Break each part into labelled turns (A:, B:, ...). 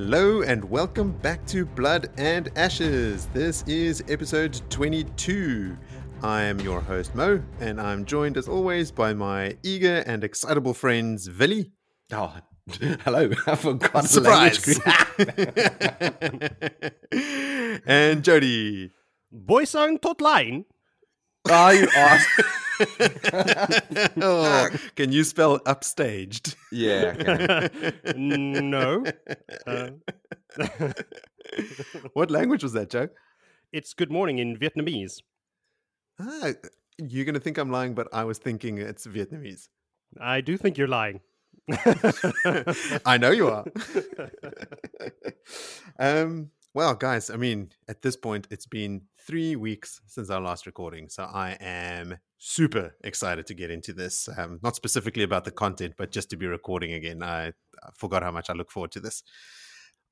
A: Hello and welcome back to Blood and Ashes. This is episode 22. I am your host Mo, and I'm joined as always by my eager and excitable friends Vili.
B: Oh, hello! I forgot the
A: Surprise!
B: language.
A: and Jody.
C: Boysang tot line.
B: oh, you asked.
A: oh, can you spell upstaged?
B: yeah. Okay.
C: no. Uh,
A: what language was that, Joe?
C: it's good morning in Vietnamese.
A: Ah, you're going to think I'm lying, but I was thinking it's Vietnamese.
C: I do think you're lying.
A: I know you are. um, well, guys, I mean, at this point, it's been three weeks since our last recording. So I am super excited to get into this. Um, not specifically about the content, but just to be recording again. I, I forgot how much I look forward to this.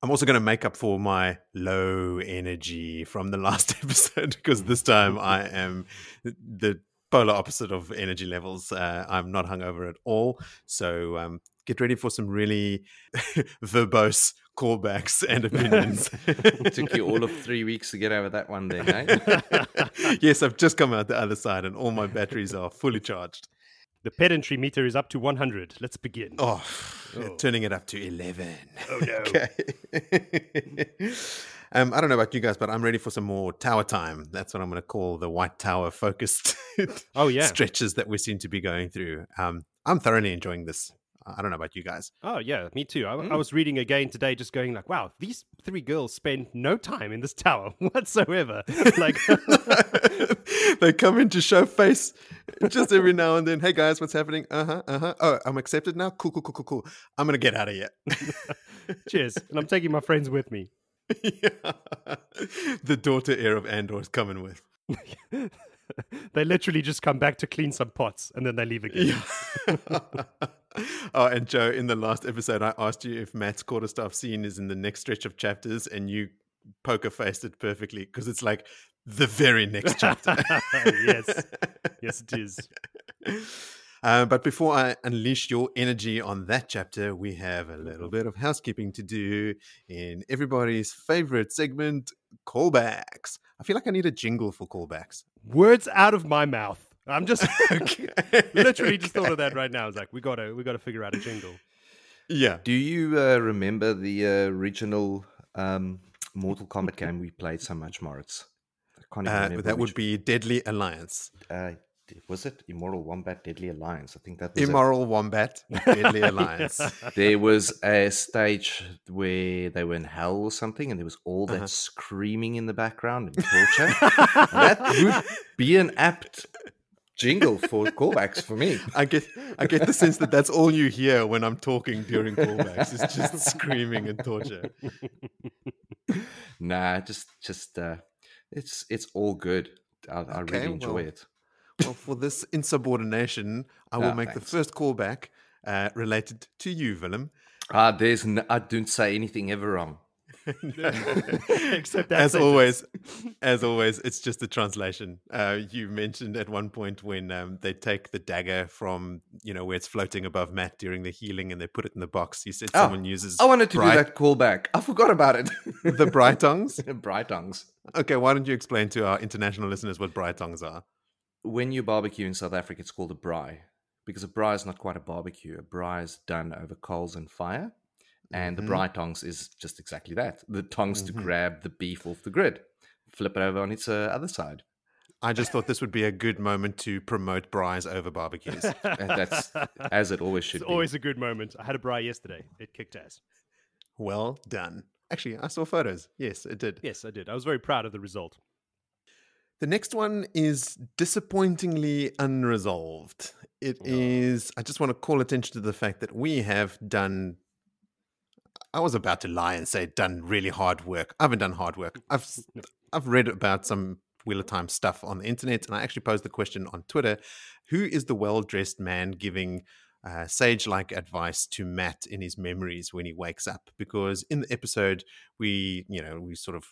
A: I'm also going to make up for my low energy from the last episode because this time I am the polar opposite of energy levels. Uh, I'm not hungover at all. So um, get ready for some really verbose callbacks and opinions.
B: It took you all of three weeks to get over that one, then, eh?
A: yes, I've just come out the other side and all my batteries are fully charged.
C: The pedantry meter is up to 100. Let's begin.
A: Oh,
C: Oh.
A: turning it up to 11.
C: Oh, no.
A: Okay. um, I don't know about you guys, but I'm ready for some more tower time. That's what I'm going to call the White Tower focused
C: Oh, yeah.
A: stretches that we seem to be going through. Um, I'm thoroughly enjoying this. I don't know about you guys.
C: Oh, yeah, me too. I, I
B: Mm.
C: was reading again today, just going like, wow, these three girls spend no time in this tower whatsoever. like,
A: they come in to show face just every now and then. Hey guys, what's happening? Uh huh. Uh huh. Oh, I'm accepted now. Cool, cool, cool, cool, cool. I'm gonna get out of here.
C: cheers. And I'm taking my friends with me.
A: Yeah. The daughter heir of Andor is coming with.
C: they literally just come back to clean some pots and then they leave again.
A: Oh, and Joe, in the last episode, I asked you if Matt's quarterstaff scene is in the next stretch of chapters, and you poker faced it perfectly because it's like the very next chapter.
C: yes. Yes, it is.
A: Uh, but before I unleash your energy on that chapter, we have a little bit of housekeeping to do in everybody's favorite segment, callbacks. I feel like I need a jingle for callbacks.
C: Words out of my mouth. I'm just
A: Okay.
C: literally just thought of that right now. I was like, we gotta we gotta figure out a jingle.
A: Yeah.
B: Do you uh, remember the uh, original um, Mortal Kombat game we played so much, Moritz? I can't even
A: Uh,
B: remember.
A: that would be Deadly Alliance.
B: Uh, was it Immoral Wombat Deadly Alliance? I think that was it.
A: Immoral Wombat, Deadly Alliance.
B: There was a stage where they were in hell or something, and there was all that
A: Uh-huh.
B: screaming in the background and torture. that would be an apt jingle for callbacks for me.
A: I get I get the sense that that's all you hear when I'm talking during callbacks. It's just screaming and torture.
B: Nah, just just uh, it's it's all good. I, I
A: Okay,
B: really enjoy
A: well,
B: it.
A: Well, for this insubordination, I will
B: Ah,
A: make the first callback uh, related to you, Willem.
B: Ah, there's n- I don't say anything ever wrong.
C: Except that
A: as
C: sentence.
A: always, as always, it's just a translation. Uh, you mentioned at one point when um, they take the dagger from you know where it's floating above Matt during the healing, and they put it in the box. You said
B: Oh,
A: someone uses
B: I wanted to
A: bright,
B: do that callback. I forgot about it.
A: the braai tongs.
B: bright tongues.
A: Okay, why don't you explain to our international listeners what Brightongs are?
B: When you barbecue in South Africa, it's called a braai because a braai is not quite a barbecue. A braai is done over coals and fire, and
A: Mhm.
B: the braai tongs is just exactly that: the tongs
A: Mhm.
B: to grab the beef off the grid, flip it over on its uh, other side.
A: I just thought this would be a good moment to promote braais over barbecues.
B: That's as it always should
C: it's
B: be.
C: always a good moment. I had a braai yesterday. It kicked ass.
A: well done. Actually, I saw photos. Yes, it did.
C: Yes, I did. I was very proud of the result.
A: The next one is disappointingly unresolved. It is.
C: Oh.
A: I just want to call attention to the fact that we have done. I was about to lie and say done really hard work. I haven't done hard work. I've I've read about some Wheel of Time stuff on the internet, and I actually posed the question on Twitter: Who is the well-dressed man giving uh, sage-like advice to Matt in his memories when he wakes up? Because in the episode, we, you know, we sort of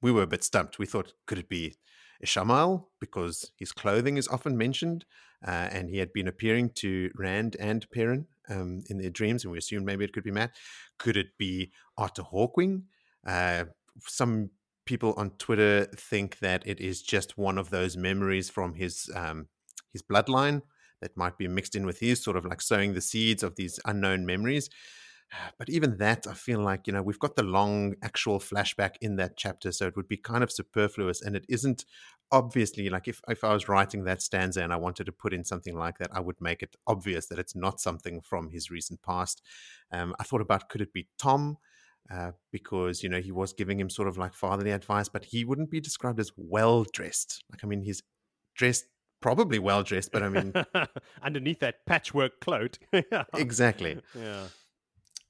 A: we were a bit stumped. We thought, could it be Ishamael because his clothing is often mentioned, uh, and he had been appearing to Rand and Perrin um, in their dreams, and we assumed maybe it could be Matt. Could it be Arthur Hawkwing? Uh, some people on Twitter think that it is just one of those memories from his um, his bloodline that might be mixed in with his, sort of like sowing the seeds of these unknown memories. But even that, I feel like, you know, we've got the long actual flashback in that chapter. So it would be kind of superfluous. And it isn't obviously like if, if I was writing that stanza and I wanted to put in something like that, I would make it obvious that it's not something from his recent past. Um, I thought about could it be Tom? Uh, because you know he was giving him sort of like fatherly advice, but he wouldn't be described as well dressed. Like I mean, he's dressed probably well dressed, but I mean,
C: underneath that patchwork cloak.
A: exactly.
C: Yeah.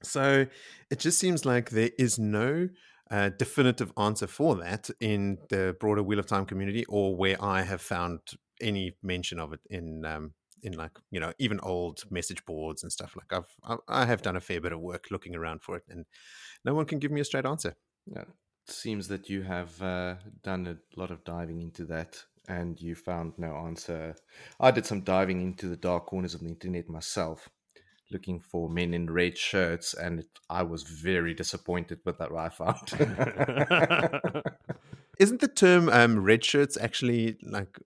A: So it just seems like there is no uh, definitive answer for that in the broader Wheel of Time community, or where I have found any mention of it in um, in like you know even old message boards and stuff. Like I've I have done a fair bit of work looking around for it, and no one can give me a straight answer.
B: Yeah. It seems that you have uh, done a lot of diving into that and you found no answer. I did some diving into the dark corners of the internet myself looking for men in red shirts, and I was very disappointed with that what I found.
A: Isn't the term um, red shirts actually like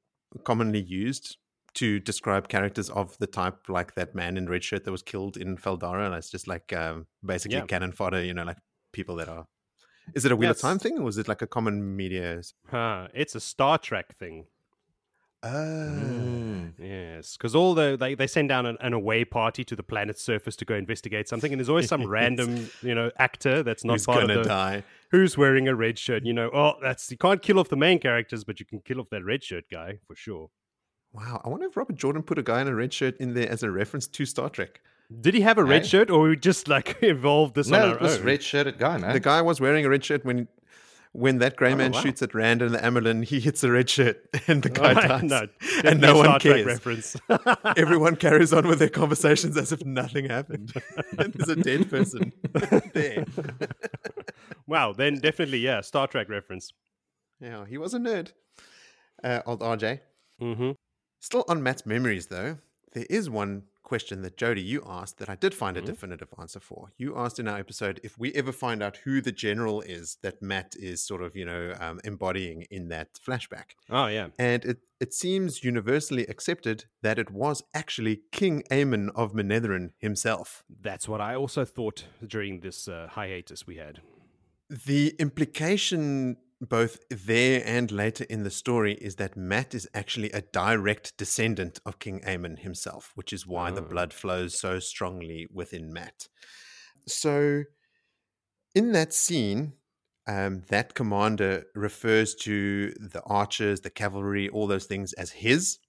A: commonly used to describe characters of the type like that man in red shirt that was killed in Fal Dara? And it's just like um, basically yeah. cannon fodder, you know, like people that are. Is it a Wheel of Time thing, or is it like a common media?
C: Huh, it's a Star Trek thing.
A: Oh.
C: Mm. Yes, because all the they, they send down an, an, away party to the planet's surface to go investigate something, and there's always some random you know actor that's not
A: who's
C: part
A: gonna
C: of the,
A: die.
C: who's wearing a red shirt. You know, oh, that's you can't kill off the main characters, but you can kill off that red shirt guy for sure.
A: Wow, I wonder if Robert Jordan put a guy in a red shirt in there as a reference to Star Trek.
C: Did he have a red
B: Hey.
C: shirt, or we just like evolved this
B: no,
C: on our
B: it was
C: own?
B: red shirted guy, man.
A: The guy was wearing a red shirt when when that grey
C: Oh,
A: man
C: wow.
A: shoots at Rand and the Amyrlin, he hits a red shirt and the guy dies.
C: no,
A: and no
C: a
A: one
C: Star
A: cares.
C: reference.
A: Everyone carries on with their conversations as if nothing happened. and there's a dead person there.
C: wow, then definitely yeah, Star Trek reference.
A: Yeah, he was a nerd. Uh, old RJ.
C: Mm-hmm.
A: Still on Matt's memories, though, there is one question that Jody you asked that I did find
C: Mhm.
A: a definitive answer for. You asked in our episode if we ever find out who the general is that Matt is sort of, you know, um, embodying in that flashback.
C: Oh yeah.
A: And it, it seems universally accepted that it was actually King Aemon of Manetheren himself.
C: That's what I also thought during this uh, hiatus we had.
A: The implication, both there and later in the story, is that Matt is actually a direct descendant of King Aemon himself, which is why the
C: Oh.
A: blood flows so strongly within Matt. So, in that scene, um, that commander refers to the archers, the cavalry, all those things as his.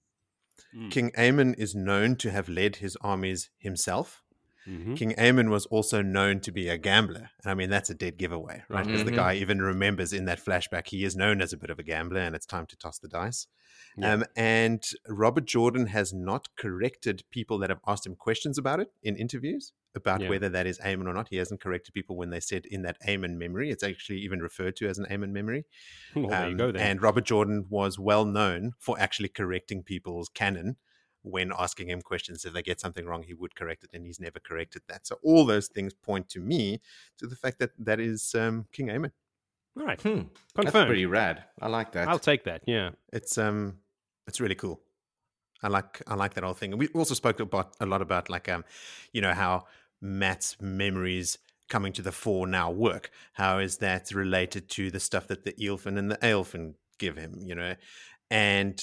C: Mm.
A: King Aemon is known to have led his armies himself.
C: Mhm.
A: King Aemon was also known to be a gambler. And I mean, that's a dead giveaway, right? Because the
B: Mhm.
A: guy even remembers in that flashback he is known as a bit of a gambler and it's time to toss the dice.
C: Yeah.
A: Um, and Robert Jordan has not corrected people that have asked him questions about it in interviews about
C: Yeah.
A: whether that is Aemon or not. He hasn't corrected people when they said in that Aemon memory. It's actually even referred to as an Aemon memory.
C: Well,
A: Um. And Robert Jordan was well known for actually correcting people's canon when asking him questions. If they get something wrong, he would correct it, and he's never corrected that. So all those things point to me to the fact that that is um, King Aemon.
C: All right,
B: Hmm. That's
C: confirmed.
B: pretty rad. I like that.
C: I'll take that. Yeah.
A: It's um, it's really cool. I like I like that whole thing. And we also spoke about a lot about like um, you know how Matt's memories coming to the fore now work. How is that related to the stuff that the Eelfinn and the Aelfinn give him? You know, and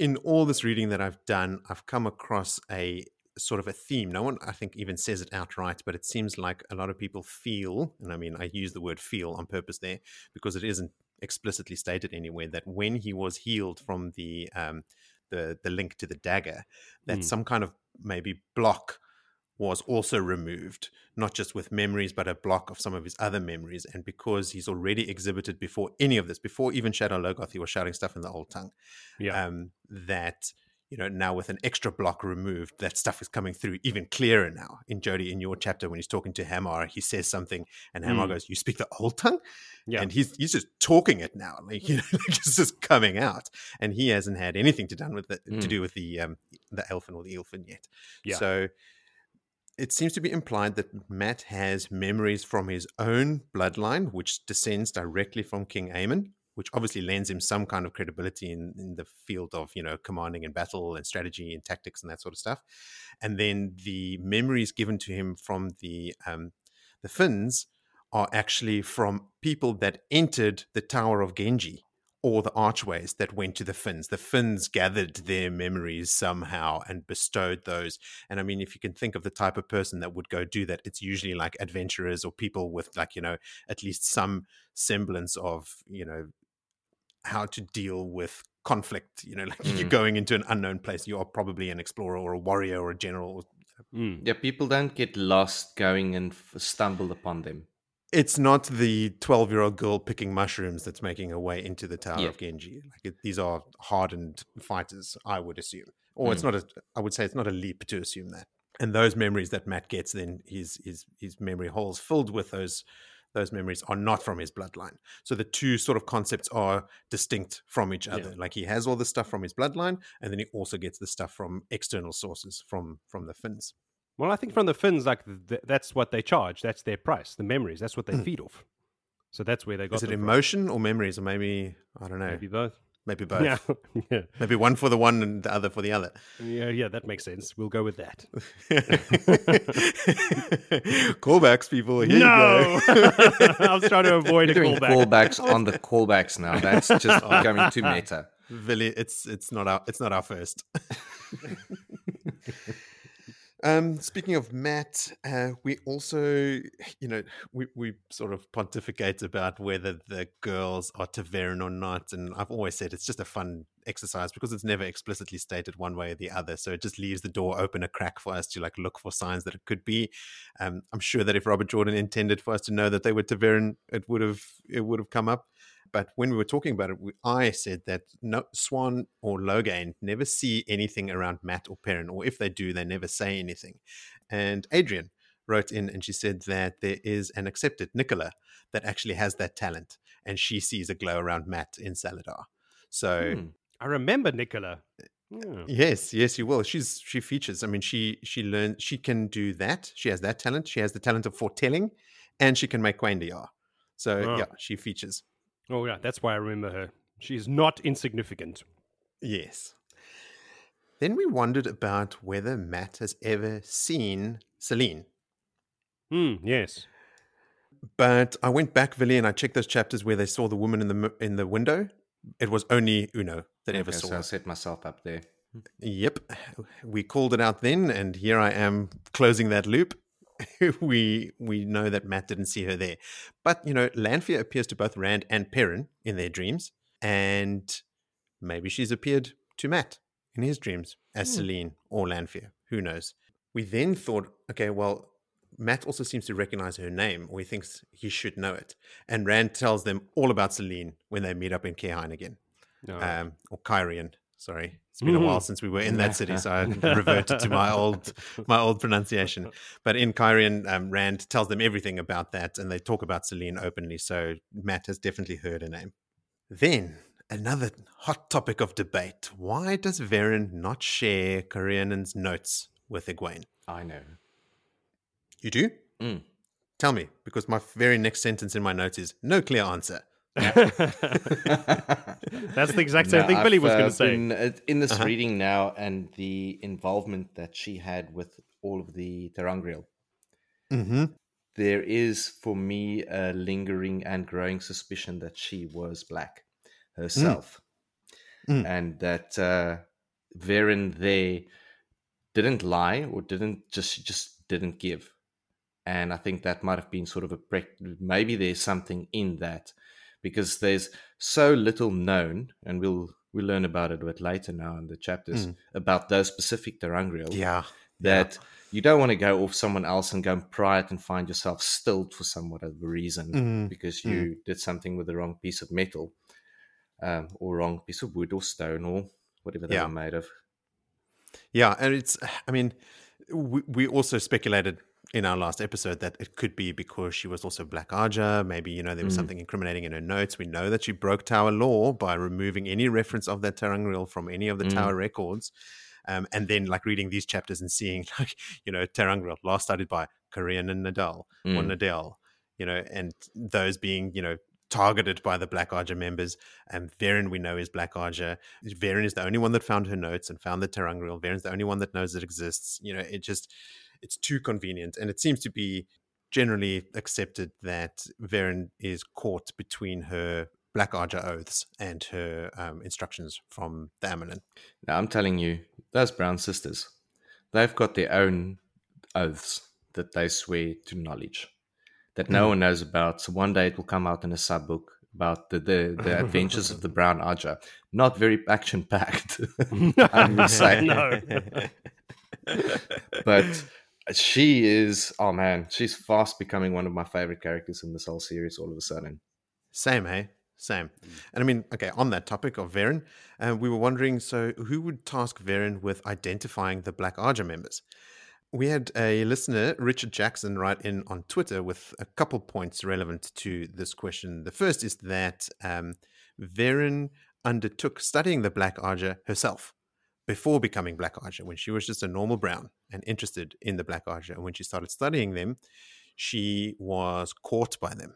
A: in all this reading that I've done, I've come across a sort of a theme. No one, I think, even says it outright, but it seems like a lot of people feel, and I mean, I use the word feel on purpose there because it isn't explicitly stated anywhere that when he was healed from the um, the the link to the dagger, that
C: Hmm.
A: some kind of maybe block was also removed, not just with memories, but a block of some of his other memories. And because he's already exhibited before any of this, before even Shadar Logoth, he was shouting stuff in the old tongue.
C: Yeah.
A: Um, that you know now with an extra block removed, that stuff is coming through even clearer now. In Jody, in your chapter, when he's talking to Hammar, he says something, and Hammar
C: Mm.
A: goes, "You speak the old tongue."
C: Yeah.
A: and he's he's just talking it now, like you know, like it's just coming out, and he hasn't had anything to done with it to
B: Mm.
A: do with the um the elfin or the elfin yet.
C: Yeah.
A: So it seems to be implied that Matt has memories from his own bloodline, which descends directly from King Aemon, which obviously lends him some kind of credibility in, in the field of, you know, commanding and battle and strategy and tactics and that sort of stuff. And then the memories given to him from the um, the Finns are actually from people that entered the Tower of Ghenjei or the archways that went to the Finns. The Finns gathered their memories somehow and bestowed those. And I mean, if you can think of the type of person that would go do that, it's usually like adventurers or people with like, you know, at least some semblance of, you know, how to deal with conflict. You know, like mm. you're going into an unknown place, you are probably an explorer or a warrior or a general.
B: Mm. Yeah, people don't get lost going and f- stumble upon them
A: it's not the 12 year old girl picking mushrooms that's making her way into the Tower yeah. of Ghenjei. Like it, these are hardened fighters, I would assume. Or mm. it's not a, I would say it's not a leap to assume that. And those memories that matt gets, then his his his memory holes filled with those those memories are not from his bloodline. So the two sort of concepts are distinct from each other. Yeah. Like he has all the stuff from his bloodline, and then he also gets the stuff from external sources from from the Finns.
C: Well, I think from the Finns, like th- that's what they charge. That's their price. The memories. That's what they mm. feed off. So that's where they got.
A: Is it emotion from. or memories, or maybe I don't know.
C: Maybe both.
A: Maybe both. Yeah. yeah. Maybe one for the one and the other for the other.
C: Yeah, yeah, that makes sense. We'll go with that.
A: callbacks, people. Here
C: no, I was trying to avoid
B: You're
C: a
B: doing callback. callbacks on the callbacks now. That's just becoming too meta.
A: Really, it's it's not our it's not our first. Um, speaking of Matt, uh, we also, you know, we, we sort of pontificate about whether the girls are ta'veren or not. And I've always said it's just a fun exercise because it's never explicitly stated one way or the other. So it just leaves the door open a crack for us to like look for signs that it could be. Um, I'm sure that if Robert Jordan intended for us to know that they were ta'veren, it would have it would have come up. But when we were talking about it, I said that no, Siuan or Logain never see anything around Matt or Perrin, or if they do, they never say anything. And Adrian wrote in and she said that there is an accepted Nicola that actually has that talent, and she sees a glow around Matt in Salidar. So hmm.
C: I remember Nicola.
A: Yeah. Yes, yes, you will. She's she features. I mean, she she learned she can do that. She has that talent. She has the talent of foretelling, and she can make cuendillar. So oh. yeah, she features.
C: Oh, yeah, that's why I remember her. She is not insignificant.
A: Yes. Then we wondered about whether Matt has ever seen Selene.
C: Hmm, yes.
A: But I went back, Villy, and I checked those chapters where they saw the woman in the in the window. It was only Uno that okay, ever saw.
B: So I set myself up there.
A: Yep, we called it out then, and here I am closing that loop. we we know that Matt didn't see her there. But you know, Lanfear appears to both Rand and Perrin in their dreams, and maybe she's appeared to Matt in his dreams as hmm. Selene or Lanfear. Who knows? We then thought, okay, well, Matt also seems to recognize her name, or he thinks he should know it. And Rand tells them all about Selene when they meet up in Kehine again, no. um, or Cairhien, Sorry, it's been a while mm-hmm. since we were in that city, so I reverted to my old my old pronunciation. But in Cairhien, um, Rand tells them everything about that, and they talk about Selene openly. So Matt has definitely heard her name. Then another hot topic of debate: Why does Verin not share Corianin's notes with Egwene?
B: I know.
A: You do?
B: Mm.
A: Tell me, because my very next sentence in my notes is no clear answer.
C: That's the exact same no, thing I've, Billy was going to uh, say.
B: Been, uh, in this uh-huh. reading now, and the involvement that she had with all of the ter'angreal,
A: mm-hmm.
B: there is for me a lingering and growing suspicion that she was black herself, mm. Mm. and that uh, Verin there didn't lie or didn't just just didn't give. And I think that might have been sort of a pre- maybe there's something in that because there's so little known, and we'll we'll learn about it a bit later now in the chapters mm. about those specific ter'angreal.
A: Yeah,
B: that
A: yeah.
B: you don't want to go off someone else and go and pry it and find yourself stilled for some whatever reason
A: mm.
B: because you mm. did something with the wrong piece of metal, um, or wrong piece of wood or stone or whatever they yeah. were made of.
A: Yeah, and it's I mean we, we also speculated in our last episode that it could be because she was also Black Ajah. Maybe, you know, there was mm. something incriminating in her notes. We know that she broke Tower law by removing any reference of that ter'angreal from any of the mm. Tower records. Um, and then like reading these chapters and seeing like you know ter'angreal last studied by Corianin Nedeal
B: Mm.
A: or Nedeal, you know, and those being you know targeted by the Black Ajah members. And Verin we know is Black Ajah. Verin is the only one that found her notes and found the ter'angreal. Verin's the only one that knows it exists. You know, it just it's too convenient, and it seems to be generally accepted that Verin is caught between her Black Ajah oaths and her um, instructions from the Amyrlin.
B: Now, I'm telling you, those brown sisters, they've got their own oaths that they swear to knowledge that no
A: Mm.
B: one knows about. So one day it will come out in a sub book about the, the, the adventures of the brown Ajah. Not very action packed, I would say.
C: no.
B: but she is, oh man, she's fast becoming one of my favorite characters in this whole series all of a sudden.
A: Same, hey? Same. And I mean, okay, on that topic of Verin, uh, we were wondering so who would task Verin with identifying the Black Ajah members? We had a listener, Richard Jackson, write in on Twitter with a couple points relevant to this question. The first is that um, Verin undertook studying the Black Ajah herself before becoming Black Ajah, when she was just a normal brown and interested in the Black Ajah. And when she started studying them, she was caught by them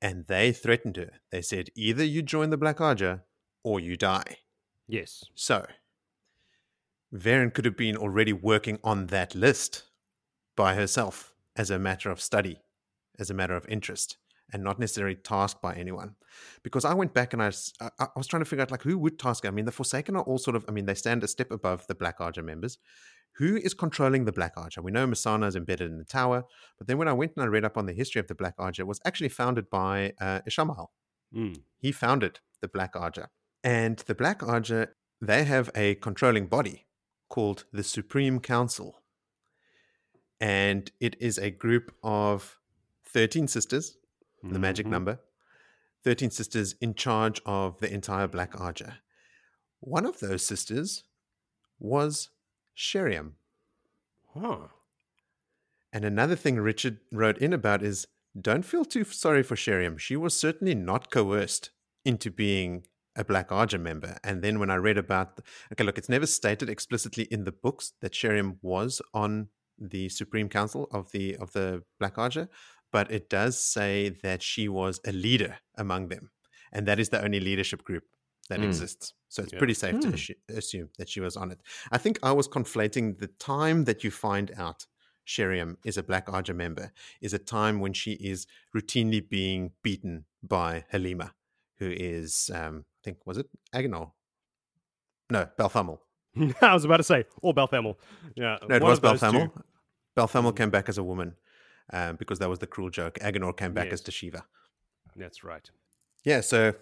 A: and they threatened her. They said, either you join the Black Ajah or you die.
C: yes.
A: So, Verin could have been already working on that list by herself as a matter of study, as a matter of interest, and not necessarily tasked by anyone. Because I went back and I was, I, was trying to figure out like who would task. I mean, the Forsaken are all sort of, I mean, they stand a step above the Black Ajah members. Who is controlling the Black Ajah? We know Mesaana is embedded in the tower, but then when I went and I read up on the history of the Black Ajah, it was actually founded by uh, Ishamael.
C: Mm.
A: He founded the Black Ajah, And the Black Ajah they have a controlling body called the Supreme Council. And it is a group of 13 sisters, the magic
C: Mhm.
A: number, 13 sisters in charge of the entire Black Ajah. One of those sisters was Sheriam.
C: Huh.
A: And another thing Richard wrote in about is don't feel too sorry for Sheriam. She was certainly not coerced into being a Black Ajah member. And then when I read about, the, okay, look, it's never stated explicitly in the books that Sheriam was on the Supreme Council of the of the Black Ajah, but it does say that she was a leader among them, and that is the only leadership group that
B: Mm.
A: exists. So it's
C: Yeah.
A: pretty safe to
B: Hmm.
A: assume that she was on it. I think I was conflating the time that you find out Sheriam is a Black Ajah member is a time when she is routinely being beaten by Halima, who is, um, I think, was it Aginor? No, Balthamel.
C: I was about to say, or Balthamel. Yeah.
A: No, it was
C: Balthamel. those two.
A: Belthamel. Belthamel
C: Mm.
A: came back as a woman um, because that was the cruel joke. Aginor came back as
C: Yes.
A: Tashiva.
C: That's right.
A: Yeah, so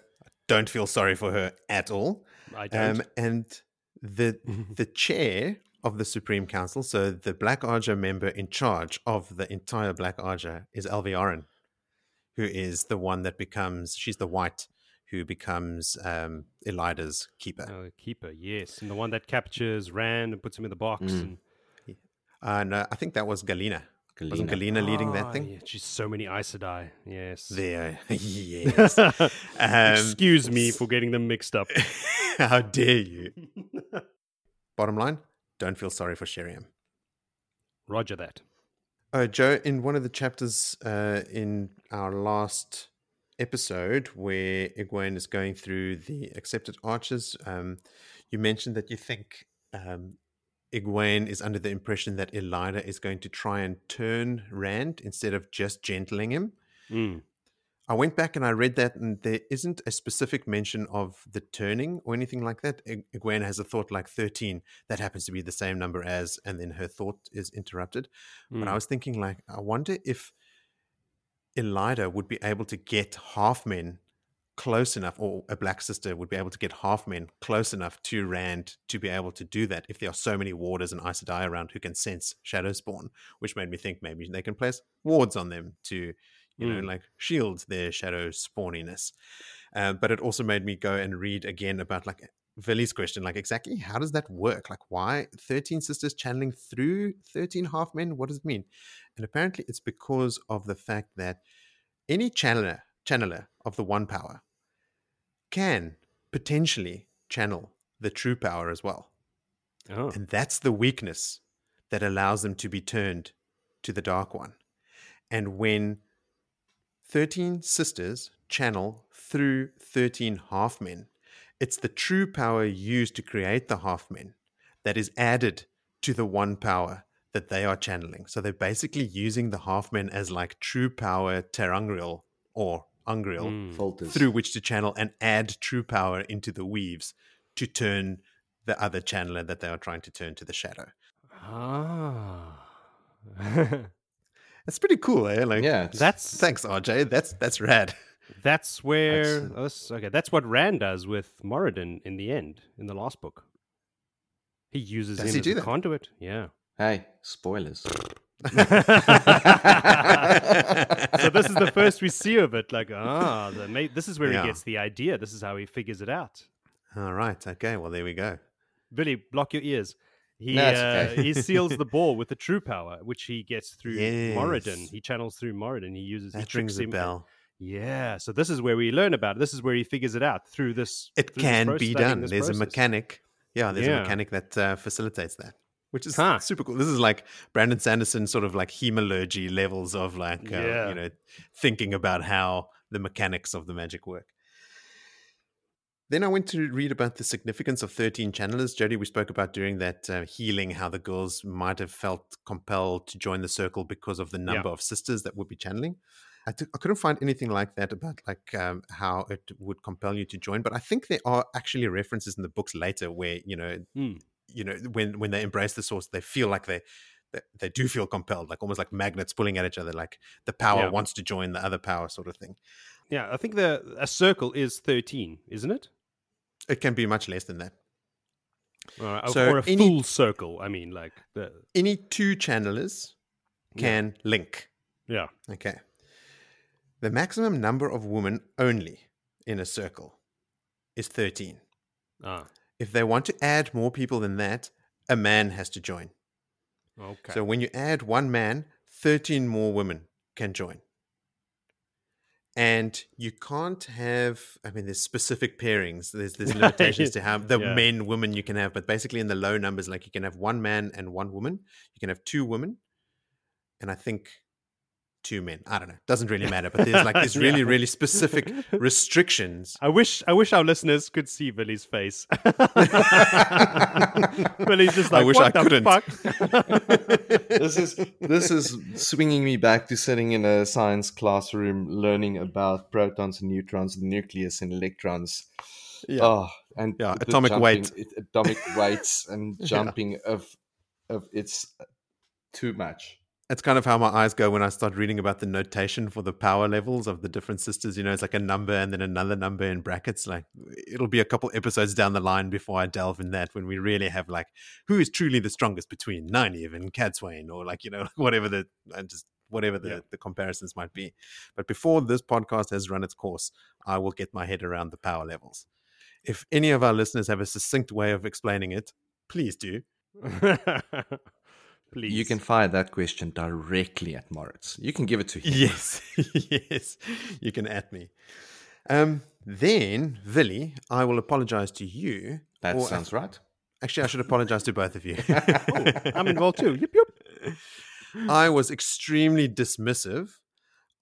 A: don't feel sorry for her at all.
C: I don't.
A: Um, and the the chair of the Supreme Council, so the Black Ajah member in charge of the entire Black Ajah is Alviarin, who is the one that becomes she's the white who becomes um, Elaida's keeper.
C: Uh, keeper, yes, and the one that captures Rand and puts him in the box.
B: Mm.
C: And
A: Uh, no, I think that was Galina. Wasn't Galina leading that
C: Ah,
A: thing?
C: Yeah, she's so many Aes Sedai. Yes.
A: There, yes. um,
C: Excuse me for getting them mixed up.
A: How dare you? Bottom line, don't feel sorry for Sheriam.
C: Roger that.
A: Uh, Joe, in one of the chapters uh, in our last episode where Egwene is going through the accepted archers, um, you mentioned that you think um, Egwene is under the impression that Elaida is going to try and turn Rand instead of just gentling him.
C: Mm.
A: I went back and I read that, and there isn't a specific mention of the turning or anything like that. Eg- Egwene has a thought like 13 that happens to be the same number as, and then her thought is interrupted. But I
C: Mm.
A: was thinking, like, I wonder if Elaida would be able to get half men close enough, or a black sister would be able to get half men close enough to Rand to be able to do that if there are so many warders and Aes Sedai around who can sense shadow spawn, which made me think maybe they can place wards on them to, you know,
C: Mm.
A: like shield their shadow spawniness. Uh, but it also made me go and read again about like Vili's question, like exactly how does that work? Like why 13 sisters channeling through 13 half men? What does it mean? And apparently it's because of the fact that any channeler, channeler of the one power can potentially channel the true power as well.
C: Oh.
A: And that's the weakness that allows them to be turned to the Dark One. And when 13 sisters channel through 13 half men, it's the true power used to create the half men that is added to the one power that they are channeling. So they're basically using the half men as like true power ter'angreal or angreal
C: Mm.
A: Through which to channel and add true power into the weaves to turn the other channeler that they are trying to turn to the shadow.
C: Ah.
A: That's pretty cool, eh? Like,
B: yeah,
C: that's
A: thanks, RJ. That's that's rad.
C: that's where
B: That's-
C: oh, okay. That's what Rand does with Moridin in the end, in the last book. He uses
A: Does
C: him
A: he
C: as
A: do
C: a
A: that?
C: conduit. Yeah.
B: hey, spoilers.
C: so this is the first we see of it. Like, ah, the, ma- this is where
A: Yeah.
C: he gets the idea. This is how he figures it out.
A: All right. Okay. Well, there we go.
C: Billy, block your ears. He
B: No, it's
C: uh, he seals the ball with the true power, which he gets through
A: Moridin.
C: He channels through Moridin. He uses he
A: That
C: tricks
A: rings a
C: him.
A: bell.
C: Yeah, so this is where we learn about it. This is where he figures it out through this.
A: It
C: through this
A: can be done.
C: this
A: There's a mechanic. Yeah, there's a mechanic that uh, facilitates that, which is
C: Huh.
A: super cool. This is like Brandon Sanderson sort of like hemalurgy levels of like, uh,
C: Yeah.
A: you know, thinking about how the mechanics of the magic work. Then I went to read about the significance of 13 channelers. Jody, we spoke about during that uh, healing how the girls might have felt compelled to join the circle because of the number of sisters that would be channeling. I t- I couldn't find anything like that about like um, how it would compel you to join, but I think there are actually references in the books later where you know,
C: Hmm.
A: You know, when when they embrace the source, they feel like they they, they do feel compelled, like almost like magnets pulling at each other, like the power
C: Yeah.
A: wants to join the other power, sort of thing.
C: Yeah, I think the a circle is thirteen, isn't it?
A: It can be much less than that.
C: Or,
A: So
C: or a
A: any-
C: full circle. I mean, like the
A: Any two channelers
C: Yeah.
A: can link.
C: yeah.
A: Okay. The maximum number of women only in a circle is 13.
C: Ah,
A: If they want to add more people than that, a man has to join.
C: okay.
A: So when you add one man, 13 more women can join. And you can't have, I mean, there's specific pairings. There's there's limitations to how the
C: Yeah.
A: men, women you can have, but basically in the low numbers, like you can have one man and one woman. You can have two women, and I think two men. I don't know. Doesn't really matter. But there's like these really,
C: Yeah.
A: really specific restrictions.
C: I wish I wish our listeners could see Billy's face. Billy's just like, I
A: wish
C: what
A: I
C: the
A: couldn't."
C: fuck?
B: this is this is swinging me back to sitting in a science classroom learning about protons and neutrons, the nucleus and electrons.
A: Yeah.
B: Oh, and
A: Yeah, atomic
B: jumping-
A: weight.
B: it- atomic weights, and
A: Yeah.
B: jumping of of it's too much.
A: It's kind of how my eyes go when I start reading about the notation for the power levels of the different sisters. You know, it's like a number and then another number in brackets. Like it'll be a couple episodes down the line before I delve in that when we really have like who is truly the strongest between Nynaeve and Cadsuane or like, you know, whatever the and just whatever the,
C: Yeah.
A: the comparisons might be. But before this podcast has run its course, I will get my head around the power levels. If any of our listeners have a succinct way of explaining it, please do.
C: Please.
B: You can fire that question directly at Moritz. You can give it to him.
A: Yes, yes, you can at me. Um, then, Villy, I will apologize to you.
B: That
A: or-
B: sounds right.
A: Actually, I should apologize to both of you.
C: I'm involved too. Yip, yip.
A: I was extremely dismissive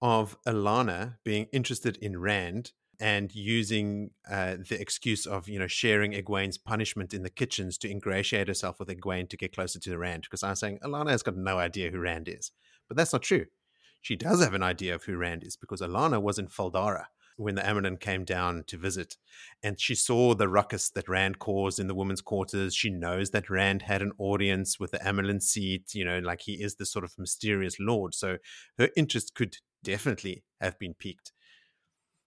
A: of Alanna being interested in Rand and using uh, the excuse of you know sharing Egwene's punishment in the kitchens to ingratiate herself with Egwene to get closer to Rand. Because I was saying Alanna has got no idea who Rand is, but that's not true. She does have an idea of who Rand is because Alanna was in Fal Dara when the Amyrlin came down to visit, and she saw the ruckus that Rand caused in the women's quarters. She knows that Rand had an audience with the Amyrlin seat. You know, like he is this sort of mysterious lord. So her interest could definitely have been piqued.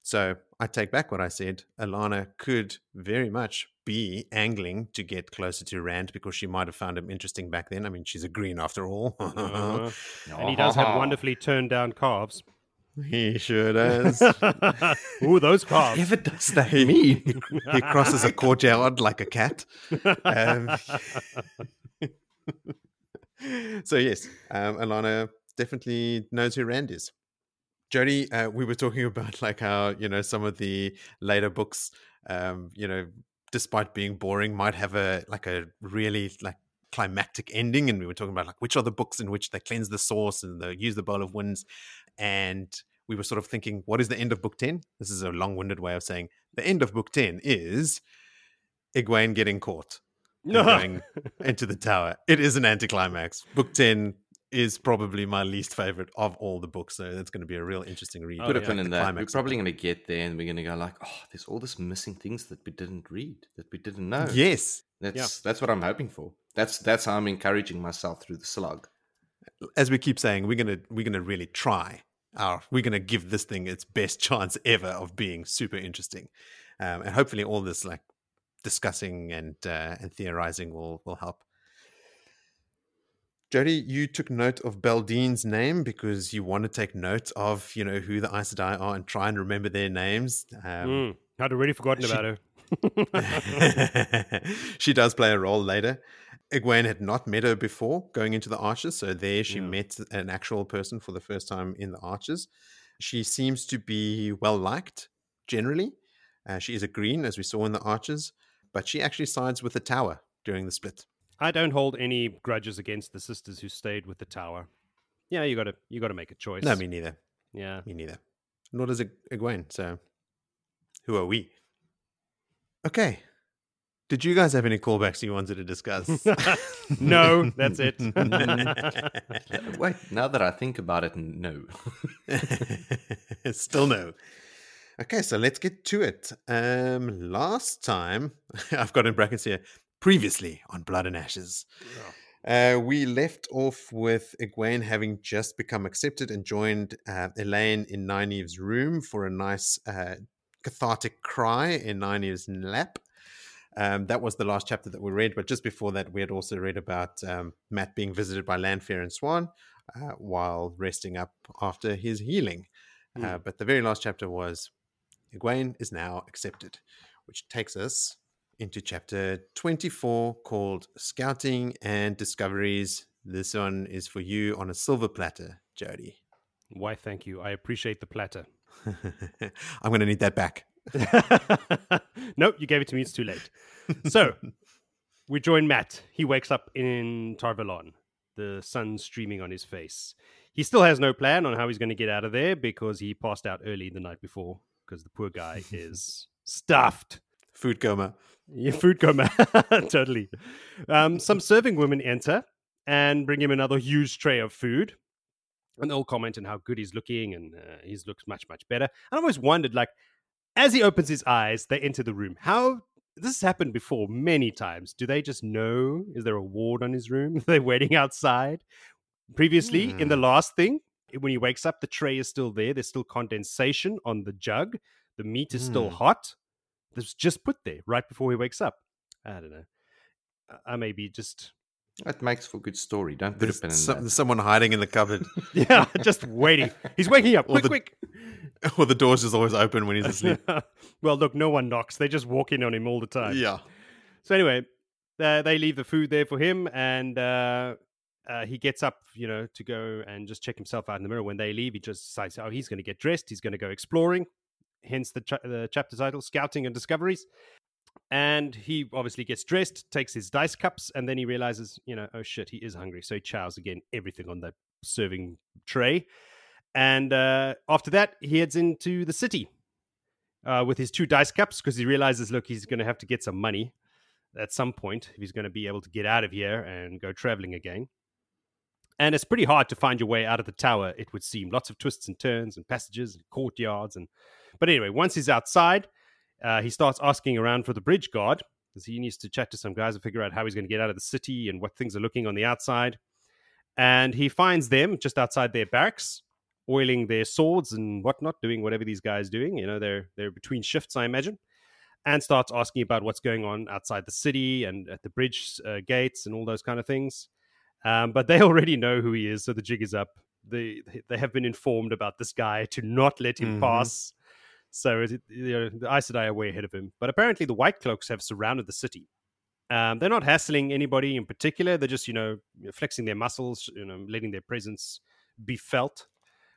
A: So I take back what I said. Alanna could very much be angling to get closer to Rand because she might have found him interesting back then. I mean, she's a green after all.
C: Uh, and he does have wonderfully turned down calves.
A: he sure does.
C: Ooh, those calves.
B: Whatever does that
A: he,
B: mean?
A: he, he crosses a courtyard like a cat. Um, so yes, um, Alanna definitely knows who Rand is. Jody, uh, we were talking about like how you know some of the later books, um, you know, despite being boring, might have a like a really like climactic ending. And we were talking about like which are the books in which they cleanse the source and they use the bowl of winds. And we were sort of thinking, what is the end of book 10? This is a long winded way of saying the end of book 10 is Egwene getting caught and going into the tower. It is an anticlimax. Book 10 is probably my least favorite of all the books. So that's going to be a real interesting read.
B: Put a pin
A: Like
B: in
A: the
B: that. We're probably going to get there and we're going to go like, oh, there's all this missing things that we didn't read, that we didn't know.
A: Yes.
B: That's that's what I'm hoping for. That's that's how I'm encouraging myself through the slug.
A: As we keep saying, we're gonna we're gonna really try. Our we're gonna give this thing its best chance ever of being super interesting, um, and hopefully all this like discussing and uh, and theorizing will will help. Jody, you took note of Beldeine's name because you want to take note of you know who the Aes Sedai are and try and remember their names. Um,
C: Mm, I'd already forgotten
A: she-
C: about her.
A: she does play a role later. Egwene had not met her before going into the Archers, so there she
C: Yeah.
A: met an actual person for the first time in the Archers. She seems to be well liked generally. Uh, she is a green, as we saw in the Archers, but she actually sides with the Tower during the split.
C: I don't hold any grudges against the sisters who stayed with the tower. Yeah, you got to you got to make a choice.
A: No, me neither.
C: yeah.
A: Me neither. Nor does Eg- Egwene. So, who are we? Okay. Did you guys have any callbacks you wanted to discuss?
C: no, that's it.
B: Wait, now that I think about it, no.
A: Still no. Okay, so let's get to it. Um, last time, I've got in brackets here, previously on Blood and Ashes, uh, we left off with Egwene having just become accepted and joined uh, Elayne in Nynaeve's room for a nice uh, cathartic cry in Nynaeve's lap. Um, that was the last chapter that we read, but just before that, we had also read about um, Matt being visited by Lanfear and Siuan uh, while resting up after his healing. Uh, but the very last chapter was Egwene is now accepted, which takes us into chapter 24 called Scouting and Discoveries. This one is for you on a silver platter, Jody.
C: Why, thank you. I appreciate the platter.
A: I'm going to need that back.
C: nope, you gave it to me. It's too late. So we join Matt. He wakes up in Tar Valon, the sun streaming on his face. He still has no plan on how he's going to get out of there because he passed out early the night before because the poor guy is stuffed.
A: Food coma.
C: Your food coma. totally. Um, some serving women enter and bring him another huge tray of food. And they'll comment on how good he's looking and uh, he looks much, much better. And I always wondered, like, as he opens his eyes, they enter the room. How this has happened before many times. Do they just know? Is there a ward on his room? Are they waiting outside? Previously, in the
A: Hmm.
C: last thing, when he wakes up, the tray is still there. There's still condensation on the jug. The meat is still
A: Hmm.
C: hot. It was just put there right before he wakes up. I don't know. I- I may be just
B: That makes for a good story. Don't put
A: There's,
B: pin in
A: some,
B: that.
A: there's someone hiding in the cupboard,
C: yeah, just waiting. He's waking up.
A: Or
C: Quick,
A: the-
C: quick.
A: or the door's just always open when he's asleep.
C: well, look, no one knocks. They just walk in on him all the time.
A: yeah.
C: So anyway, uh, they leave the food there for him, and uh, uh, he gets up, you know, to go and just check himself out in the mirror. When they leave, he just decides, oh, he's going to get dressed. He's going to go exploring. Hence the, the chapter title, Scouting and Discoveries. And he obviously gets dressed, takes his dice cups, and then he realizes, you know, oh shit, he is hungry. So he chows again everything on that serving tray. And uh, after that, he heads into the city uh, with his two dice cups because he realizes, look, he's going to have to get some money at some point if he's going to be able to get out of here and go traveling again. And it's pretty hard to find your way out of the tower, it would seem. Lots of twists and turns and passages and courtyards. and But anyway, once he's outside, uh, he starts asking around for the bridge guard because he needs to chat to some guys and figure out how he's going to get out of the city and what things are looking on the outside. And he finds them just outside their barracks, oiling their swords and whatnot, doing whatever these guys doing. You know, they're they're between shifts, I imagine and starts asking about what's going on outside the city and at the bridge uh, gates and all those kind of things. Um, but they already know who he is, so the jig is up. They they have been informed about this guy to not let him
A: Mhm.
C: pass. So it, you know, the Aes Sedai are way ahead of him. But apparently, the White Cloaks have surrounded the city. Um, they're not hassling anybody in particular. They're just you know flexing their muscles, you know, letting their presence be felt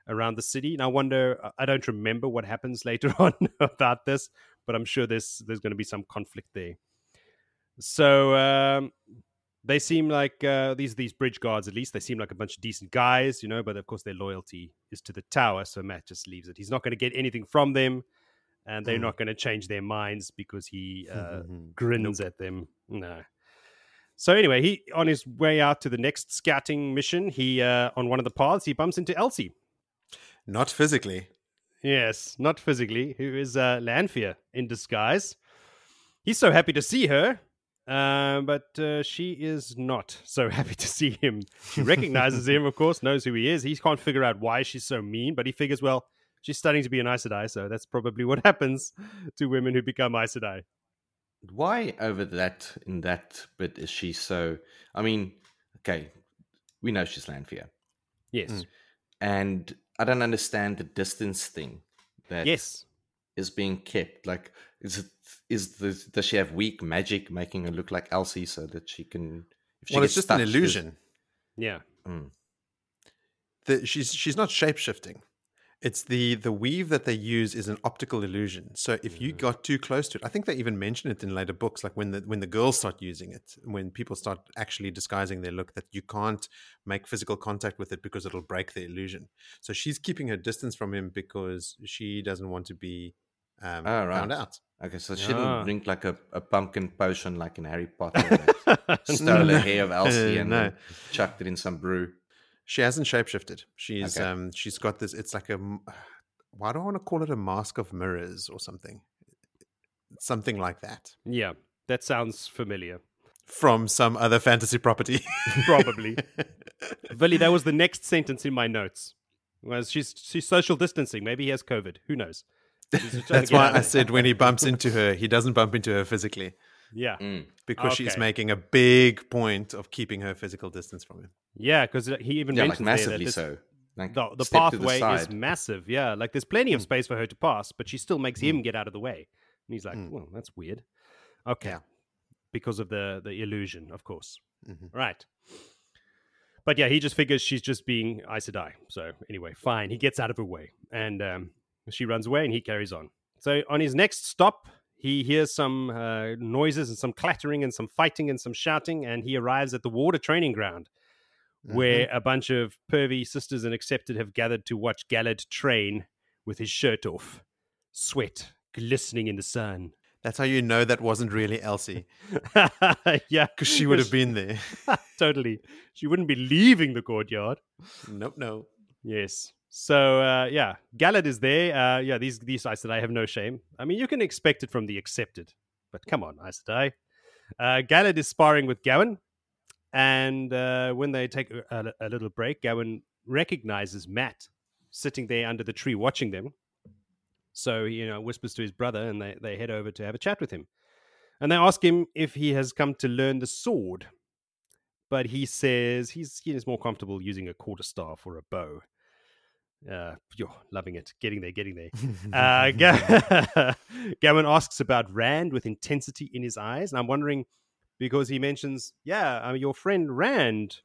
C: around the city. And I wonder, I don't remember what happens later on about this, but I'm sure there's there's going to be some conflict there. So um, they seem like uh, these these bridge guards, at least they seem like a bunch of decent guys, you know. But of course, their loyalty is to the tower, so Matt just leaves it. He's not going to get anything from them, and they're
A: Mm.
C: not going to change their minds because he uh, grins at them. No. So anyway, he on his way out to the next scouting mission, he uh, on one of the paths he bumps into Elsie.
A: Not physically.
C: Yes, not physically, who is uh, Lanfear in disguise. He's so happy to see her, uh, but uh, she is not so happy to see him. She recognizes him, of course, knows who he is. He can't figure out why she's so mean, but he figures, well, she's studying to be an Aes Sedai, so that's probably what happens to women who become Aes Sedai.
B: Why over that in that bit is she so? I mean, okay, we know she's Lanfear,
C: Yes,
A: Mm.
B: and I don't understand the distance thing that is being kept. Like, is it is the does she have weak magic making her look like Elsie so that she can? If she
A: well, it's just an
B: touched, there's-
A: illusion.
C: Yeah.
B: Mm.
A: The, she's she's not shape shifting. It's the the weave that they use is an optical illusion. So if you
B: Mm.
A: got too close to it, I think they even mention it in later books, like when the when the girls start using it, when people start actually disguising their look, that you can't make physical contact with it because it'll break the illusion. So she's keeping her distance from him because she doesn't want to be um,
B: Oh,
A: found out.
B: Okay, so she didn't drink like a, a pumpkin potion like in Harry Potter. that Stole a hair of Elsie and
A: No.
B: then chucked it in some brew.
A: She hasn't shapeshifted. She's
B: Okay.
A: um she's got this. It's like a m- why do I want to call it a mask of mirrors or something, something like that
C: yeah, that sounds familiar.
A: from some other fantasy property.
C: Probably. Villy, that was the next sentence in my notes. Was she's she's social distancing? Maybe he has COVID. Who knows? She's just trying to
A: That's why I said when he bumps into her, he doesn't bump into her physically
C: Yeah,
B: Mm.
A: because she's making a big point of keeping her physical distance from him.
C: yeah, because he even
B: Yeah, like
C: mentions there that
B: massively
C: this-
B: so. Like
C: The, the
B: step to the
C: pathway is massive. Yeah, like there's plenty of
A: Mm.
C: space for her to pass, but she still makes him get out of the way. And he's like,
A: Mm.
C: "Well, that's weird." Okay,
A: Yeah.
C: because of the the illusion, of course.
A: Mhm.
C: Right. But yeah, he just figures she's just being Aes Sedai. So anyway, fine. He gets out of her way, and um, she runs away, and he carries on. So on his next stop, he hears some uh, noises and some clattering and some fighting and some shouting, and he arrives at the water training ground, where a bunch of pervy sisters and accepted have gathered to watch Galad train with his shirt off, sweat glistening in the sun.
A: That's how you know that wasn't really Elsie
C: yeah,
A: because she would have been there.
C: totally. She wouldn't be leaving the courtyard.
A: nope, no.
C: Yes. So uh, yeah, Galad is there. Uh, yeah, these these Aes Sedai have no shame. I mean, you can expect it from the accepted, but come on, Aes Sedai. Uh, Galad is sparring with Gawyn, and uh, when they take a, a, little break, Gawyn recognizes Matt sitting there under the tree watching them. So you know, whispers to his brother, and they they head over to have a chat with him, and they ask him if he has come to learn the sword. But he says he's he is more comfortable using a quarterstaff or a bow. Uh, you're loving it. Getting there, getting there. Uh, Ga- Gavin asks about Rand with intensity in his eyes, and I'm wondering because he mentions, yeah, I mean, your friend Rand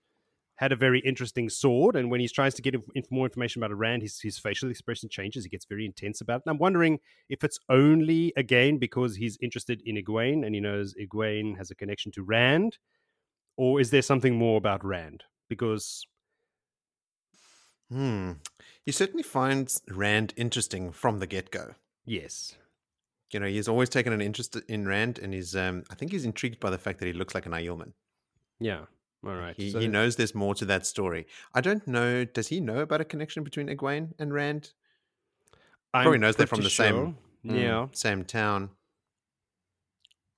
C: had a very interesting sword, and when he tries to get inf- more information about Rand, his his facial expression changes. He gets very intense about it. And I'm wondering if it's only again because he's interested in Egwene and he knows Egwene has a connection to Rand, or is there something more about Rand? Because
A: Hmm. He certainly finds Rand interesting from the get go.
C: yes,
A: You know, he's always taken an interest in Rand, and he's um, I think he's intrigued by the fact that he looks like an Aielman.
C: yeah, all right.
A: He,
C: So
A: he knows there's more to that story. I don't know. Does he know about a connection between Egwene and Rand? probably
C: I'm
A: knows they're from the same-
B: Mm.
C: Yeah,
A: Same town.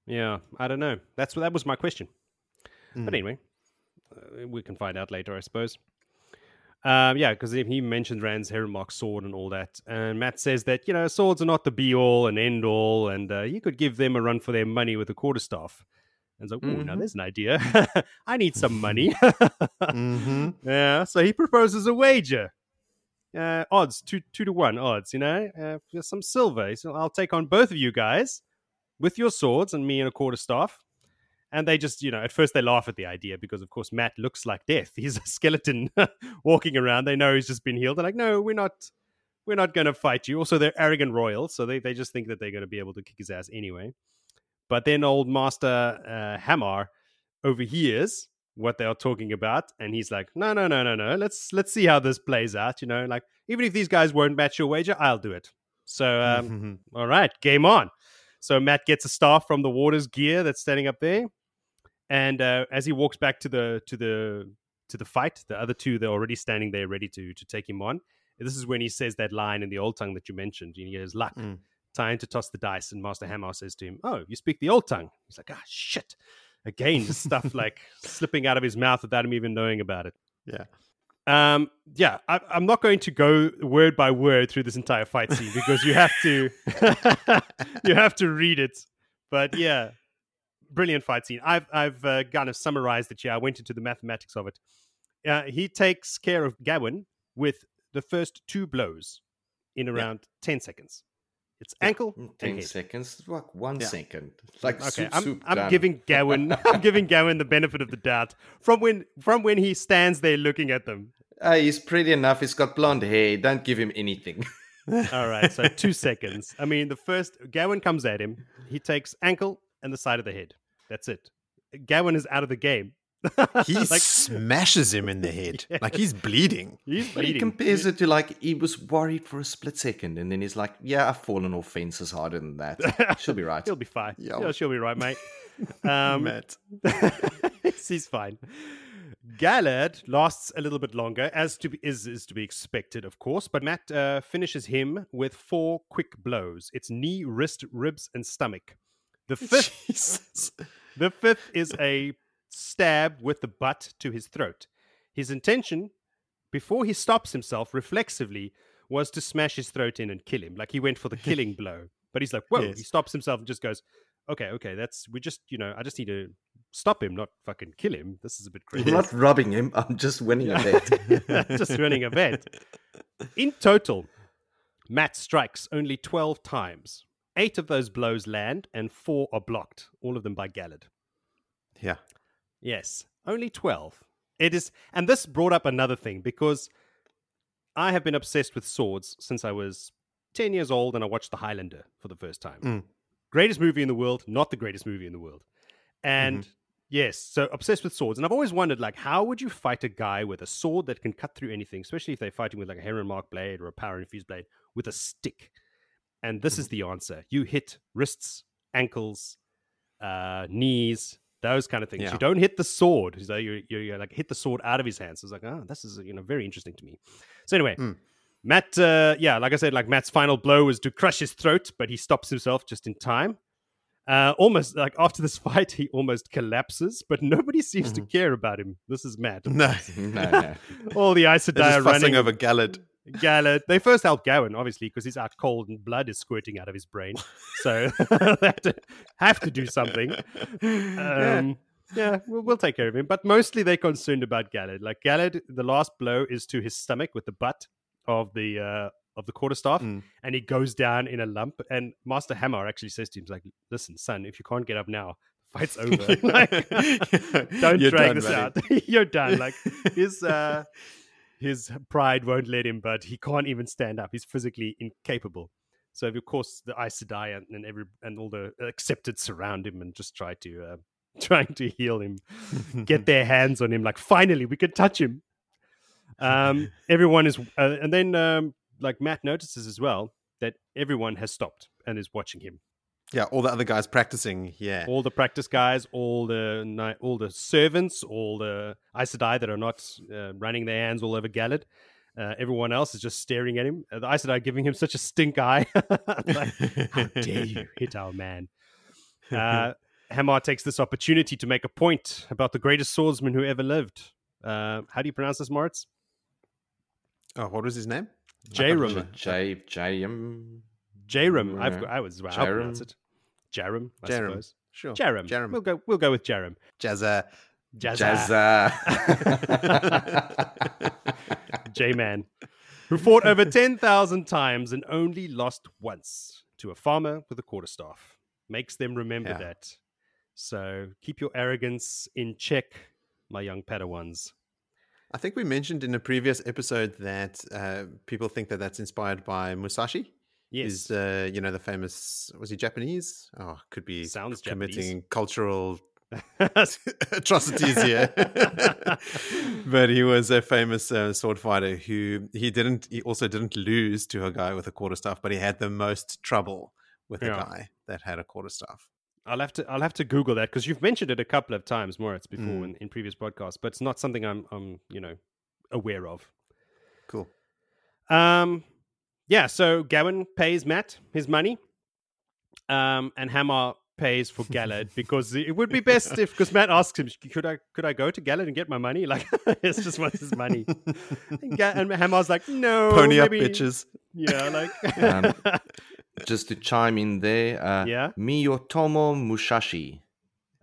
C: yeah. I don't know. That's what that was my question. But
A: Mm.
C: anyway, uh, we can find out later, I suppose. Um, yeah, because he mentioned Rand's Heronmark sword and all that, and Matt says that you know swords are not the be all and end all, and uh, you could give them a run for their money with a quarterstaff. And so, oh, now
B: Mhm.
C: there's an idea. I need some money.
A: Mhm.
C: Yeah, so he proposes a wager. Uh, odds two two to one odds. You know, uh, some silver. He said, "I'll take on both of you guys with your swords and me and a quarter staff." And they just, you know, at first they laugh at the idea because, of course, Matt looks like death. He's a skeleton walking around. They know he's just been healed. They're like, "No, we're not. we're not going to fight you. Also, they're arrogant royals, so they, they just think that they're going to be able to kick his ass anyway. But then old Master uh, Hammar overhears what they are talking about, and he's like, "No, no, no, no, no. Let's let's see how this plays out. You know, like even if these guys won't match your wager, I'll do it. So, um, all right, game on." So Matt gets a staff from the Waters gear that's standing up there, and uh, as he walks back to the to the to the fight, the other two they're already standing there ready to to take him on. This is when he says that line in the old tongue that you mentioned. He goes, "Luck."
A: Mm.
C: Time to toss the dice, and Master Hammar says to him, "Oh, you speak the old tongue." He's like, "Ah, shit!" Again, stuff like slipping out of his mouth without him even knowing about it.
A: Yeah.
C: Um, yeah, I, I'm not going to go word by word through this entire fight scene because you have to you have to read it. But yeah, brilliant fight scene. I've I've uh, kind of summarized it. Yeah, I went into the mathematics of it. Uh, he takes care of Gawain with the first two blows in around ten seconds. It's ankle
B: Mm, Ten seconds, like one
A: Yeah.
B: second. Like
C: Okay,
B: soup,
C: I'm,
B: soup
C: I'm
B: done.
C: giving Gawain I'm giving Gawain the benefit of the doubt from when from when he stands there looking at them.
B: Uh, he's pretty enough. He's got blonde hair. Don't give him anything.
C: All right, so two seconds. I mean, the first Gawain comes at him. He takes ankle and the side of the head. That's it. Gawain is out of the game.
A: He
C: like
A: smashes him in the head. Like he's bleeding.
C: he's
B: But he
C: bleeding.
B: compares it to like he was worried for a split second, and then he's like, "Yeah, I've fallen off fences harder than that. She'll be right."
C: He'll be fine.
A: Yeah.
C: Yeah, she'll be right, mate. Um,
A: Matt.
C: he's fine. Galad lasts a little bit longer, as to be, is is to be expected, of course. But Matt uh, finishes him with four quick blows. It's knee, wrist, ribs, and stomach. The fifth,
A: Jesus.
C: The fifth is a stab with the butt to his throat. His intention, before he stops himself reflexively, was to smash his throat in and kill him. Like he went for the killing blow. But he's like, whoa,
A: Yes.
C: he stops himself and just goes, okay, okay, that's, we just, you know, I just need to stop him, not fucking kill him. This is a bit crazy.
B: I'm not robbing him. I'm just winning a bet.
C: just running a bet. In total, Matt strikes only 12 times. Eight of those blows land and four are blocked, all of them by Galad.
A: Yeah.
C: Yes, only 12. It is, and this brought up another thing because I have been obsessed with swords since I was 10 years old and I watched The Highlander for the first time.
A: Mm.
C: Greatest movie in the world, not the greatest movie in the world. And yes, so obsessed with swords. And I've always wondered, like, how would you fight a guy with a sword that can cut through anything, especially if they're fighting with like a Heron Mark blade or a power infused blade with a stick? And this is the answer. You hit wrists, ankles, uh, knees, those kind of things.
A: Yeah.
C: You don't hit the sword. So you you you, like hit the sword out of his hands. So it's like, oh, this is you know very interesting to me. So anyway,
A: Mm.
C: Matt, uh, yeah, like I said, like Matt's final blow was to crush his throat, but he stops himself just in time. Uh, almost like after this fight, he almost collapses, but nobody seems to care about him. This is Matt.
A: No.
B: no, no.
C: All the are running
A: over Galad.
C: Galad. They first help Gawyn, obviously, because he's out cold and blood is squirting out of his brain. So they have to, have to do something. Um, yeah, we'll, we'll take care of him. But mostly they're concerned about Galad. Like Galad, the last blow is to his stomach with the butt of the uh, of the quarterstaff,
A: Mm.
C: and he goes down in a lump. And Master Hammar actually says to him, like, "Listen, son, if you can't get up now, the fight's over. like, don't
A: You're
C: drag
A: done,
C: this
A: buddy.
C: out. You're done." Like his uh, his pride won't let him, but he can't even stand up. He's physically incapable. So of course the Aes Sedai and, and every and all the accepted surround him and just try to uh, trying to heal him, get their hands on him. Like finally we can touch him. Um, everyone is, uh, and then um, like Matt notices as well that everyone has stopped and is watching him.
A: Yeah, all the other guys practicing. Yeah.
C: All the practice guys, all the all the servants, all the Aes Sedai that are not uh, running their hands all over Galad. Uh, everyone else is just staring at him. Uh, the Aes Sedai giving him such a stink eye. like, how dare you hit our man? Uh, Hammar takes this opportunity to make a point about the greatest swordsman who ever lived. Uh, how do you pronounce this, Moritz?
A: Oh, what was his name?
C: Jarum.
B: J J M.
C: Jarum. I've
B: Yeah.
C: got, I was well, I'll pronounce
B: Jarum.
C: it. Jarum, I
A: Jarum.
C: suppose.
A: Sure.
C: Jarum.
A: Jarum.
C: We'll go. We'll go with Jarum.
A: Jazza.
C: Jazza.
B: Jazza.
C: J Man, who fought over 10,000 times and only lost once to a farmer with a quarterstaff. Makes them remember
A: Yeah.
C: that. So keep your arrogance in check, my young Padawans.
A: I think we mentioned in a previous episode that uh, people think that that's inspired by Musashi.
C: Yes.
A: Is uh, you know the famous was he Japanese? Oh, could be
C: Sounds
A: committing cultural atrocities here. but he was a famous uh, sword fighter who he didn't he also didn't lose to a guy with a quarterstaff, but he had the most trouble with
C: Yeah.
A: a guy that had a quarterstaff.
C: I'll have to I'll have to Google that because you've mentioned it a couple of times, Moritz, before
A: Mm.
C: in, in previous podcasts, but it's not something I'm I'm you know aware of.
A: Cool.
C: Um, yeah. So Gavin pays Matt his money, um, and Hammar pays for Galad because it would be best if because Matt asks him, could I could I go to Galad and get my money? Like it's just wants his money, and, Ga- and Hammar's like, no,
A: Pony up bitches.
C: Yeah, like
B: Um, Just to chime in there, uh,
C: Yeah?
B: Miyamoto Musashi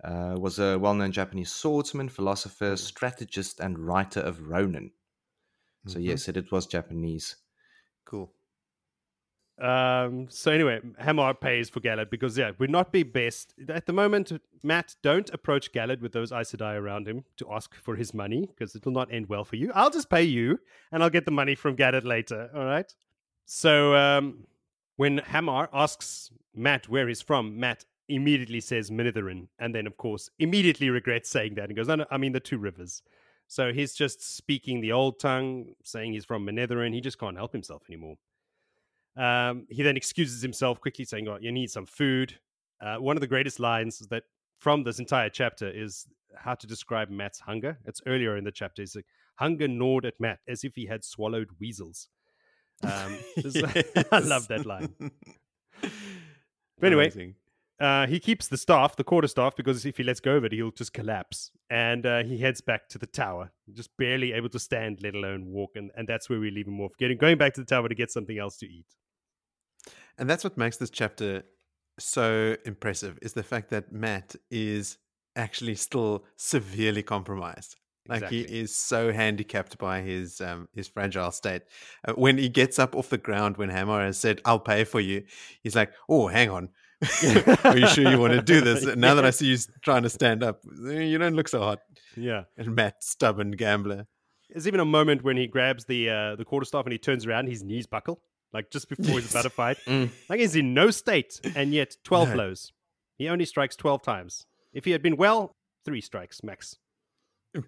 B: uh, was a well-known Japanese swordsman, philosopher, strategist, and writer of Ronin. So
A: Mhm.
B: yes, it, it was Japanese.
A: Cool.
C: Um, so anyway, Hammar pays for Galad because yeah, would not be best at the moment. Matt, don't approach Galad with those Aes Sedai around him to ask for his money because it will not end well for you. I'll just pay you, and I'll get the money from Galad later. All right. So um, when Hammar asks Matt where he's from, Matt immediately says Manetheren, and then of course immediately regrets saying that and goes, "No, no, I mean the two rivers." So he's just speaking the old tongue, saying he's from Manetheren. He just can't help himself anymore. Um, he then excuses himself quickly, saying, "Oh, you need some food." Uh, one of the greatest lines that from this entire chapter is how to describe Matt's hunger. It's earlier in the chapter. It's like hunger gnawed at Matt as if he had swallowed weasels. Um, I love that line. But anyway, uh, he keeps the staff, the quarter staff, because if he lets go of it, he'll just collapse. And uh, he heads back to the tower, just barely able to stand, let alone walk. And, and that's where we leave him off, getting going back to the tower to get something else to eat.
A: And that's what makes this chapter so impressive is the fact that Matt is actually still severely compromised. Like
C: Exactly.
A: he is so handicapped by his um, his fragile state. Uh, when he gets up off the ground, when Hammar has said, "I'll pay for you," he's like, "Oh, hang on, are you sure you want to do this?" Now that I see you trying to stand up, eh, you don't look so hot.
C: Yeah.
A: And Matt, stubborn gambler.
C: There's even a moment when he grabs the uh, the quarterstaff and he turns around, his knees buckle, like just before he's about to fight.
B: Mm.
C: Like he's in no state, and yet 12
A: No.
C: blows. He only strikes 12 times. If he had been well, three strikes max.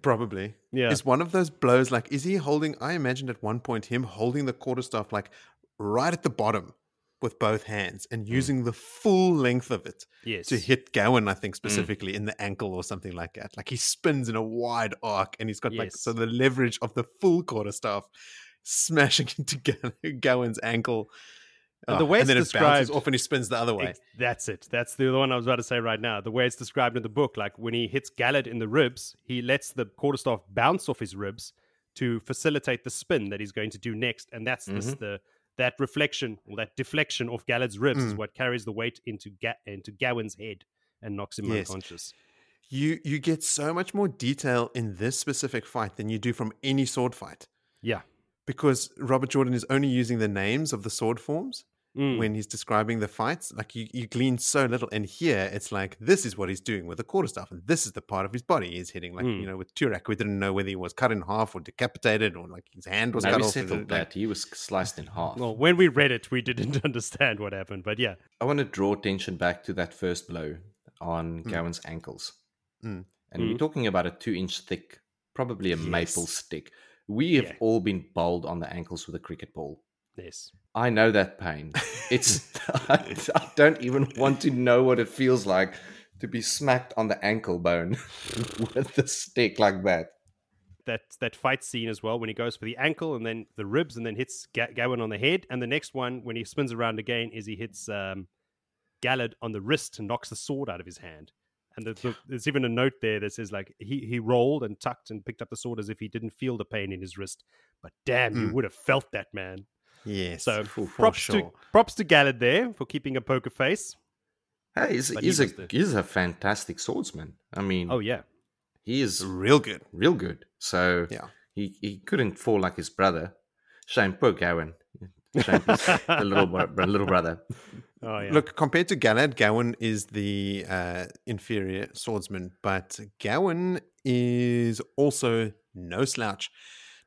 A: Probably.
C: Yeah.
A: Is one of those blows like, is he holding? I imagined at one point him holding the quarterstaff like right at the bottom with both hands and using the full length of it
C: yes.
A: to hit Gawyn, I think specifically in the ankle or something like that. Like he spins in a wide arc and he's got like, so the leverage of the full quarterstaff smashing into Gow- Gawyn's ankle.
C: The
A: Oh,
C: way
A: and then
C: it's
A: it bounces off and he spins the other way.
C: Ex- That's it. That's the one I was about to say right now. The way it's described in the book, like when he hits Galad in the ribs, he lets the quarterstaff bounce off his ribs to facilitate the spin that he's going to do next, and that's this, the that reflection or that deflection off Galad's ribs is
A: Mm.
C: what carries the weight into Ga- into Gawain's head and knocks him
A: Yes.
C: unconscious.
A: You you get so much more detail in this specific fight than you do from any sword fight.
C: Yeah.
A: Because Robert Jordan is only using the names of the sword forms
C: Mm.
A: when he's describing the fights. Like you, you glean so little, and here it's like this is what he's doing with the quarterstaff, and this is the part of his body he's hitting. Like
C: Mm.
A: you know, with Turak, we didn't know whether he was cut in half or decapitated, or like his hand was
B: Now
A: cut
B: we
A: off.
B: settled
A: like-
B: that. He was sliced in half.
C: Well, when we read it, we didn't understand what happened, but yeah,
B: I want to draw attention back to that first blow on Gawyn's ankles.
A: Mm.
B: And we're talking about a two inch thick, probably a maple stick. We have
C: Yeah.
B: all been bowled on the ankles with a cricket ball.
C: yes.
B: I know that pain. It's I, I don't even want to know what it feels like to be smacked on the ankle bone with the stick like that.
C: that that fight scene as well when he goes for the ankle and then the ribs and then hits Ga- Gawain on the head and the next one when he spins around again is he hits um, Galad on the wrist and knocks the sword out of his hand and the, the, there's even a note there that says like he he rolled and tucked and picked up the sword as if he didn't feel the pain in his wrist but damn you
A: Mm.
C: would have felt that man
A: yes,
C: so
A: for, for
C: props
A: sure.
C: to props to Galad there for keeping a poker face
B: Hey, he's,
C: But he
B: a,
C: the-
B: he's a fantastic swordsman. I mean,
C: oh yeah
B: he is
A: real good.
B: real good. So
A: Yeah.
B: he, he couldn't fall like his brother. Shame, poor Gawyn. Shame, his- the little, bro- little brother.
C: oh yeah
A: Look, compared to Galad, Gawyn is the uh, inferior swordsman, but Gawyn is also no slouch.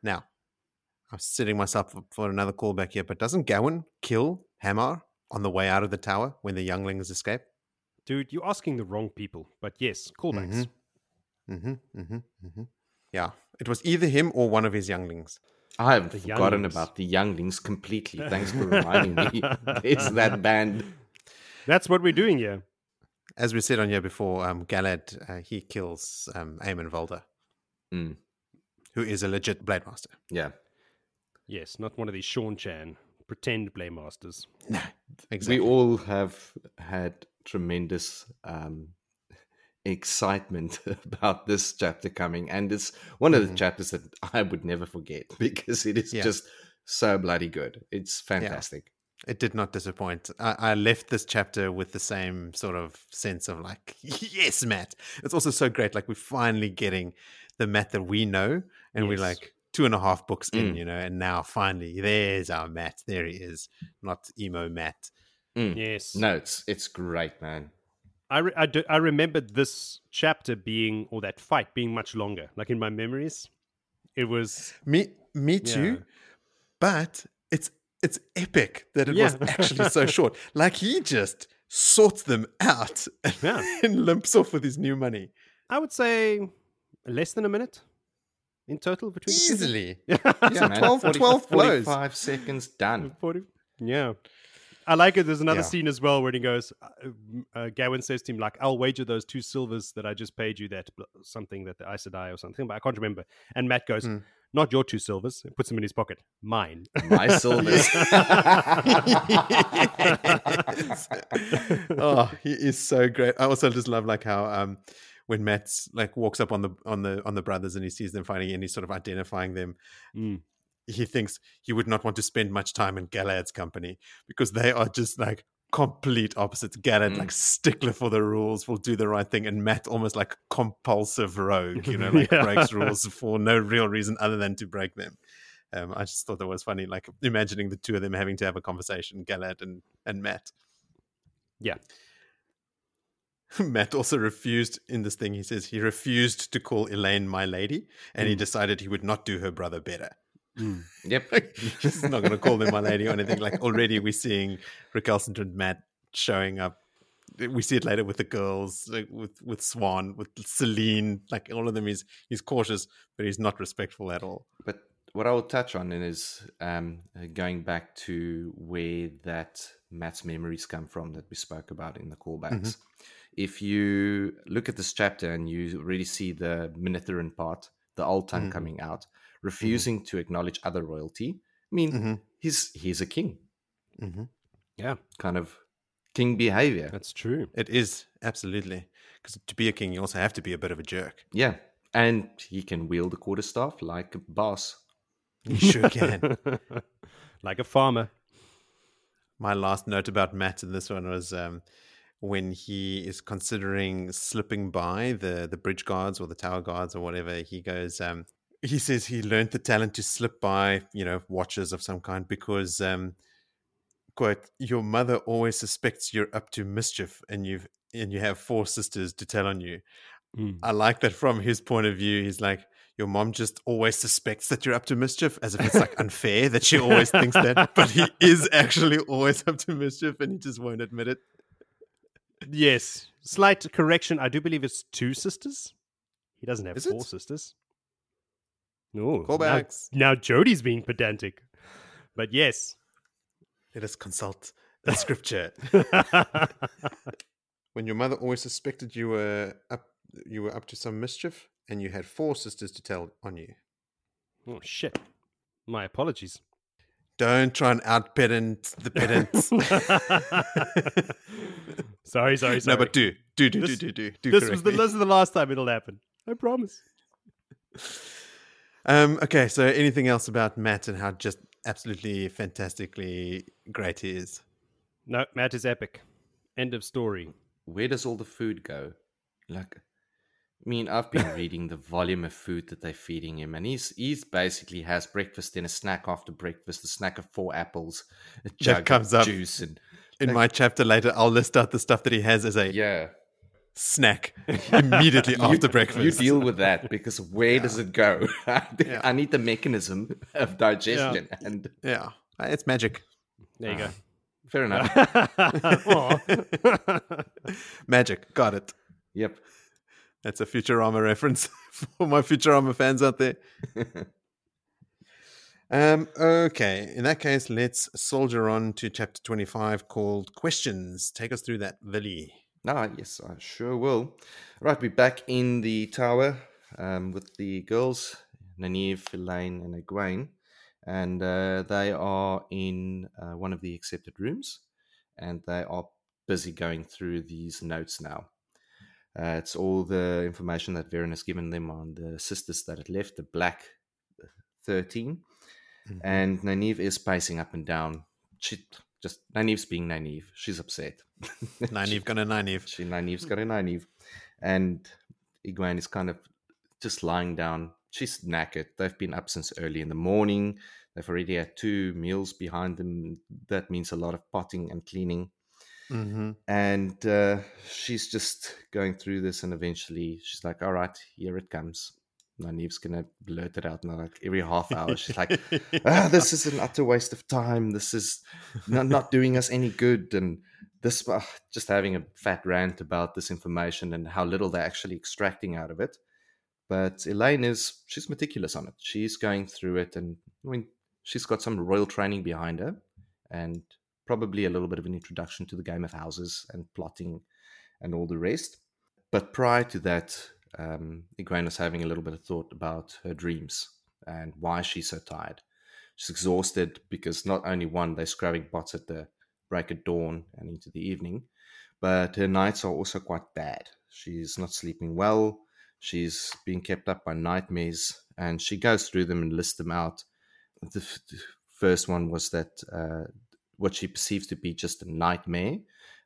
A: Now, I'm setting myself up for another callback here, but doesn't Gawain kill Hammar on the way out of the tower when the younglings escape?
C: Dude, you're asking the wrong people. But yes, callbacks.
A: Mm-hmm, mm-hmm, mm-hmm. Yeah, it was either him or one of his younglings.
B: I have
C: The
B: forgotten
C: younglings.
B: about the younglings completely. Thanks for reminding me. It's that band.
C: That's what we're doing here.
A: As we said on here before, um, Galad uh, he kills um, Eamon Valda,
B: Mm,
A: who is a legit blade master.
B: yeah.
C: Yes, not one of these Seanchan pretend blame masters.
A: No, exactly.
B: We all have had tremendous um, excitement about this chapter coming, and it's one of the
A: Mhm.
B: chapters that I would never forget because it is
A: Yeah.
B: just so bloody good. It's fantastic.
A: it did not disappoint. I, I left this chapter with the same sort of sense of like, yes, Matt. It's also so great. Like we're finally getting the Matt that we know, and we're like two and a half books in,
B: Mm.
A: you know, and now finally there's our Matt. There he is, not emo Matt.
B: Mm.
C: Yes.
B: No, it's it's great, man.
C: I, re- I, do, I remembered this chapter being, or that fight being much longer. Like in my memories, it was.
A: Me, me too.
C: Yeah.
A: But it's it's epic that it
C: Yeah.
A: was actually so short. Like he just sorts them out
C: Yeah.
A: and limps off with his new money
C: I would say less than a minute in total between the two
A: easily.
C: Yeah,
A: Yeah,
B: man.
A: 12 12 blows.
B: 45 seconds done.
C: 40 Yeah. I like it. There's another
A: Yeah.
C: scene as well where he goes, uh, uh, Gawain says to him, like, I'll wager those two silvers that I just paid you that something that the Aes Sedai or something, but I can't remember. And Matt goes,
A: Hmm.
C: not your two silvers. and puts them in his pocket. Mine.
B: My silvers.
A: Yes. oh, he is so great. I also just love like how um when Matt's like walks up on the on the on the brothers and he sees them fighting and he's sort of identifying them.
C: Mm.
A: He thinks he would not want to spend much time in Galad's company because they are just like complete opposites. Galad
B: Mm.
A: like stickler for the rules, will do the right thing, and Matt almost like compulsive rogue, you know, like
C: Yeah.
A: breaks rules for no real reason other than to break them. Um, I just thought that was funny, like imagining the two of them having to have a conversation, Galad and, and Matt.
C: Yeah.
A: Matt also refused in this thing. He says he refused to call Elayne my lady, and he
C: Mm.
A: decided he would not do her brother better.
C: Mm.
B: yep.
A: Like, he's not going to call them my lady or anything. Like already, we're seeing recalcitrant Matt showing up. We see it later with the girls, like with with Siuan, with Celine. Like all of them, he's he's cautious, but he's not respectful at all.
B: But what I will touch on is um, uh, going back to where that Matt's memories come from that we spoke about in the callbacks. If you look at this chapter and you really see the Manetheren part, the old tongue
A: Mhm.
B: coming out, refusing to acknowledge other royalty, I mean,
A: Mm-hmm.
B: he's he's a king,
A: Mm-hmm.
C: Yeah,
B: kind of king behavior.
C: that's true.
A: It is absolutely because to be a king, you also have to be a bit of a jerk.
B: Yeah, and he can wield the quarterstaff like a boss.
A: You sure can.
C: like a farmer.
A: My last note about Matt in this one was um, when he is considering slipping by the the bridge guards or the tower guards or whatever. He goes. Um, he says he learned the talent to slip by, you know, watches of some kind because, um, quote, your mother always suspects you're up to mischief, and you've and you have four sisters to tell on you.
C: Mm.
A: I like that from his point of view. He's like, your mom just always suspects that you're up to mischief, as if it's like unfair that she always thinks that, but he is actually always up to mischief, and he just won't admit it.
C: Yes. Slight correction. I do believe it's two sisters. He doesn't have
A: Is it?
C: four sisters. No.
A: Callbacks.
C: Now, now Jody's being pedantic. But yes.
A: Let us consult the scripture. when your mother always suspected you were up, you were up to some mischief, and you had four sisters to tell on you.
C: oh, shit. My apologies.
A: Don't try and out pedant the pedants.
C: sorry, sorry, sorry.
A: no, but do, do, do,
C: This-
A: do, do, do, do.
C: this was the this is the last time it'll happen. I promise.
A: Um, okay, so anything else about Matt and how just absolutely fantastically great he is?
C: No, Matt is epic. End of story.
B: where does all the food go? Like, I mean, I've been reading the volume of food that they're feeding him, and he's he's basically has breakfast and a snack after breakfast, a snack of four apples, a jug
A: comes
B: of
A: up.
B: juice, and
A: In my chapter later, I'll list out the stuff that he has as a
B: yeah,
A: snack immediately after breakfast.
B: You deal with that because where does it go?
A: Yeah.
B: I need the mechanism of digestion, and
A: Yeah, Uh, it's magic.
C: There you go.
B: fair enough.
A: Magic. Got it.
B: yep.
A: That's a Futurama reference for my Futurama fans out there. um, okay, in that case, let's soldier on to chapter 25 called Questions. Take us through that, Villy.
B: Ah, yes, I sure will. Right, we're back in the tower um, with the girls, Nynaeve, Elayne, and Egwene, and uh, they are in uh, one of the accepted rooms, and they are busy going through these notes now. Uh, it's all the information that Verin has given them on the sisters that had left, the Black uh, 13,
A: Mm-hmm.
B: and Nynaeve is pacing up and down. She just Nynaeve's being Nynaeve. She's upset.
A: Nynaeve gonna Nynaeve.
B: She Nynaeve's got a Nynaeve. And Egwene is kind of just lying down. She's knackered. They've been up since early in the morning. They've already had two meals behind them. That means a lot of potting and cleaning.
A: Mm-hmm.
B: And uh, she's just going through this, and eventually she's like, "All right, here it comes." Nynaeve's gonna blurt it out now, like every half hour. She's like, ah, "This is an utter waste of time. This is not, not doing us any good." And this, uh, just having a fat rant about this information and how little they're actually extracting out of it. But Elayne is she's meticulous on it. She's going through it, and I mean, she's got some royal training behind her, and probably a little bit of an introduction to the game of houses and plotting and all the rest. But prior to that, um, was having a little bit of thought about her dreams and why she's so tired. She's exhausted because not only one, they're scrubbing pots at the break of dawn and into the evening, but her nights are also quite bad. She's not sleeping well. She's being kept up by nightmares, and she goes through them and lists them out. The, f- the first one was that uh, what she perceives to be just a nightmare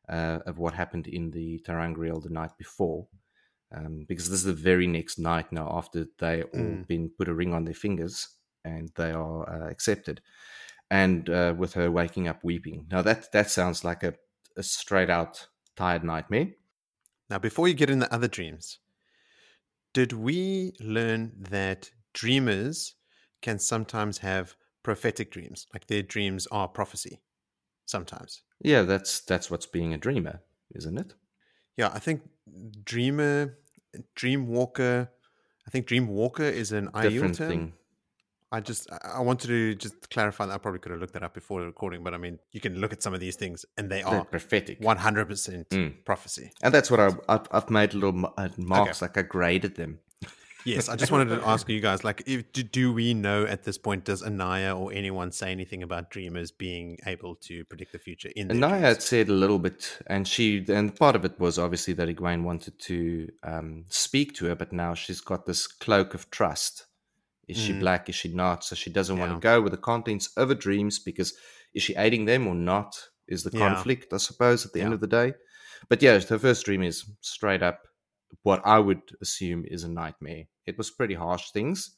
B: uh, of what happened in the ter'angreal the night before. Um, because this is the very next night now after they all
A: Mm.
B: been put a ring on their fingers and they are uh, accepted, and uh, with her waking up weeping. Now that that sounds like a, a straight out tired nightmare.
A: Now, before you get into other dreams, did we learn that dreamers can sometimes have prophetic dreams? Like their dreams are prophecy sometimes.
B: Yeah, that's that's what's being a dreamer, isn't it?
A: Yeah, I think dreamer, dreamwalker, I think dreamwalker is an
B: Different
A: term.
B: thing.
A: I just I- wanted to just clarify that I probably could have looked that up before the recording, but I mean you can look at some of these things and they
B: They're prophetic.
A: one hundred percent
B: Mm.
A: prophecy.
B: And that's what I, I've, I've made little uh, marks, like I graded them.
A: Yes, I just wanted to ask you guys, like, if, do, do we know at this point, does Anaiya or anyone say anything about dreamers being able to predict the future in their
B: Anaiya
A: dreams?
B: had said a little bit, and she, and part of it was obviously that Egwene wanted to um, speak to her, but now she's got this cloak of trust. Is she
A: Mm.
B: black? Is she not? So she doesn't want to go with the contents of her dreams because is she aiding them or not? Is the
A: Yeah.
B: conflict, I suppose, at the end of the day. But yeah, her first dream is straight up what I would assume is a nightmare. It was pretty harsh things.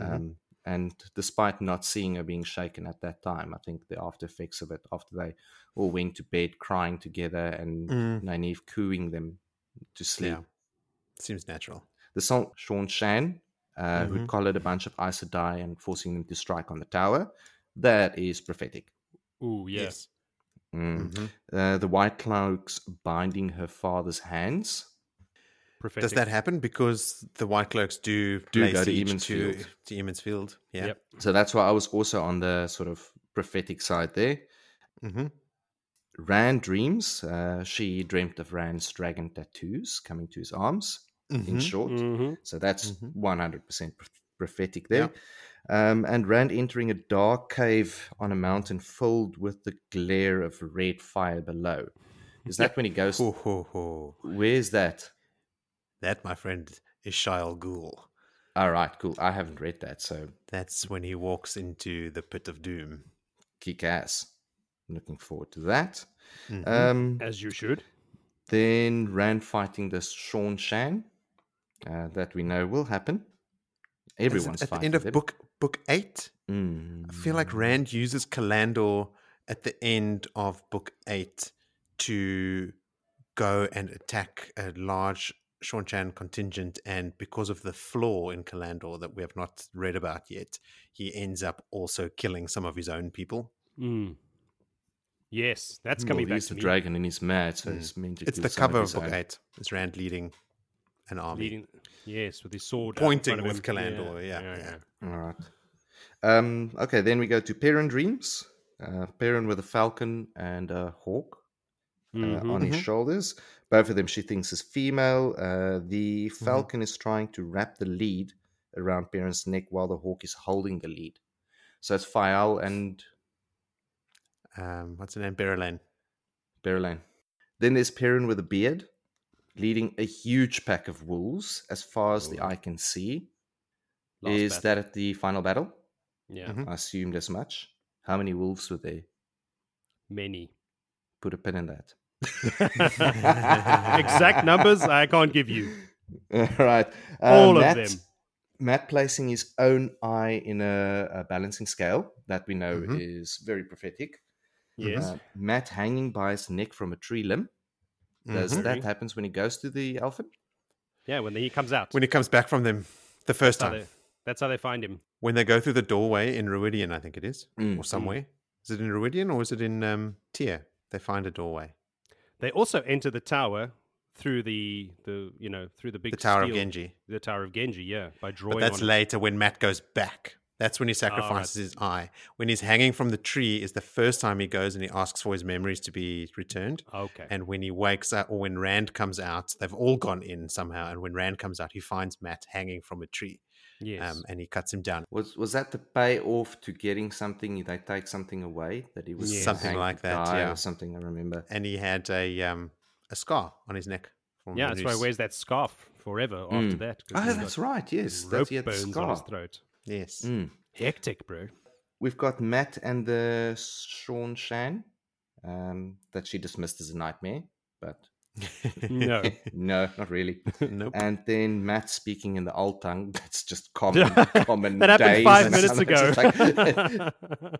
A: Mhm.
B: Um, and despite not seeing her being shaken at that time, I think the after effects of it, after they all went to bed crying together and
A: Mm,
B: Nynaeve cooing them to sleep.
A: yeah, seems natural.
B: The song Seanchan, uh,
A: Mhm.
B: who'd collared a bunch of Aes Sedai and forcing them to strike on the tower, that is prophetic.
C: Ooh, yeah.
A: Yes.
B: Mm.
A: Mhm.
B: Uh, the White Cloaks binding her father's hands.
C: Prophetic.
A: Does that happen because the White Cloaks do,
B: Do
A: lay
B: go to
A: siege
B: Emond's
A: to,
B: Field.
A: to Emond's Field? Yeah.
C: Yep.
B: So that's why I was also on the sort of prophetic side there.
A: Mm-hmm.
B: Rand dreams. Uh, she dreamt of Rand's dragon tattoos coming to his arms. In
A: Mhm.
B: short,
C: hmm
B: so that's
A: Mhm.
B: 100% prophetic there. Um, and Rand entering a dark cave on a mountain filled with the glare of red fire below. Is that when he goes?
A: Ho, ho, ho.
B: Where's that?
A: That, my friend, is Shayol Ghul.
B: All right, cool. I haven't read that, so
A: That's when he walks into the pit of doom.
B: kick ass. Looking forward to that.
A: Mhm.
B: Um,
C: As you should.
B: then Rand fighting this Seanchan. Uh, that we know will happen.
A: Is it
B: Everyone's
A: at the end of
B: them.
A: book book eight.
B: Mm.
A: I feel like Rand uses Callandor at the end of book eight to go and attack a large Seanchan contingent, and because of the flaw in Callandor that we have not read about yet, he ends up also killing some of his own people.
C: Mm. Yes, that's
B: Well,
C: coming back
B: he's
C: to
B: the
C: me.
B: dragon and he's mad, so
A: Mm.
B: he's meant to
A: It's the cover of
B: his
A: book eight. It's Rand leading an army.
C: Leading, yes, with his sword
A: Pointing
C: front of
A: with
C: him.
A: Callandor, yeah, yeah.
B: All right. Um, okay, then we go to Perrin Dreams. Uh, Perrin with a falcon and a hawk uh,
C: Mhm.
B: on his
A: Mhm.
B: shoulders. Both of them she thinks is female. Uh, the
A: Mm-hmm.
B: falcon is trying to wrap the lead around Perrin's neck while the hawk is holding the lead. So it's Faile and
A: Um, what's her name? Berelain.
B: Berlin. Then there's Perrin with a beard, leading a huge pack of wolves as far as the
C: Oh.
B: eye can see.
C: Last
B: is
C: battle.
B: that at the final battle?
C: Yeah,
A: Mhm.
B: I assumed as much. How many wolves were there?
C: many.
B: Put a pin in that.
C: Exact numbers I can't give you.
B: All right.
C: All of
B: Matt,
C: them.
B: Matt placing his own eye in a, a balancing scale that we know
A: Mhm.
B: is very prophetic.
C: Yes.
B: Uh, Matt hanging by his neck from a tree limb. Does
A: Mhm.
B: that happens when he goes to the Eelfinn?
C: yeah, when he comes out.
A: When he comes back from them the first
C: that's, how
A: time,
C: they, that's how they find him.
A: when they go through the doorway in Rhuidean, I think it is,
B: Mm,
A: or somewhere. Is it in Rhuidean or is it in um, Tear? They find a doorway.
C: They also enter the tower through the the you know through the big
A: The Tower of Ghenjei.
C: The Tower of Ghenjei, yeah, by drawing
A: But that's later when Matt goes back. That's when he
C: right.
A: sacrifices his eye. When he's hanging from the tree is the first time he goes and he asks for his memories to be returned.
C: Okay.
A: And when he wakes up, or when Rand comes out, they've all gone in somehow. And when Rand comes out, he finds Matt hanging from a tree,
C: yes.
A: um, and he cuts him down.
B: Was was that the payoff to getting something? They take something away that he was
C: Yes.
A: Something like that, yeah.
B: or something. I remember.
A: And he had a um, a scar on his neck. from
C: yeah, that's why he wears that scarf forever after
B: Mm.
C: that. 'cause
B: Oh, that's
C: got
B: right. Yes,
C: Rope
B: that's he had the
C: burns on his throat.
A: Yes.
B: Mm.
C: Hectic, bro.
B: We've got Matt and the Seanchan um, that she dismissed as a nightmare, but
C: No.
B: no, not really.
A: nope.
B: And then Matt speaking in the old tongue. That's just common, common.
C: that happened
B: days
C: five minutes ago.
B: like-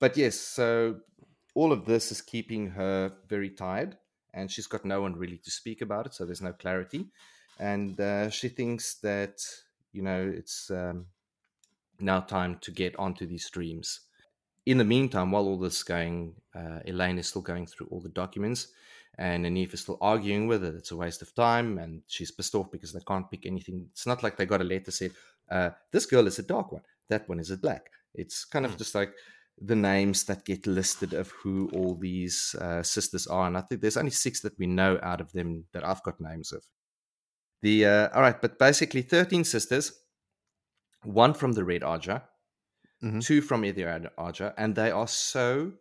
B: but yes, so all of this is keeping her very tired, and she's got no one really to speak about it, so there's no clarity. And uh, she thinks that you know it's um, now time to get onto these streams. In the meantime, while all this is going, uh, Elayne is still going through all the documents, and Anif is still arguing with her. It's a waste of time, and she's pissed off because they can't pick anything. It's not like they got a letter said, uh, "This girl is a dark one, that one is a black." It's kind of
A: Hmm.
B: just like the names that get listed of who all these uh, sisters are, and I think there's only six that we know out of them that I've got names of. The uh, all right, but basically thirteen sisters, one from the Red Ajah,
A: Mhm.
B: two from either Ajah, and they are so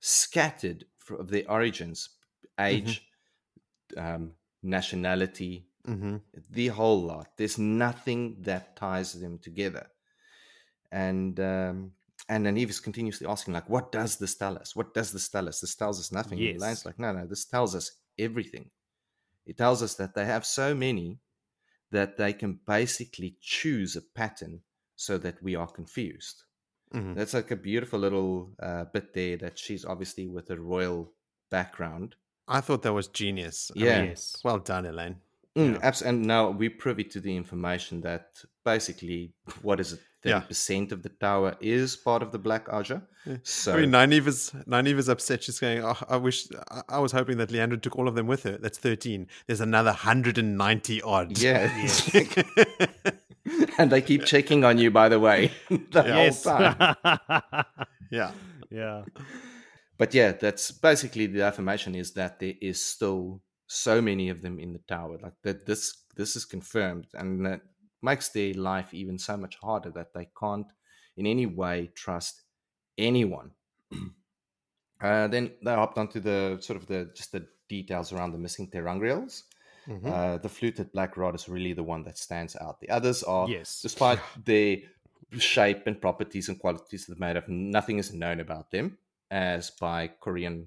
B: scattered of their origins, age, um, nationality,
A: hmm
B: the whole lot. There's nothing that ties them together. And um, and then Eve is continuously asking, like, what does this tell us? What does this tell us? This tells us nothing. And
C: Yes.
B: Elayne's like, no, no, this tells us everything. It tells us that they have so many that they can basically choose a pattern so that we are confused.
A: hmm
B: That's like a beautiful little uh, bit there that she's obviously with a royal background.
A: I thought that was genius. I mean,
C: Yes.
A: well done, Elayne.
B: Mm,
C: Yeah.
B: abs- and now we're privy to the information that basically, what is it,
A: Yeah.
B: 30% of the tower is part of the Black Ajah.
A: Yeah.
B: So,
A: I mean, Nynaeve is Nynaeve is upset. She's going, oh, "I wish I, I was hoping that Liandrin took all of them with her." That's thirteen. There's another hundred and ninety odd.
B: yeah.
C: Yes.
B: and they keep checking on you, by the way, the
C: yes.
B: whole time.
A: yeah.
C: yeah.
B: But yeah, that's basically the affirmation is that there is still so many of them in the tower. Like that, this this is confirmed, and that makes their life even so much harder that they can't in any way trust anyone. uh, then they hopped onto the sort of the just the details around the missing ter'angreals.
A: Mhm.
B: Uh, the fluted black rod is really the one that stands out. The others are,
C: Yes.
B: despite their shape and properties and qualities that made of, nothing is known about them, as by Corianin,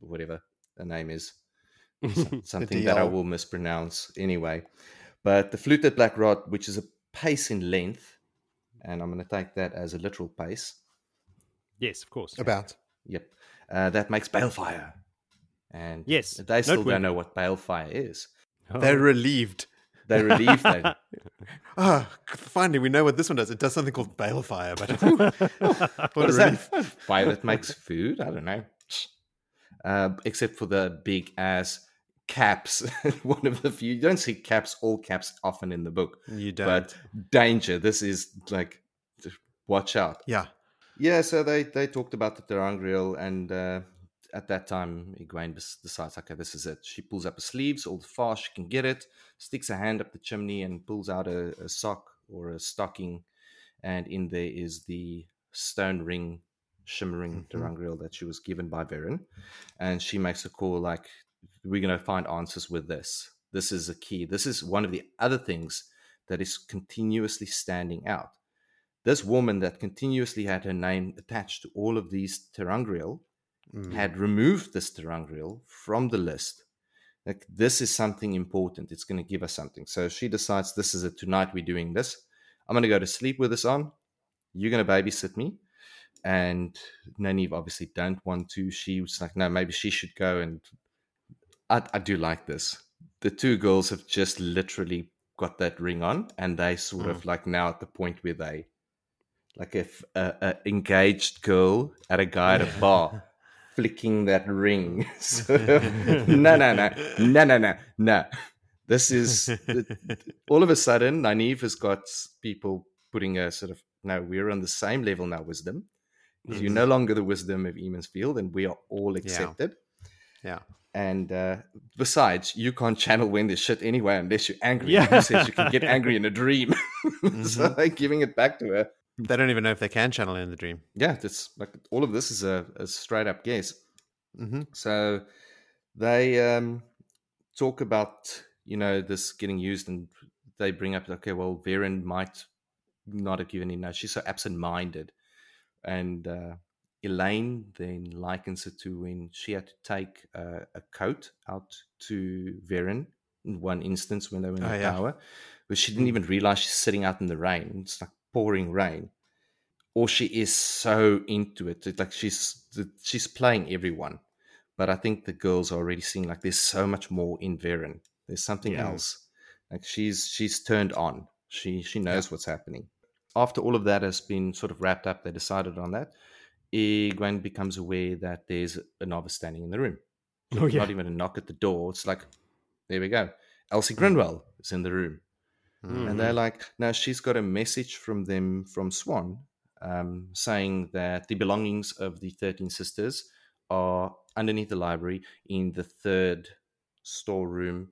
B: whatever the name is, something that I will mispronounce anyway. But the fluted black rod, which is a pace in length, and I'm going to take that as a literal pace.
C: yes, of course.
A: About.
B: Yep, uh, that makes balefire. and
C: Yes,
B: they still
C: noteworthy.
B: don't know what balefire is.
A: They're relieved.
B: They're relieved that
A: Ah, finally, we know what this one does. It does something called balefire, but
B: what
A: what
B: is
A: relief.
B: that? Fire that makes food? I don't know. Uh, except for the big ass caps. One of the few. You don't see caps, all caps, often in the book.
A: You don't.
B: But danger. This is like, watch out.
A: yeah.
B: Yeah, so they they talked about the ter'angreal, and uh, at that time, Egwene decides, okay, this is it. She pulls up her sleeves, all the far she can get it, sticks her hand up the chimney, and pulls out a, a sock or a stocking, and in there is the stone ring, shimmering
A: Mhm.
B: ter'angreal that she was given by Verin, and she makes a call like, we're going to find answers with this. This is a key. This is one of the other things that is continuously standing out this woman that continuously had her name attached to all of these ter'angreal
A: Mm.
B: had removed this ter'angreal from the list. Like this is something important. It's going to give us something. So she decides this is it. Tonight we're doing this. I'm going to go to sleep with this on. You're going to babysit me. And Nynaeve obviously don't want to. She was like, no, maybe she should go. And I, I do like this. The two girls have just literally got that ring on, and they sort of like now at the point where they, like, if a, a engaged girl at a guy at a bar flicking that ring. no, no, no, no, no, no, no. This is all of a sudden, Nynaeve has got people putting a sort of no, we're on the same level now, wisdom. You're no longer the wisdom of Emond's Field, and we are all accepted.
A: Yeah.
B: And uh, besides, you can't channel when there's shit anyway unless you're angry.
C: Yeah.
B: Who says you can get angry in a dream? so they're giving it back to her.
A: They don't even know if they can channel in the dream.
B: Yeah, it's like all of this is a, a straight up guess.
A: hmm
B: So they um, talk about you know this getting used, and they bring up okay, well, Verin might not have given in. No, she's so absent-minded, and uh, Elayne then likens it to when she had to take uh, a coat out to Verin in one instance when they were in
A: Oh,
B: the
A: yeah.
B: tower, but she didn't even realize she's sitting out in the rain. It's like pouring rain. Or she is so into it, It's like she's she's playing everyone but I think the girls are already seeing like there's so much more in Verin. There's something
A: Yeah.
B: else. Like she's she's turned on. She she knows what's happening. After all of that has been sort of wrapped up, they decided on that. Egwene becomes aware that there's a novice standing in the room.
C: Oh, yeah.
B: Not even a knock at the door. It's like, there we go. Elsie hmm. Grinwell is in the room.
A: Mm.
B: And they're like, now she's got a message from them from Siuan um, saying that the belongings of the 13 sisters are underneath the library in the third storeroom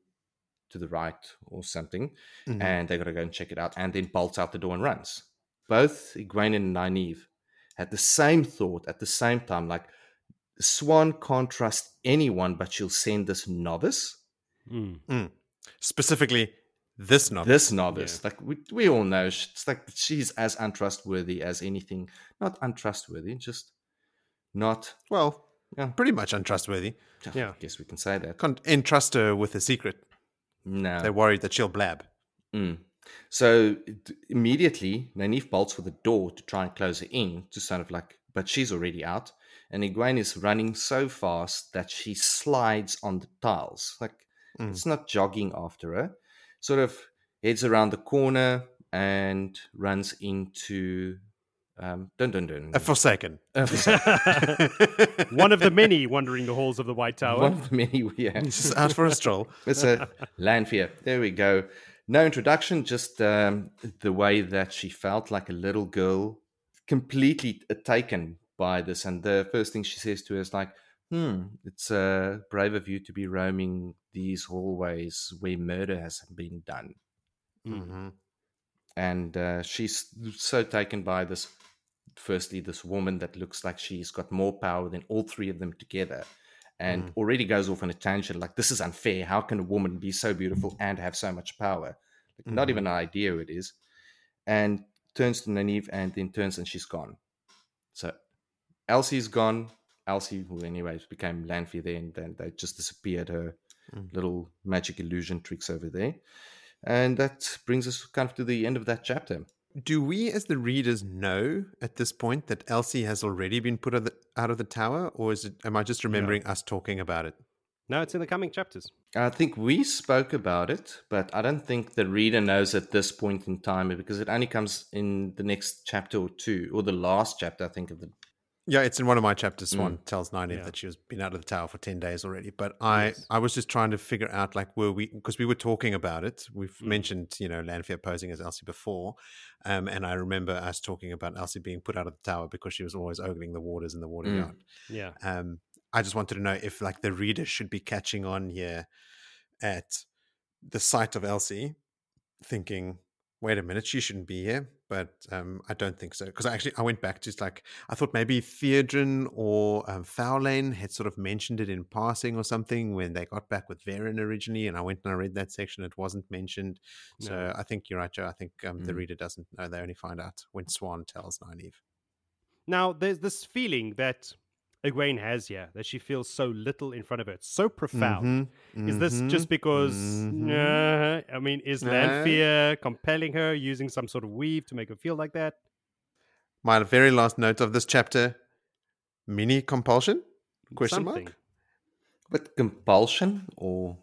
B: to the right or something.
A: Mhm.
B: And they got to go and check it out and then bolts out the door and runs. Both Egwene and Nynaeve had the same thought at the same time like, Siuan can't trust anyone, but she'll send this novice
C: Mm.
A: Specifically, this novel.
B: this novice like we, we all know it's like she's as untrustworthy as anything not untrustworthy just not
A: well,
B: Yeah.
A: pretty much untrustworthy.
C: Yeah.
B: i guess we can say that
A: Can't entrust her with a secret.
B: no
A: They're worried that she'll blab.
B: Mm. so d- immediately Nynaeve bolts for the door to try and close her in to sort of like but she's already out and Egwene is running so fast that she slides on the tiles like
A: Mm.
B: it's not jogging after her sort of heads around the corner and runs into um, dun dun dun.
A: A Forsaken.
B: Uh,
C: One of the many wandering the halls of the White Tower.
B: One of the many, yeah.
A: Just out for a stroll.
B: It's a Lanfear. There we go. No introduction, just um, the way that she felt like a little girl, completely taken by this. And the first thing she says to her is like, "Hmm, it's uh, brave of you to be roaming these hallways where murder has been done."
A: hmm
B: and uh, she's so taken by this firstly this woman that looks like she's got more power than all three of them together and already goes off on a tangent like this is unfair. How can a woman be so beautiful and have so much power? Like, not
A: Mhm.
B: even an idea who it is. And turns to Nynaeve and then turns and she's gone. So elsie's gone elsie who anyways became lanfear there and then they just disappeared her
A: Mm.
B: little magic illusion tricks over there and that brings us kind of to the end of that chapter.
A: Do we, as the readers, know at this point that Elsie has already been put out of the, out of the tower, or is it? Am I just remembering us talking about it?
C: No, it's in the coming chapters.
B: I think we spoke about it, but I don't think the reader knows at this point in time because it only comes in the next chapter or two, or the last chapter, I think, of the.
A: Yeah, it's in one of my chapters. Siuan
B: Mm.
A: tells Nynaeve
C: Yeah.
A: that she has been out of the tower for ten days already. But I,
C: Yes.
A: I was just trying to figure out like were we because we were talking about it. We've
C: Mm.
A: mentioned you know Lanfear posing as Elsie before, um, and I remember us talking about Elsie being put out of the tower because she was always ogling the waters in the water
B: Mm.
A: yard.
C: Yeah.
A: Um, I just wanted to know if like the reader should be catching on here at the sight of Elsie, thinking, "Wait a minute, she shouldn't be here." But um, I don't think so because I actually I went back to like I thought maybe Theodrin or um, Faolain had sort of mentioned it in passing or something when they got back with Verin originally, and I went and I read that section. It wasn't mentioned, so I think you're right, Joe. I think um, the
B: Mm.
A: reader doesn't know; they only find out when Siuan tells Nynaeve.
C: Now, there's this feeling that Egwene has here that she feels so little in front of her. It's so profound.
A: Mhm,
C: Is this just
A: mhm,
C: because?
A: mhm.
C: uh, I mean, is
A: No.
C: Lanfear compelling her using some sort of weave to make her feel like that?
A: My very last note of this chapter: mini compulsion? Question
C: Something.
A: mark.
B: But compulsion, or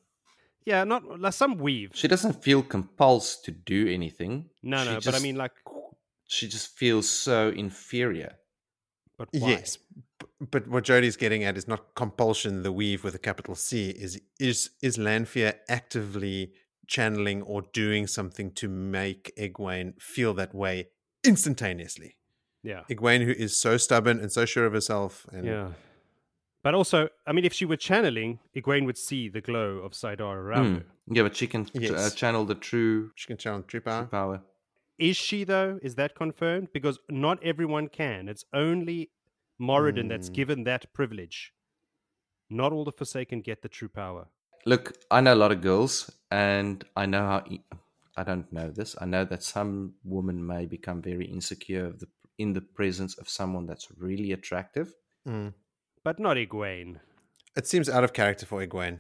C: Yeah, not like some weave.
B: she doesn't feel compulsed to do anything.
C: No,
B: She
C: no, but I mean, like,
B: she just feels so inferior.
C: but why?
A: Yes, b- but what Jody's getting at is not compulsion. The weave with a capital C is is is Lanfear actively channeling or doing something to make Egwene feel that way instantaneously.
C: Yeah,
A: Egwene, who is so stubborn and so sure of herself, and
C: yeah. But also, I mean, if she were channeling, Egwene would see the glow of saidar around
B: Mm.
C: her.
B: Yeah, but she can t- uh, channel the true
A: she can channel true power.
B: power.
C: Is she though? Is that confirmed? Because not everyone can. It's only Moridin that's
A: Mm.
C: given that privilege. Not all the Forsaken get the true power.
B: Look, I know a lot of girls, and I know how. e- I don't know this. I know that some women may become very insecure of the, in the presence of someone that's really attractive.
A: Mm.
C: But not Egwene.
A: It seems out of character for Egwene.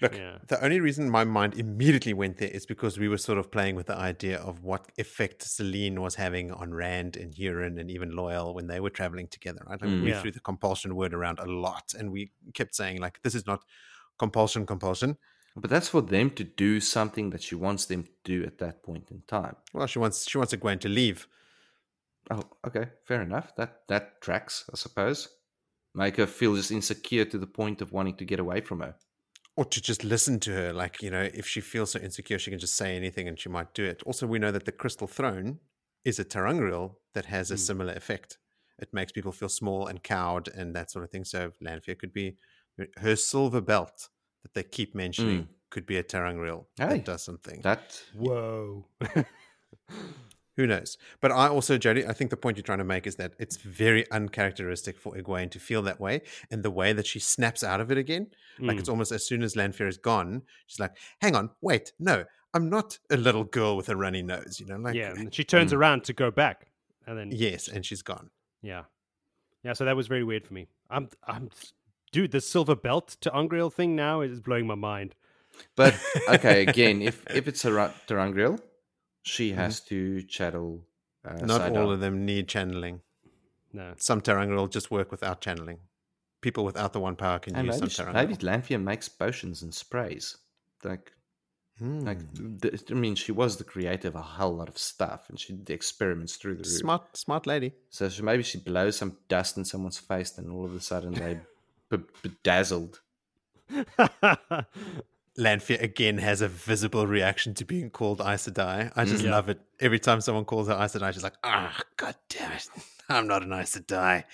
A: Look,
C: Yeah.
A: the only reason my mind immediately went there is because we were sort of playing with the idea of what effect Selene was having on Rand and Hurin and even Loial when they were traveling together. Right? Like
B: Mm.
A: we
C: Yeah.
A: threw the compulsion word around a lot, and we kept saying like, "This is not compulsion, compulsion."
B: But that's for them to do something that she wants them to do at that point in time.
A: Well, she wants she wants Egwene to leave.
B: Oh, okay, fair enough. That that tracks, I suppose. Make her feel just insecure to the point of wanting to get away from her.
A: Or to just listen to her. Like, you know, if she feels so insecure, she can just say anything and she might do it. Also, we know that the Crystal Throne is a ter'angreal that has a
C: Mm.
A: similar effect. It makes people feel small and cowed and that sort of thing. So, Lanfear could be her silver belt that they keep mentioning could be a ter'angreal
B: Hey,
A: that does something.
B: That
C: Whoa.
A: Who knows? But I also, Jody, I think the point you're trying to make is that it's very uncharacteristic for Egwene to feel that way. And the way that she snaps out of it again, like
C: Mm.
A: it's almost as soon as Lanfear is gone, she's like, hang on, wait, no, I'm not a little girl with a runny nose, you know? Like,
C: yeah, and she turns
B: Mm.
C: around to go back, and then
A: yes, and she's gone.
C: yeah, yeah. So that was very weird for me. I'm, I'm, dude, the silver belt to Ungreal thing now is blowing my mind.
B: But okay, again, if if it's a Ra- ter'angreal, she
A: Mm-hmm.
B: has to channel. Uh,
A: not
B: Sidon.
A: all of them need channeling.
C: No,
A: Some ter'angreal just work without channeling. People without the one power can
B: And
A: use
B: maybe,
A: some
B: sh- maybe Lanfear makes potions and sprays. Like, like
A: Hmm.
B: th- I mean, she was the creator of a whole lot of stuff, and she did the experiments through the roof.
A: Smart, smart lady.
B: So she, maybe she blows some dust in someone's face, and all of a sudden they be- bedazzled.
A: Lanfear again has a visible reaction to being called Aes Sedai. I just
C: Mm. Yeah.
A: love it. Every time someone calls her Aes Sedai, she's like, ah, god damn it. I'm not an Aes Sedai.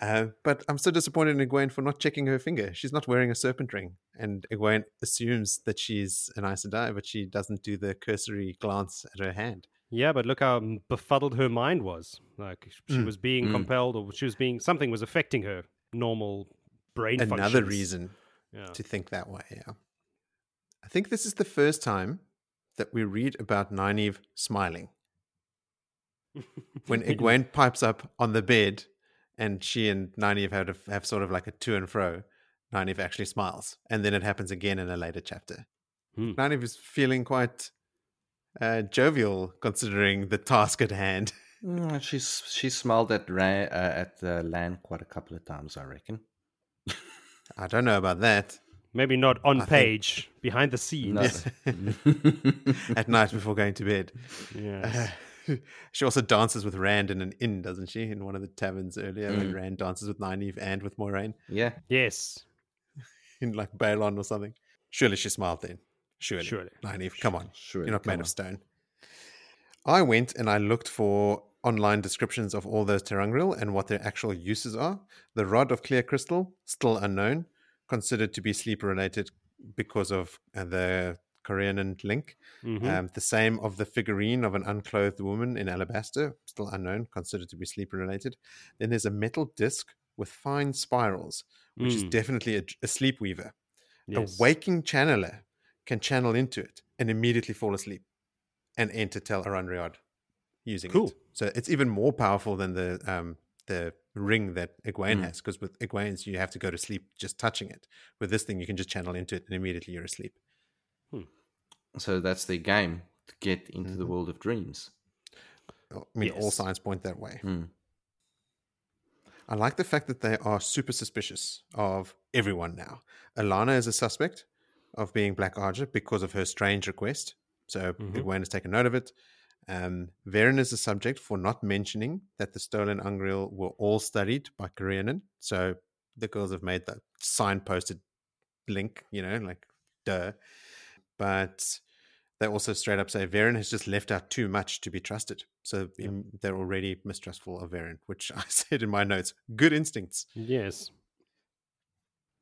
A: Uh, but I'm so disappointed in Egwene for not checking her finger. She's not wearing a serpent ring. And Egwene assumes that she's an Aes Sedai, but she doesn't do the cursory glance at her hand.
C: yeah, but look how befuddled her mind was. Like she
A: Mm.
C: was being
B: Mm.
C: compelled, or she was being something was affecting her normal brain.
A: Another
C: functions.
A: reason
C: Yeah.
A: to think that way, yeah. I think this is the first time that we read about Nynaeve smiling. when Egwene pipes up on the bed and she and Nynaeve have, have sort of like a to and fro, Nynaeve actually smiles. And then it happens again in a later chapter.
C: Hmm.
A: Nynaeve is feeling quite uh, jovial considering the task at hand.
B: Mm, she's she smiled at uh, at uh, Lan quite a couple of times, I reckon.
A: I don't know about that.
C: Maybe not on
A: I think-
C: page, behind the scenes.
B: No.
A: at night before going to bed.
C: Yes.
A: she also dances with Rand in an inn, doesn't she? In one of the taverns earlier, when
B: Mm.
A: Rand dances with Nynaeve and with Moiraine.
B: yeah.
C: yes.
A: in like Baerlon or something. Surely she smiled then. Surely.
C: Surely.
A: Nynaeve, come on.
B: Sure.
A: You're not made of stone. I went and I looked for online descriptions of all those ter'angreal and what their actual uses are. The rod of clear crystal, still unknown, considered to be sleep related because of uh, the Corianin link.
C: Mhm.
A: Um, the same of the figurine of an unclothed woman in alabaster, still unknown, considered to be sleep related. Then there's a metal disc with fine spirals, which is
C: Mm.
A: definitely a, a sleep weaver.
C: Yes.
A: A waking channeler can channel into it and immediately fall asleep and enter Tel'aran'rhiod using
C: Cool.
A: it. So it's even more powerful than the um, the ring that Egwene
B: Mm.
A: has, because with Egwene's you have to go to sleep just touching it. With this thing, you can just channel into it and immediately you're asleep.
B: So that's their game to get into the
A: Mhm.
B: world of dreams.
A: I mean, all signs point that way.
B: Hmm.
A: I like the fact that they are super suspicious of everyone now. Alanna is a suspect of being Black Ajah because of her strange request. So
C: Mhm.
A: Egwene has taken note of it. Um, Verin is a subject for not mentioning that the stolen angreal were all studied by Corianin. So the girls have made that signposted link, you know, like duh. But they also straight up say Verin has just left out too much to be trusted. So
C: Yep.
A: im- they're already mistrustful of Verin, which I said in my notes. Good instincts.
C: Yes.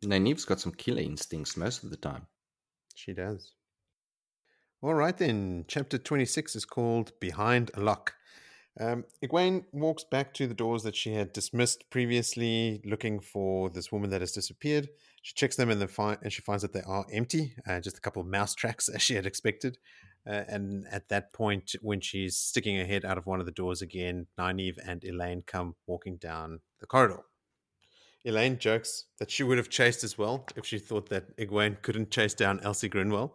B: Nynaeve's got some killer instincts most of the time.
A: She does. All right, then. Chapter 26 is called Behind a Lock. Um, Egwene walks back to the doors that she had dismissed previously, looking for this woman that has disappeared. She checks them and, fi- and she finds that they are empty, uh, just a couple of mouse tracks as she had expected. Uh, and at that point, when she's sticking her head out of one of the doors again, Nynaeve and Elayne come walking down the corridor. Elayne jokes that she would have chased as well if she thought that Egwene couldn't chase down Elsie Grinwell.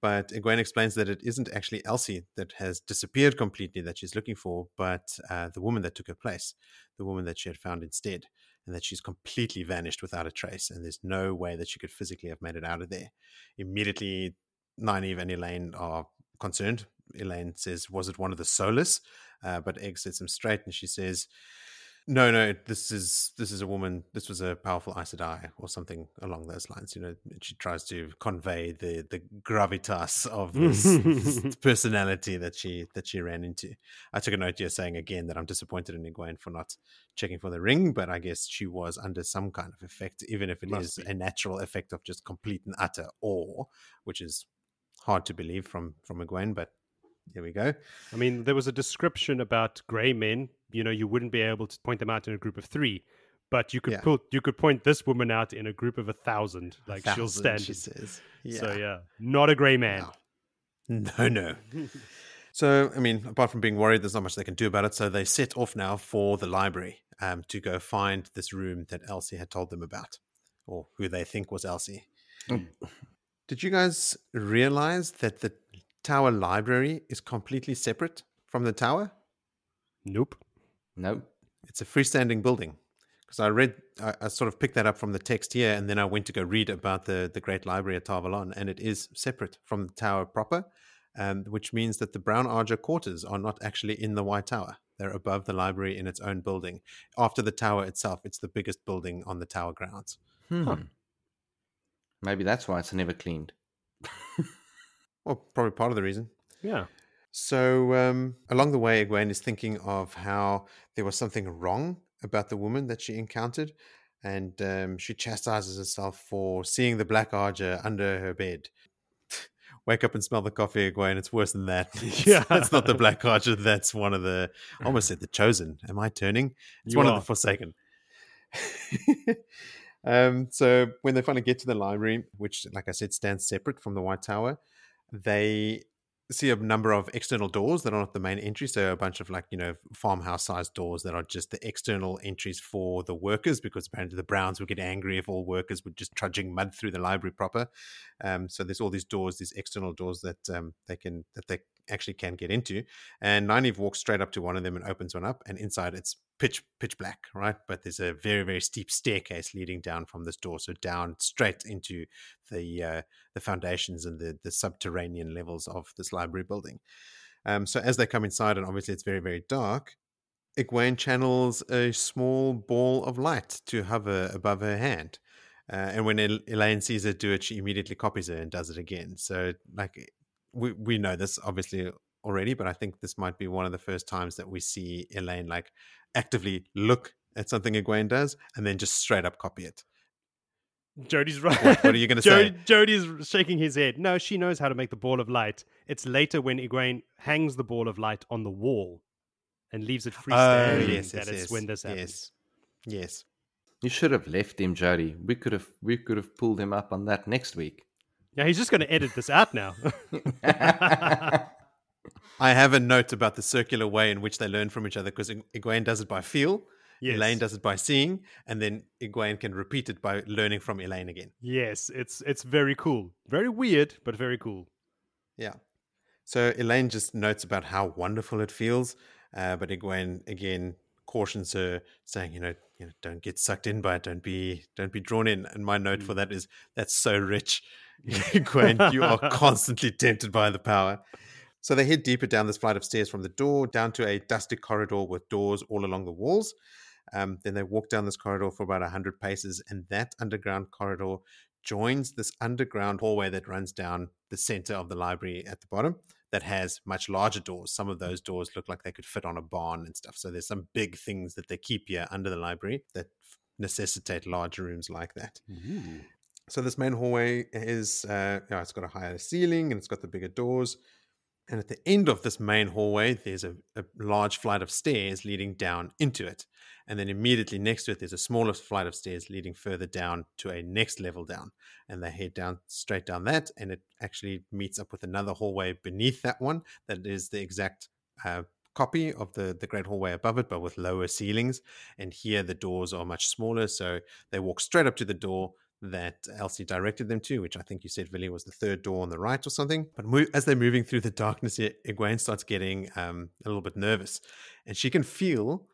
A: But Egwene explains that it isn't actually Elsie that has disappeared completely that she's looking for, but uh, the woman that took her place, the woman that she had found instead, and that she's completely vanished without a trace, and there's no way that she could physically have made it out of there. Immediately, Nynaeve and Elayne are concerned. Elayne says, Was it one of the Solus? Uh, but Egg sets them straight, and she says, no, no, this is this is a woman. This was a powerful Aes Sedai or something along those lines. You know, she tries to convey the the gravitas of this, this personality that she that she ran into. I took a note here saying again that I'm disappointed in Egwene for not checking for the ring, but I guess she was under some kind of effect, even if it is
C: Must be.
A: a natural effect of just complete and utter awe, which is hard to believe from from Egwene. But here we go.
C: I mean, there was a description about grey men. You know, you wouldn't be able to point them out in a group of three, but you could
A: Yeah.
C: put you could point this woman out in a group of a thousand. Like she'll stand.
A: She says,
C: So yeah, not a grey man.
A: Wow. No, no. So, I mean, apart from being worried, there's not much they can do about it. So they set off now for the library um, to go find this room that Elsie had told them about, or who they think was Elsie.
B: Mm.
A: Did you guys realize that the tower library is completely separate from the tower?
C: Nope.
B: Nope.
A: It's a freestanding building. Because I read, I, I sort of picked that up from the text here, and then I went to go read about the, the Great Library at Tar Valon, and it is separate from the tower proper, um, which means that the Brown Ajah quarters are not actually in the White Tower. They're above the library in its own building. After the tower itself, it's the biggest building on the tower grounds.
B: Hmm. Maybe that's why it's never cleaned.
A: Well, probably part of the reason.
C: Yeah.
A: So um, along the way, Egwene is thinking of how there was something wrong about the woman that she encountered, and um, she chastises herself for seeing the black Ajah under her bed. Wake up and smell the coffee, Egwene. It's worse than that.
C: Yeah.
A: that's not the black Ajah. That's one of the. I almost said the chosen. Am I turning? It's
C: You
A: one of the forsaken. um, so when they finally get to the library, which, like I said, stands separate from the White Tower, they see a number of external doors that are not the main entry. So a bunch of like, you know, farmhouse sized doors that are just the external entries for the workers because apparently the Browns would get angry if all workers were just trudging mud through the library proper. Um, so there's all these doors, these external doors that um, they can that they actually can get into. And Nynaeve walks straight up to one of them and opens one up, and inside it's pitch pitch black, right? But there's a very very steep staircase leading down from this door, so down straight into the uh, the foundations and the the subterranean levels of this library building. Um, so as they come inside, and obviously it's very very dark, Egwene channels a small ball of light to hover above her hand. Uh, and when El- Elayne sees her do it, she immediately copies her and does it again. So, like, we, we know this obviously already, but I think this might be one of the first times that we see Elayne, like, actively look at something Egwene does and then just straight up copy it.
C: Jody's right.
A: What, what are you going to say?
C: Jody's shaking his head. No, she knows how to make the ball of light. It's later when Egwene hangs the ball of light on the wall and leaves it oh, freestanding.
A: Oh, yes,
C: that
A: yes,
C: is
A: yes,
C: when this happens.
A: Yes, yes.
B: You should have left him, Jody. We could have we could have pulled him up on that next week.
C: Yeah, he's just going to edit this out now.
A: I have a note about the circular way in which they learn from each other because Egwene does it by feel,
C: yes.
A: Elayne does it by seeing, and then Egwene can repeat it by learning from Elayne again.
C: Yes, it's it's very cool, very weird, but very cool.
A: Yeah. So Elayne just notes about how wonderful it feels, uh, but Egwene again cautions her, saying, you know, you know, don't get sucked in by it. Don't be, don't be drawn in. And my note
C: Mm.
A: for that is, that's so rich, Egwene. you are constantly tempted by the power. So they head deeper down this flight of stairs from the door down to a dusty corridor with doors all along the walls. Um, then they walk down this corridor for about 100 paces, and that underground corridor joins this underground hallway that runs down the center of the library at the bottom that has much larger doors. Some of those doors look like they could fit on a barn and stuff. So there's some big things that they keep here under the library that necessitate large rooms like that. So this main hallway is, uh, yeah, it's got a higher ceiling and it's got the bigger doors. And at the end of this main hallway, there's a, a large flight of stairs leading down into it. And then immediately next to it, there's a smaller flight of stairs leading further down to a next level down. And they head down straight down that. And it actually meets up with another hallway beneath that one that is the exact uh, copy of the, the Great Hallway above it, but with lower ceilings. And here the doors are much smaller. So they walk straight up to the door that Elsie directed them to, which I think you said, Villy, was the third door on the right or something. But mo- as they're moving through the darkness, Egwene starts getting um, a little bit nervous. And she can feel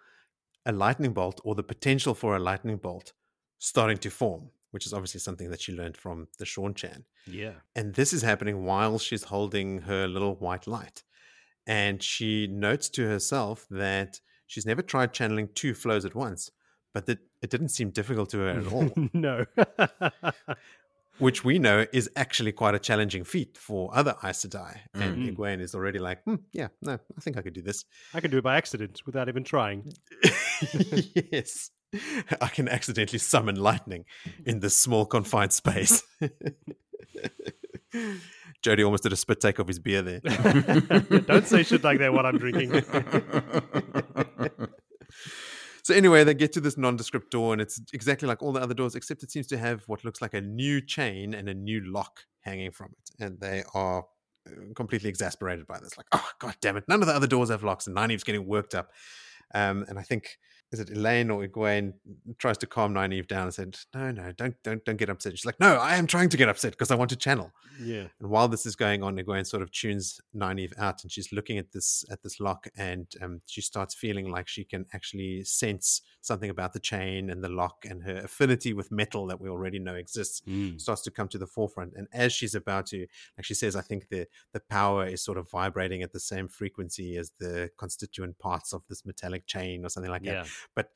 A: a lightning bolt or the potential for a lightning bolt starting to form, which is obviously something that she learned from the Seanchan.
C: Yeah.
A: And this is happening while she's holding her little white light. And she notes to herself that she's never tried channeling two flows at once, but that it didn't seem difficult to her at all,
C: no.
A: which we know is actually quite a challenging feat for other Aes Sedai. And
C: Mm.
A: Egwene is already like, hmm, yeah, no, I think I could do this.
C: I can do it by accident without even trying.
A: yes. I can accidentally summon lightning in this small confined space. Jody almost did a spit take of his beer there.
C: Don't say shit like that while I'm drinking.
A: So anyway, they get to this nondescript door, and it's exactly like all the other doors, except it seems to have what looks like a new chain and a new lock hanging from it. And they are uh, completely exasperated by this. Like, oh god damn it! None of the other doors have locks, and Nynaeve's getting worked up. Um, and I think is it Elaine or Egwene tries to calm Nynaeve down and said, "No, no, don't, don't, don't get upset." She's like, "No, I am trying to get upset because I want to channel."
C: yeah.
A: And while this is going on, Egwene sort of tunes Nynaeve out, and she's looking at this at this lock, and um, she starts feeling like she can actually sense something about the chain and the lock, and her affinity with metal that we already know exists
C: Mm.
A: starts to come to the forefront. And as she's about to, like she says, I think the the power is sort of vibrating at the same frequency as the constituent parts of this metallic chain, or something like that but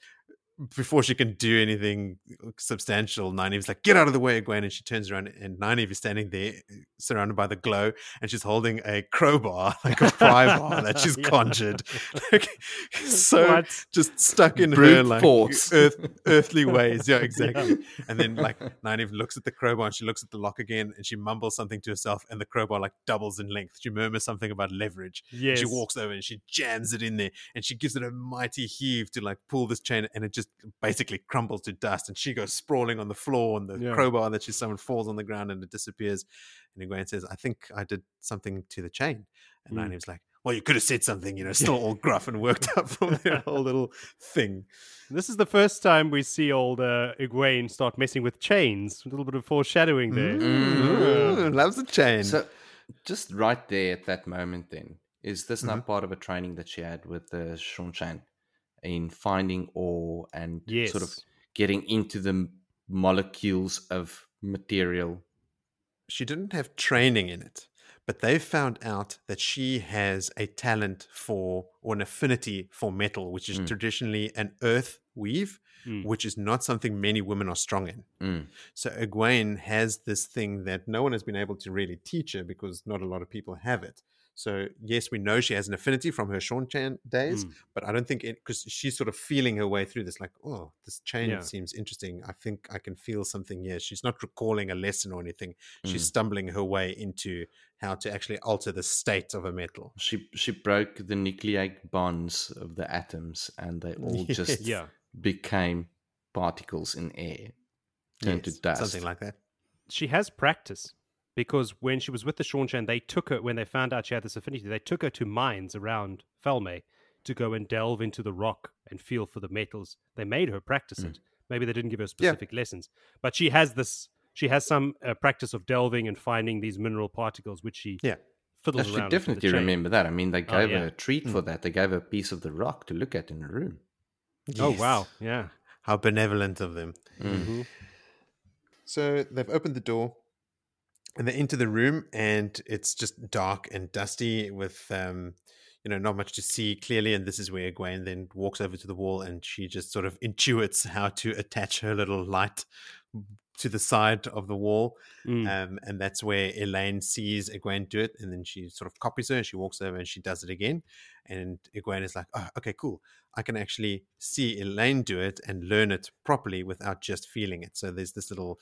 A: before she can do anything substantial, Nynaeve's like, get out of the way, Gwen. And she turns around and Nynaeve is standing there uh, surrounded by the glow and she's holding a crowbar, like a pry bar that she's
C: Yeah.
A: conjured. Like, so
C: What?
A: just stuck in her
B: Brute
A: like
B: force.
A: earth, earthly ways. Yeah, exactly. And then like Nynaeve looks at the crowbar and she looks at the lock again and she mumbles something to herself and the crowbar like doubles in length. She murmurs something about leverage.
C: Yes.
A: She walks over and she jams it in there and she gives it a mighty heave to like pull this chain and it just basically crumbles to dust and she goes sprawling on the floor and the
C: Yeah.
A: crowbar that she summoned falls on the ground and it disappears. And Egwene says, I think I did something to the chain. And
C: Mm.
A: Nynaeve's like, well, you could have said something, you know, still all gruff and worked up from their whole little thing.
C: This is the first time we see old uh, Egwene start messing with chains. A little bit of foreshadowing there.
A: Mm, loves the chain.
B: So, just right there at that moment, then Is this
A: Mm-hmm.
B: not part of a training that she had with the Seanchan in finding ore and
C: Yes.
B: sort of getting into the molecules of material?
A: she didn't have training in it, but they found out that she has a talent for or an affinity for metal, which is
B: Mm.
A: traditionally an earth weave,
C: Mm.
A: which is not something many women are strong in.
B: Mm.
A: So Egwene has this thing that no one has been able to really teach her because not a lot of people have it. So yes, we know she has an affinity from her Seanchan days,
C: Mm.
A: but I don't think it because she's sort of feeling her way through this, like, oh, this chain
C: Yeah.
A: seems interesting. I think I can feel something here. She's not recalling a lesson or anything. She's
B: Mm.
A: stumbling her way into how to actually alter the state of a metal.
B: She she broke the nucleic bonds of the atoms, and they all just
C: Yeah.
B: became particles in air, turned
A: Yes,
B: to dust.
A: something like that.
C: She has practice because when she was with the Seanchan, they took her, when they found out she had this affinity, they took her to mines around Falme to go and delve into the rock and feel for the metals. They made her practice
B: Mm.
C: it. Maybe they didn't give her specific lessons, but she has this. She has some uh, practice of delving and finding these mineral particles, which she
A: Yeah.
B: I
C: fiddles
B: should
C: around. with
B: definitely
C: chain.
B: remember that. I mean, they gave
C: yeah.
B: her a treat for that. They gave her a piece of the rock to look at in the room.
C: Oh wow! Yeah.
A: How benevolent of them.
B: Mm.
C: hmm
A: So they've opened the door and they're into the room and it's just dark and dusty with um you know not much to see clearly and this is where Egwene then walks over to the wall and she just sort of intuits how to attach her little light to the side of the wall
C: Mm.
A: um, and that's where Elayne sees Egwene do it and then she sort of copies her and she walks over and she does it again and Egwene is like oh okay cool I can actually see Elayne do it and learn it properly without just feeling it so there's this little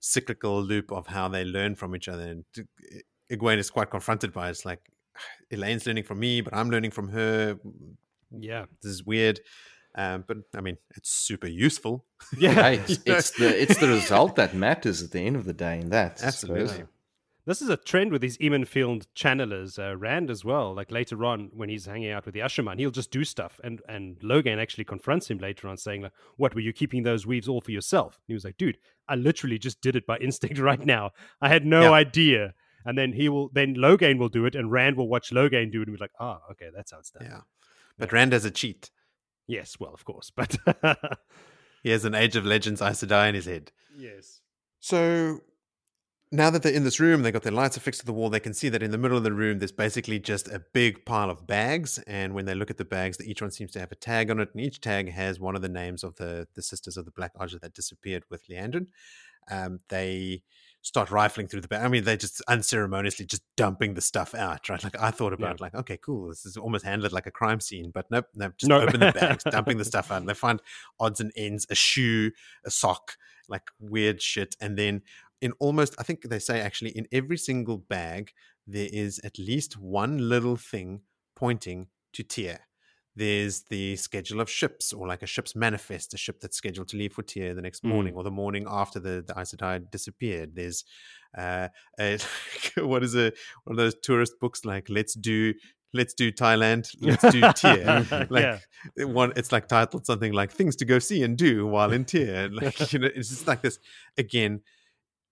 A: cyclical loop of how they learn from each other. And Egwene is quite confronted by it. It's like Elayne's learning from me, but I'm learning from her.
C: yeah.
A: This is weird. Um, but I mean, it's super useful.
C: Yeah.
B: Hey, it's, it's the it's the result that matters at the end of the day. In that, I suppose.
A: Absolutely.
C: This is a trend with these Eamon channelers, uh, Rand as well. Like later on, when he's hanging out with the Asha'man, he'll just do stuff, and and Logain actually confronts him later on, saying like, "What were you keeping those weaves all for yourself?" And he was like, "Dude, I literally just did it by instinct right now. I had no
A: Yeah.
C: idea." And then he will, then Logain will do it, and Rand will watch Logain do it, and be like, "Ah, okay, that's how it's done."
A: Yeah. But Rand has a cheat.
C: Yes, well, of course, but
A: He has an Age of Legends Aes Sedai in his head.
C: yes,
A: So now that they're in this room, they got their lights affixed to the wall. They can see that in the middle of the room, there's basically just a big pile of bags. And when they look at the bags, that each one seems to have a tag on it, and each tag has one of the names of the the sisters of the Black Lodge that disappeared with Liandrin. Um, they start rifling through the bag. I mean, they're just unceremoniously just dumping the stuff out, right? Like I thought about,
C: Yeah.
A: like, okay, cool, this is almost handled like a crime scene, but nope, nope, just
C: No.
A: open the bags, dumping the stuff out. And they find odds and ends, a shoe, a sock, like weird shit, and then in almost i think they say actually in every single bag there is at least one little thing pointing to Tear. There's the schedule of ships or like a ship's manifest a ship that's scheduled to leave for Tear the next
C: Mm.
A: morning or the morning after the, the Aes Sedai disappeared. There's uh a, what is a one of those tourist books like let's do let's do thailand let's do Tear. Like
C: yeah,
A: one it's like titled something like things to go see and do while in Tear. Like you know it's just like this. Again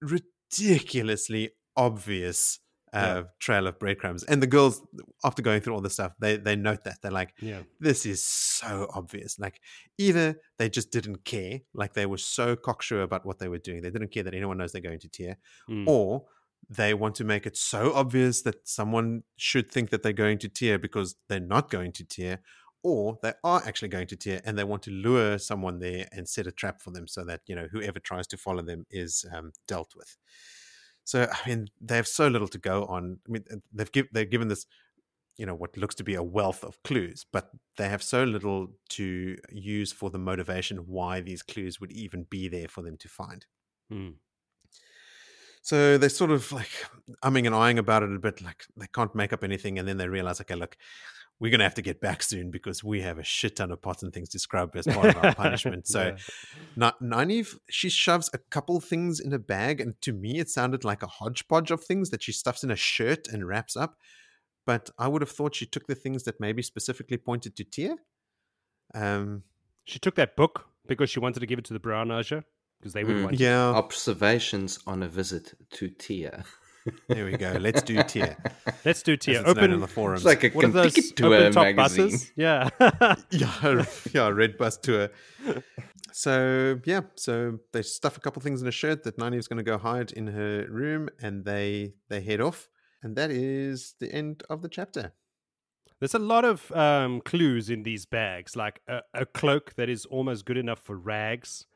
A: ridiculously obvious uh
C: Yeah.
A: trail of breadcrumbs and the girls after going through all this stuff they they note that they're like
C: yeah,
A: this is so obvious like either they just didn't care like they were so cocksure about what they were doing they didn't care that anyone knows they're going to Tear,
C: Mm.
A: or they want to make it so obvious that someone should think that they're going to Tear because they're not going to Tear or they are actually going to Tear and they want to lure someone there and set a trap for them so that you know whoever tries to follow them is um, dealt with so i mean they have so little to go on i mean they've give, they've given this you know what looks to be a wealth of clues but they have so little to use for the motivation why these clues would even be there for them to find
C: Mm.
A: so they're sort of like umming and eyeing about it a bit, like they can't make up anything. And then they realize, okay, look, we're going to have to get back soon because we have a shit ton of pots and things to scrub as part of our punishment. So
C: Yeah.
A: Na- Nynaeve, she shoves a couple things in a bag. And to me, it sounded like a hodgepodge of things that she stuffs in a shirt and wraps up. But I would have thought she took the things that maybe specifically pointed to Tear. Um,
C: she took that book because she wanted to give it to the Brown Ajah because they would
B: Mm.
C: want. it.
A: yeah.
B: Observations on a visit to Tear.
A: There we go. Let's do Tear.
C: Let's do
A: as Tear.
C: Open
A: in the forums.
B: It's like a
C: what are those
B: ticket tour
C: open top
B: magazine.
C: buses? Yeah.
A: yeah, yeah, red bus tour. So yeah, so they stuff a couple things in a shirt that Nani is going to go hide in her room, and they they head off, and that is the end of the chapter.
C: There's a lot of um, clues in these bags, like a, a cloak that is almost good enough for rags.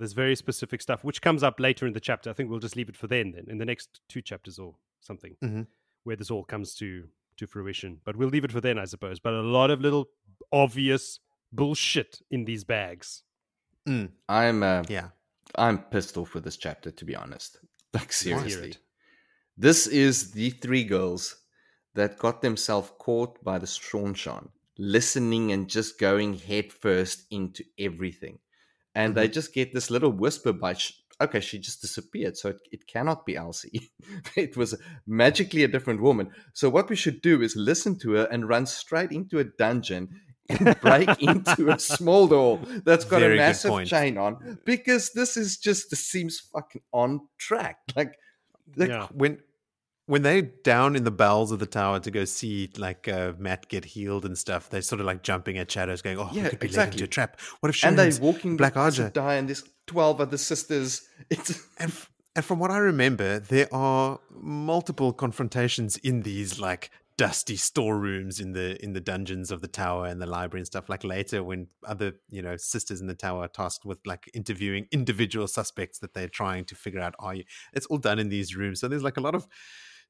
C: There's very specific stuff, which comes up later in the chapter. I think we'll just leave it for then, then in the next two chapters or something,
A: Mhm.
C: where this all comes to to fruition. But we'll leave it for then, I suppose. But a lot of little obvious bullshit in these bags.
B: I'm uh,
A: Yeah,
B: I'm pissed off with this chapter, to be honest. Like seriously, this is the three girls that got themselves caught by the Seanchan, listening and just going head first into everything, and they mm-hmm. just get this little whisper by. Sh- Okay, she just disappeared, so it, it cannot be Elsie. it was magically a different woman. So what we should do is listen to her and run straight into a dungeon and break into a small door that's got
A: Very
B: a massive chain on because this is just this seems fucking on track. Like, like
C: yeah.
A: when when they're down in the bowels of the tower to go see like uh, Mat get healed and stuff, they're sort of like jumping at shadows, going, "Oh, we
B: Yeah,
A: could be led
B: exactly.
A: into a trap. What if
B: and they
A: Sharon's
B: walking
A: Black Ajah?"
B: die and there's 12 other sisters. It's
A: And f- and from what I remember, there are multiple confrontations in these like dusty storerooms in the in the dungeons of the tower and the library and stuff. Like later, when other you know sisters in the tower are tasked with like interviewing individual suspects that they're trying to figure out are you. It's all done in these rooms. So there's like a lot of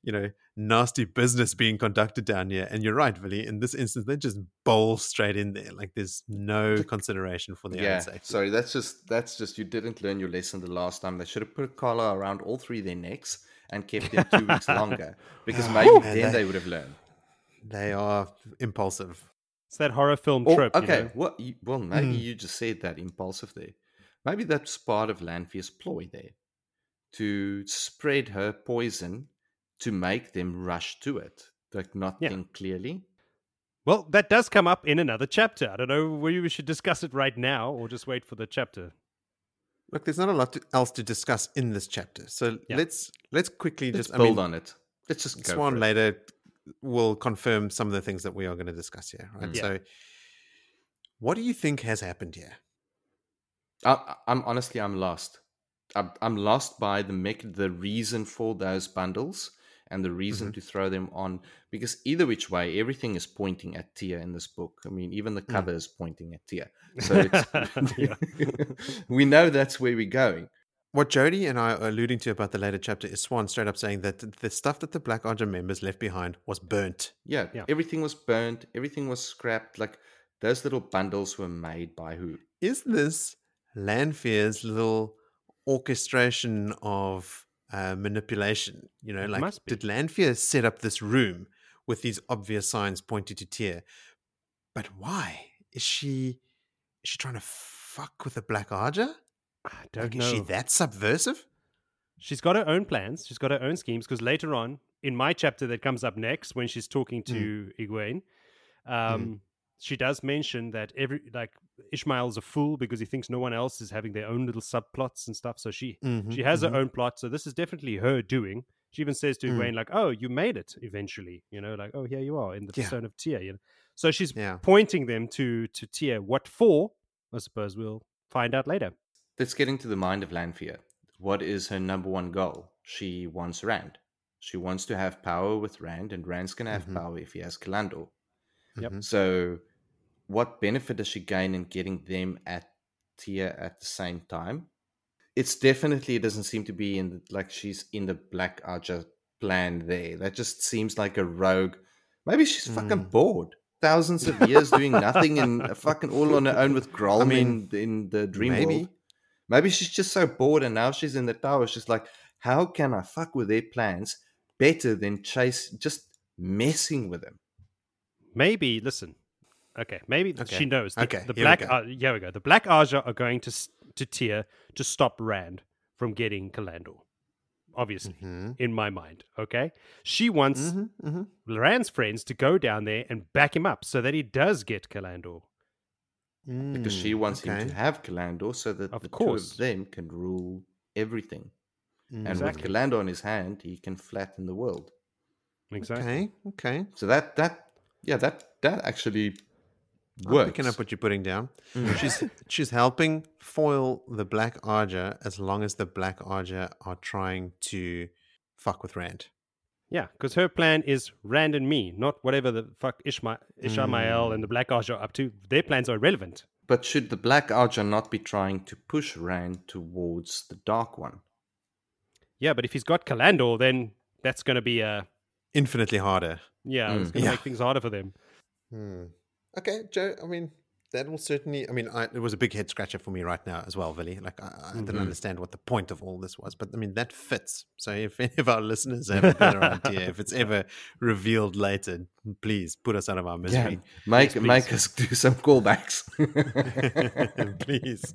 A: you know nasty business being conducted down here. And you're right, Billy. In this instance, they just bowl straight in there. Like there's no consideration for the
B: yeah.
A: safety.
B: Sorry, that's just that's just you didn't learn your lesson the last time. They should have put a collar around all three of their necks and kept them two weeks longer because maybe
A: Man,
B: then
A: they-
B: they would have learned.
A: They are impulsive.
C: It's that horror film
B: Oh,
C: trope. you
B: okay.
C: know?
B: What? You, well, maybe
A: Mm.
B: you just said that impulsive there. Maybe that's part of Lanfear's ploy there to spread her poison to make them rush to it, like not
C: Yeah.
B: think clearly.
C: Well, that does come up in another chapter. I don't know whether we should discuss it right now or just wait for the chapter.
A: Look, there's not a lot to, else to discuss in this chapter, so
C: Yeah.
A: let's let's quickly
B: Let's
A: just.
B: build
A: I mean,
B: on it. Let's just go.
A: Siuan
B: for it.
A: later will confirm some of the things that we are going to discuss here, right?
B: Mm.
C: Yeah.
A: So, what do you think has happened here?
B: I, I'm honestly, I'm lost. I'm, I'm lost by the mech, the reason for those bundles and the reason
A: Mm-hmm.
B: to throw them on. Because either which way, everything is pointing at Tear in this book. I mean, even the
A: Mm.
B: cover is pointing at Tear. So it's, we know that's where we're going.
A: What Jody and I are alluding to about the later chapter is Siuan straight up saying that the stuff that the Black Ajah members left behind was burnt.
B: Yeah,
C: Yeah.
B: everything was burnt. Everything was scrapped. Like those little bundles were made by who?
A: Is this Lanfear's little orchestration of uh, manipulation? You know,
C: It
A: like did Lanfear set up this room with these obvious signs pointing to Tear? But why is she? Is she trying to fuck with the Black Ajah?
C: I don't
A: Like,
C: know.
A: is she that subversive?
C: She's got her own plans. She's got her own schemes. Because later on, in my chapter that comes up next, when she's talking to Egwene, um, she does mention that every like Ishamael's a fool because he thinks no one else is having their own little subplots and stuff. So she
A: Mhm,
C: she has
A: mhm.
C: her own plot. So this is definitely her doing. She even says to
A: Mm.
C: Egwene, like, "Oh, you made it eventually." You know, like, "Oh, here you are in the
A: Yeah.
C: Stone of Tear." You know, so she's
A: Yeah.
C: pointing them to to Tear. What for? I suppose we'll find out later.
B: Let's get into the mind of Lanfear. What is her number one goal? She wants Rand. She wants to have power with Rand, and Rand's going to have
A: Mhm.
B: power if he has Callandor.
C: Yep.
A: Mhm.
B: So, what benefit does she gain in getting them at Tear at the same time? It's definitely it doesn't seem to be in the, like she's in the Black Ajah plan there. That just seems like a rogue. Maybe she's fucking
A: Mm.
B: bored. Thousands of years doing nothing and fucking all on her own with Grolm
A: mean,
B: in, in the dream
A: maybe.
B: world. Maybe she's just so bored and now she's in the tower. She's like, how can I fuck with their plans better than chase just messing with them?
C: Maybe listen. Okay, maybe
A: Okay,
C: she knows. The,
A: okay,
C: the
A: here we
C: black.
A: go.
C: Uh, here we go. The Black Ajah are going to to Tear to stop Rand from getting Callandor. Obviously,
A: Mhm,
C: in my mind. Okay, she wants
A: mhm, mhm.
C: Rand's friends to go down there and back him up so that he does get Callandor.
B: because she
A: Mm,
B: wants him to have Callandor so that
C: Of
B: the two
C: course.
B: of them can rule everything. And
C: Exactly.
B: with Callandor in his hand, he can flatten the world.
C: Exactly.
A: Okay, okay.
B: So that that yeah that that actually
A: I'm
B: works.
A: picking up what you're putting down.
B: Mm.
A: She's she's helping foil the Black Ajah as long as the Black Ajah are trying to fuck with Rand.
C: Yeah, because her plan is Rand and me, not whatever the fuck Ishma- Ishamael and the Black Ajah are up to. Their plans are irrelevant.
B: But should the Black Ajah not be trying to push Rand towards the Dark One?
C: Yeah, but if he's got Callandor, then that's going to be uh
A: Infinitely harder.
C: yeah, it's
B: Mm.
C: going to
A: Yeah.
C: make things harder for them.
A: Hmm. Okay, Joe. I mean, that will certainly. I mean, I, it was a big head scratcher for me right now as well, Vili. Like, I, I didn't
B: Mhm.
A: understand what the point of all this was, but I mean, that fits. So, if any of our listeners have a better idea, if it's ever revealed later, please put us out of our misery.
B: make
C: Yes,
B: make us do some callbacks.
A: please.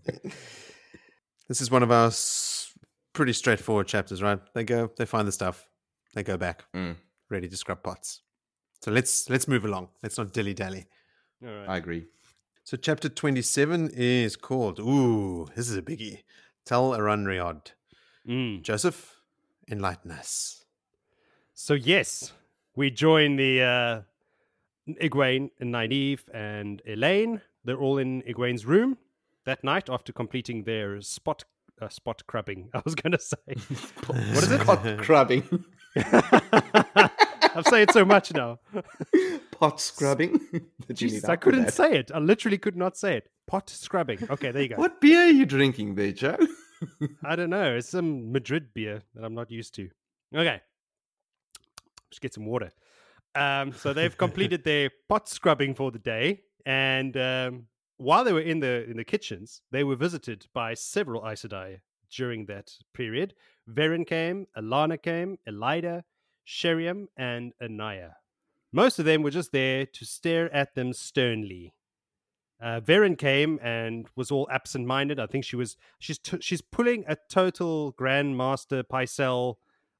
A: This is one of our pretty straightforward chapters, right? They go, they find the stuff, they go back,
B: Mm,
A: ready to scrub pots. So let's let's move along. Let's not dilly dally.
C: All right.
B: I agree.
A: So chapter 27 is called, ooh, this is a biggie. Tel'aran'rhiod.
C: Mm.
A: Joseph, enlighten us.
C: So yes, we join the uh, Egwene and Nynaeve and Elayne. They're all in Egwene's room that night after completing their spot uh, spot crubbing. I was going to say.
A: What
C: is it?
B: Pot crubbing.
C: I've said it so much now.
B: Pot scrubbing.
C: Jesus, I couldn't say it. I literally could not say it. Pot scrubbing. Okay, there you go.
B: What beer are you drinking there, Joe?
C: I don't know. It's some Madrid beer that I'm not used to. Okay. Just get some water. Um, so they've completed their pot scrubbing for the day, and um, while they were in the in the kitchens, they were visited by several Aes Sedai during that period. Verin came, Alanna came, Elaida, Sheriam, and Anaiya. Most of them were just there to stare at them sternly. Uh, Verin came and was all absent-minded. I think she was she's t- she's pulling a total Grandmaster Pycelle.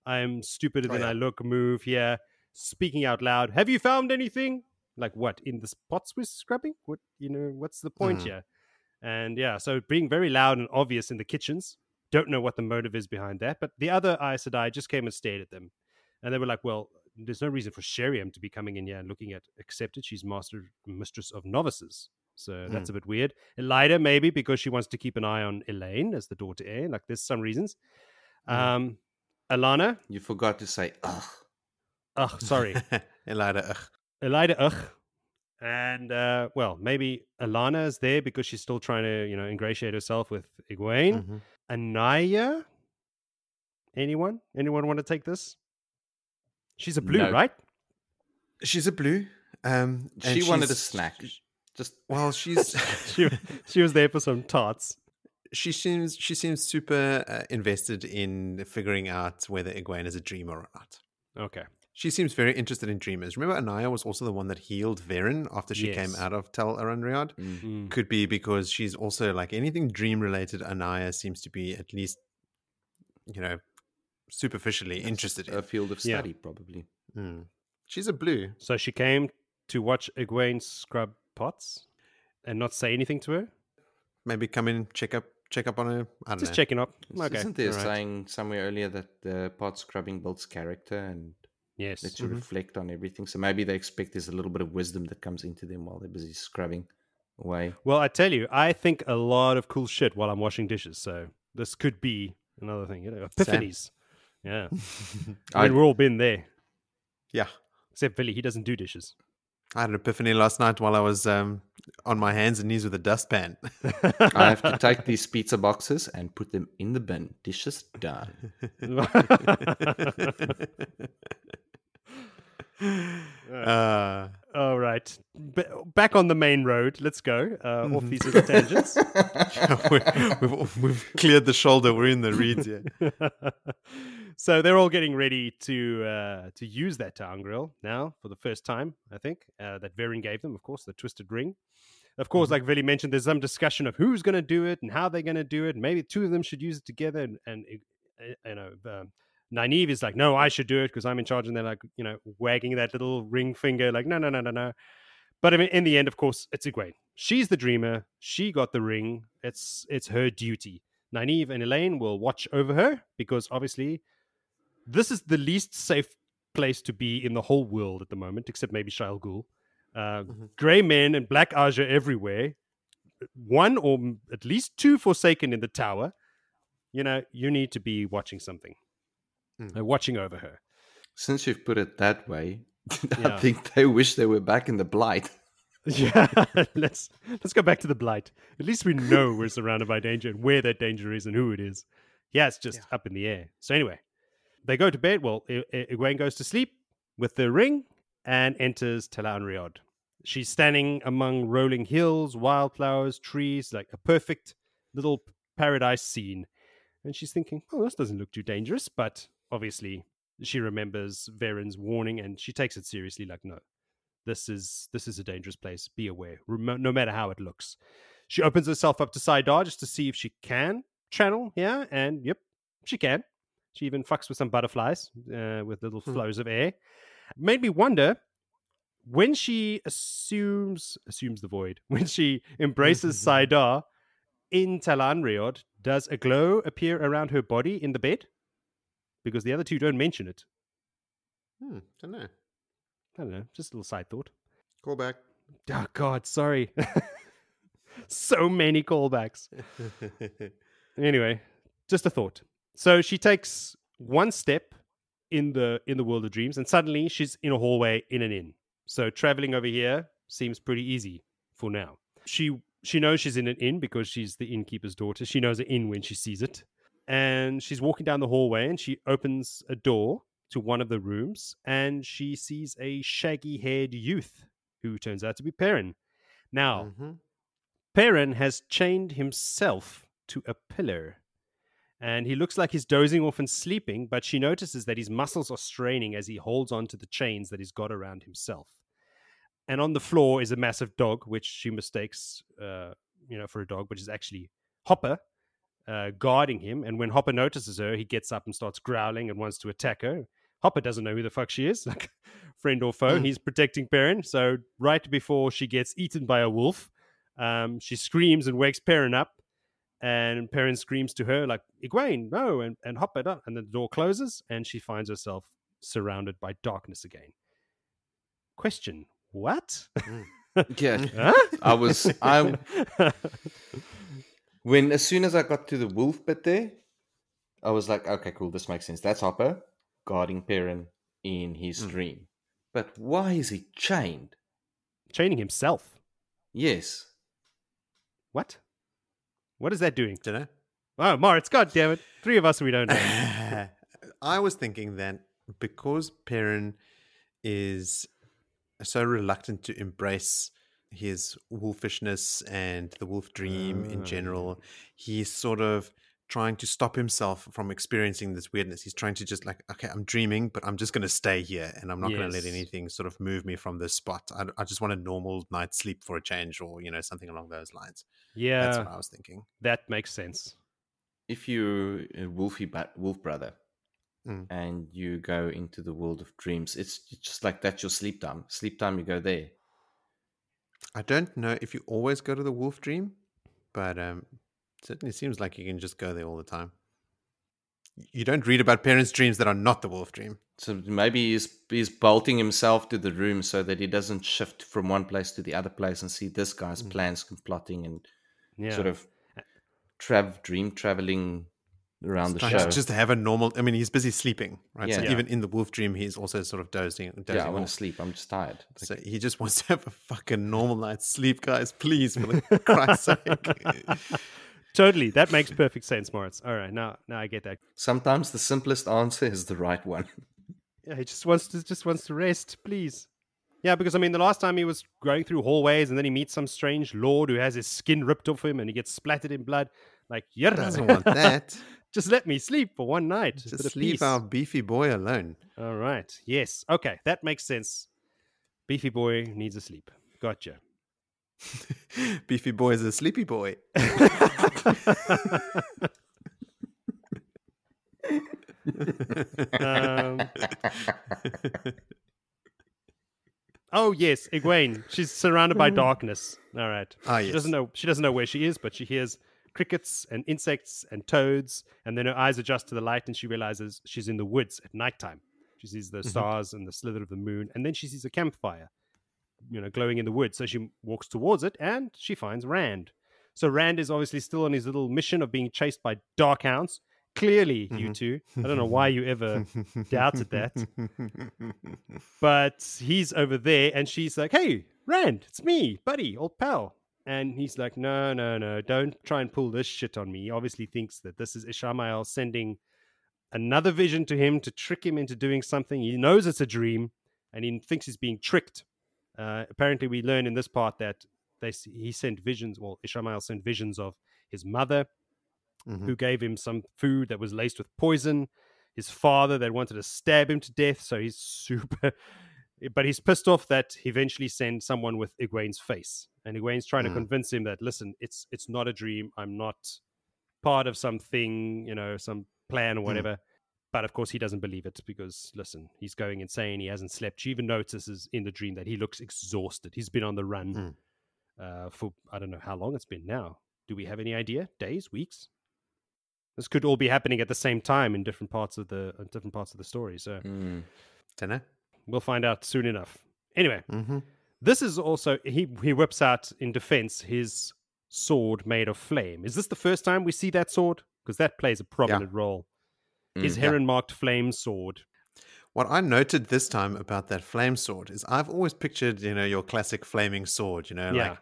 C: I'm stupider
A: Oh,
C: than
A: yeah.
C: I look. Move here, speaking out loud. Have you found anything? Like what in the spots we're scrubbing? What you know? What's the point
A: Mhm.
C: here? And yeah, so being very loud and obvious in the kitchens. Don't know what the motive is behind that, but the other Aes Sedai just came and stared at them, and they were like, "Well, there's no reason for Sheriam to be coming in here and looking at accepted. She's master mistress of novices, so that's a bit weird. Elaida maybe because she wants to keep an eye on Elayne as the daughter heir. Like there's some reasons. Um, Alanna,
B: You forgot to say ugh.
C: ugh, sorry,
A: Elaida, ugh.
C: Elaida, ugh. And uh, well, maybe Alanna is there because she's still trying to, you know, ingratiate herself with Egwene.
A: Mhm.
C: Anaiya? Anyone? Anyone want to take this? She's a blue,
B: No.
C: right?
A: She's a blue. Um, and
B: She wanted a
A: she's-
B: snack. Just
A: Well, she's
C: she, she was there for some tarts.
A: she seems she seems super uh, invested in figuring out whether Egwene is a dreamer or not.
C: Okay.
A: She seems very interested in dreamers. Remember, Anaiya was also the one that healed Verin after she came out of Tel'aran'rhiod.
B: mm,
C: Mm.
A: Could be because she's also like anything dream related. Anaiya seems to be at least, you know, superficially
B: that's
A: interested in.
B: a field of
C: Yeah.
B: study, probably.
A: Mm. She's a blue.
C: So she came to watch Egwene scrub pots and not say anything to her?
A: Maybe come in, check up, check up on her. I don't
C: Just
A: know.
C: checking up.
B: Is-
C: Okay.
B: Isn't there
A: alright.
B: saying somewhere earlier that the pot scrubbing builds character and
C: Yes.
B: lets you
A: Mhm.
B: reflect on everything? So maybe they expect there's a little bit of wisdom that comes into them while they're busy scrubbing away.
C: Well, I tell you, I think a lot of cool shit while I'm washing dishes. So this could be another thing. You know, epiphanies. Yeah. I
B: I-
C: mean, we've all been there.
A: Yeah.
C: Except Billy, he doesn't do dishes.
A: I had an epiphany last night while I was um, on my hands and knees with a dustpan.
B: I have to take these pizza boxes and put them in the bin. Dishes done.
A: uh,
C: All right. B- back on the main road. Let's go. Uh, Off these little tangents.
A: we- we've, we've cleared the shoulder. We're in the reeds here.
C: So they're all getting ready to uh, to use that ter'angreal now for the first time. I think uh, that Verin gave them, of course, the twisted ring. Of course, like Vili mentioned, there's some discussion of who's going to do it and how they're going to do it. Maybe two of them should use it together. And, and uh, you know, um, Nynaeve is like, no, I should do it because I'm in charge. And they're like, you know, wagging that little ring finger, like, no, no, no, no, no. But I mean, in the end, of course, it's Egwene. She's the dreamer. She got the ring. It's it's her duty. Nynaeve and Elayne will watch over her because obviously this is the least safe place to be in the whole world at the moment, except maybe Shayol Ghul. Uh,
A: Mhm.
C: Grey men and black Ajah everywhere. One or at least two Forsaken in the tower. You know, you need to be watching something,
A: Mm.
C: Uh, watching over her.
B: Since you've put it that way,
C: Yeah.
B: I think they wish they were back in the blight.
C: Yeah, let's let's go back to the blight. At least we know we're surrounded by danger and where that danger is and who it is. Yeah, it's just up in the air. So anyway, they go to bed. Well, Egwene goes to sleep with the ring and enters Tel'aran'rhiod. She's standing among rolling hills, wildflowers, trees, like a perfect little paradise scene. And she's thinking, "Oh, this doesn't look too dangerous." But obviously, she remembers Verin's warning and she takes it seriously. Like, no, this is this is a dangerous place. Be aware, no matter how it looks. She opens herself up to saidar just to see if she can channel here, and yep, she can. She even fucks with some butterflies uh, with little
A: Hmm.
C: flows of air. Made me wonder when she assumes assumes the void when she embraces saidar in Tel'aran'rhiod. Does a glow appear around her body in the bed? Because the other two don't mention it.
A: Hmm, don't know.
C: I don't know. Just a little side thought.
A: Call back.
C: Oh God, sorry. so many callbacks. Anyway, just a thought. So she takes one step in the in the world of dreams, and suddenly she's in a hallway in an inn. So traveling over here seems pretty easy for now. She she knows she's in an inn because she's the innkeeper's daughter. She knows an inn when she sees it, and she's walking down the hallway, and she opens a door to one of the rooms, and she sees a shaggy-haired youth who turns out to be Perrin. Now,
A: Mhm.
C: Perrin has chained himself to a pillar. And he looks like he's dozing off and sleeping, but she notices that his muscles are straining as he holds on to the chains that he's got around himself. And on the floor is a massive dog, which she mistakes, uh, you know, for a dog, which is actually Hopper uh, guarding him. And when Hopper notices her, he gets up and starts growling and wants to attack her. Hopper doesn't know who the fuck she is, like friend or foe.
A: Mm.
C: He's protecting Perrin. So right before she gets eaten by a wolf, um, she screams and wakes Perrin up, and Perrin screams to her like Egwene, no, and and Hopper, don't. and the door closes, and she finds herself surrounded by darkness again. Question: What?
B: Yeah,
C: Huh?
B: I was. I when as soon as I got to the wolf bit there, I was like, okay, cool, this makes sense. That's Hopper guarding Perrin in his
A: Mm.
B: dream. But why is he chained?
C: Chaining himself.
B: Yes.
C: What? What is that doing?
A: Don't know.
C: Oh, Moritz, god damn it. Three of us we don't know.
A: I was thinking that because Perrin is so reluctant to embrace his wolfishness and the wolf dream in general, oh. he's sort of trying to stop himself from experiencing this weirdness. He's trying to just like, okay, I'm dreaming, but I'm just going to stay here and I'm not going to let anything sort of move me from this spot. I, I just want a normal night's sleep for a change or, you know, something along those lines.
C: Yeah.
A: That's what I was thinking.
C: that makes sense.
B: If you're a wolfy but wolf brother
A: Mm.
B: and you go into the world of dreams, it's just like that's your sleep time. Sleep time, you go there.
A: I don't know if you always go to the wolf dream, but um, certainly seems like you can just go there all the time. You don't read about Perrin's dreams that are not the wolf dream.
B: So maybe he's he's bolting himself to the room so that he doesn't shift from one place to the other place and see this guy's
A: Mm.
B: plans and plotting and
C: Yeah.
B: sort of trav dream traveling around the
A: Trying
B: show.
A: to just have a normal. I mean, he's busy sleeping, right? So
B: Yeah.
A: even in the wolf dream, he's also sort of dozing. dozing
B: yeah, I want to sleep. I'm just tired. Like,
A: So he just wants to have a fucking normal night's sleep, guys. Please, for the Christ's sake.
C: totally. That makes perfect sense, Moritz. All right, now now I get that.
B: sometimes the simplest answer is the right one.
C: Yeah, he just wants to just wants to rest, please. Yeah, because I mean, the last time he was going through hallways, and then he meets some strange lord who has his skin ripped off him, and he gets splattered in blood. Like, yeah,
A: Doesn't want that.
C: just let me sleep for one night. Just,
A: Just leave our beefy boy alone.
C: All right. Yes. Okay, that makes sense. Beefy boy needs a sleep. Gotcha.
A: beefy boy is a sleepy boy.
C: Um, oh yes, Egwene. She's surrounded by darkness. All right.
A: Ah,
C: She doesn't know. She doesn't know where she is, but she hears crickets and insects and toads. And then her eyes adjust to the light and she realizes she's in the woods at nighttime. She sees the
A: Mhm.
C: stars and the slither of the moon. And then she sees a campfire, you know, glowing in the woods. So she walks towards it and she finds Rand. So Rand is obviously still on his little mission of being chased by dark hounds. Clearly, you
A: Mhm.
C: two. I don't know why you ever doubted that. but he's over there and she's like, Hey, Rand, it's me, buddy, old pal. And he's like, No, no, no, don't try and pull this shit on me. He obviously thinks that this is Ishamael sending another vision to him to trick him into doing something. He knows it's a dream and he thinks he's being tricked. Uh, apparently, we learn in this part that they he sent visions, well, Ishamael sent visions of his mother
A: Mhm.
C: who gave him some food that was laced with poison. His father that wanted to stab him to death. So he's super, but he's pissed off that he eventually sends someone with Egwene's face, and Egwene's trying to
A: Mm.
C: convince him that listen, it's it's not a dream. I'm not part of something, you know, some plan or
A: Mm.
C: whatever. But of course, he doesn't believe it because listen, he's going insane. He hasn't slept. She even notices in the dream that he looks exhausted. He's been on the run
A: Mm.
C: Uh, for I don't know how long it's been now. Do we have any idea? Days, weeks? This could all be happening at the same time in different parts of the in different parts of the story. So
B: Mm.
A: Dunno.
C: we'll find out soon enough. Anyway,
A: Mhm.
C: this is also he he whips out in defense his sword made of flame. Is this the first time we see that sword? Because that plays a prominent role. His
B: Mm.
C: heron marked flame sword.
A: What I noted this time about that flame sword is I've always pictured, you know, your classic flaming sword, you know,
C: Yeah.
A: like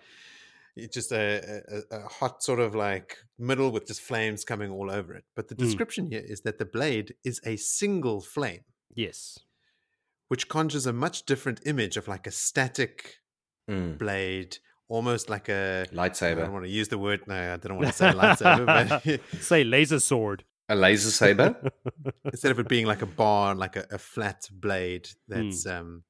A: it's just a, a, a hot sort of like middle with just flames coming all over it. But the
C: Mm.
A: description here is that the blade is a single flame,
C: Yes.
A: which conjures a much different image of like a static
B: Mm.
A: blade, almost like a
B: Lightsaber.
A: I don't want to use the word. No, I don't want to say lightsaber, but
C: Say laser sword.
B: A laser saber.
A: instead of it being like a bar, like a, a flat blade
C: Hmm.
A: that's um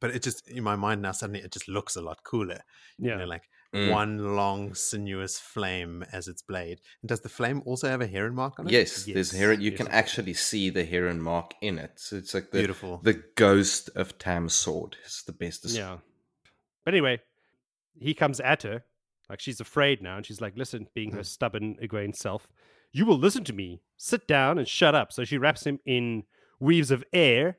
A: but it just in my mind now suddenly it just looks a lot cooler.
C: Yeah.
A: You know, like
B: Mm.
A: one long sinuous flame as its blade. And does the flame also have a heron mark on it?
B: Yes, there's
C: Yes,
B: heron. You can actually see the heron mark in it. So it's like the
A: Beautiful.
B: the ghost of Tam's sword. It's the best.
C: Yeah. But anyway, he comes at her. Like she's afraid now. And she's like, listen, being her
A: Mm.
C: stubborn, Egwene self, you will listen to me. Sit down and shut up. So she wraps him in weaves of air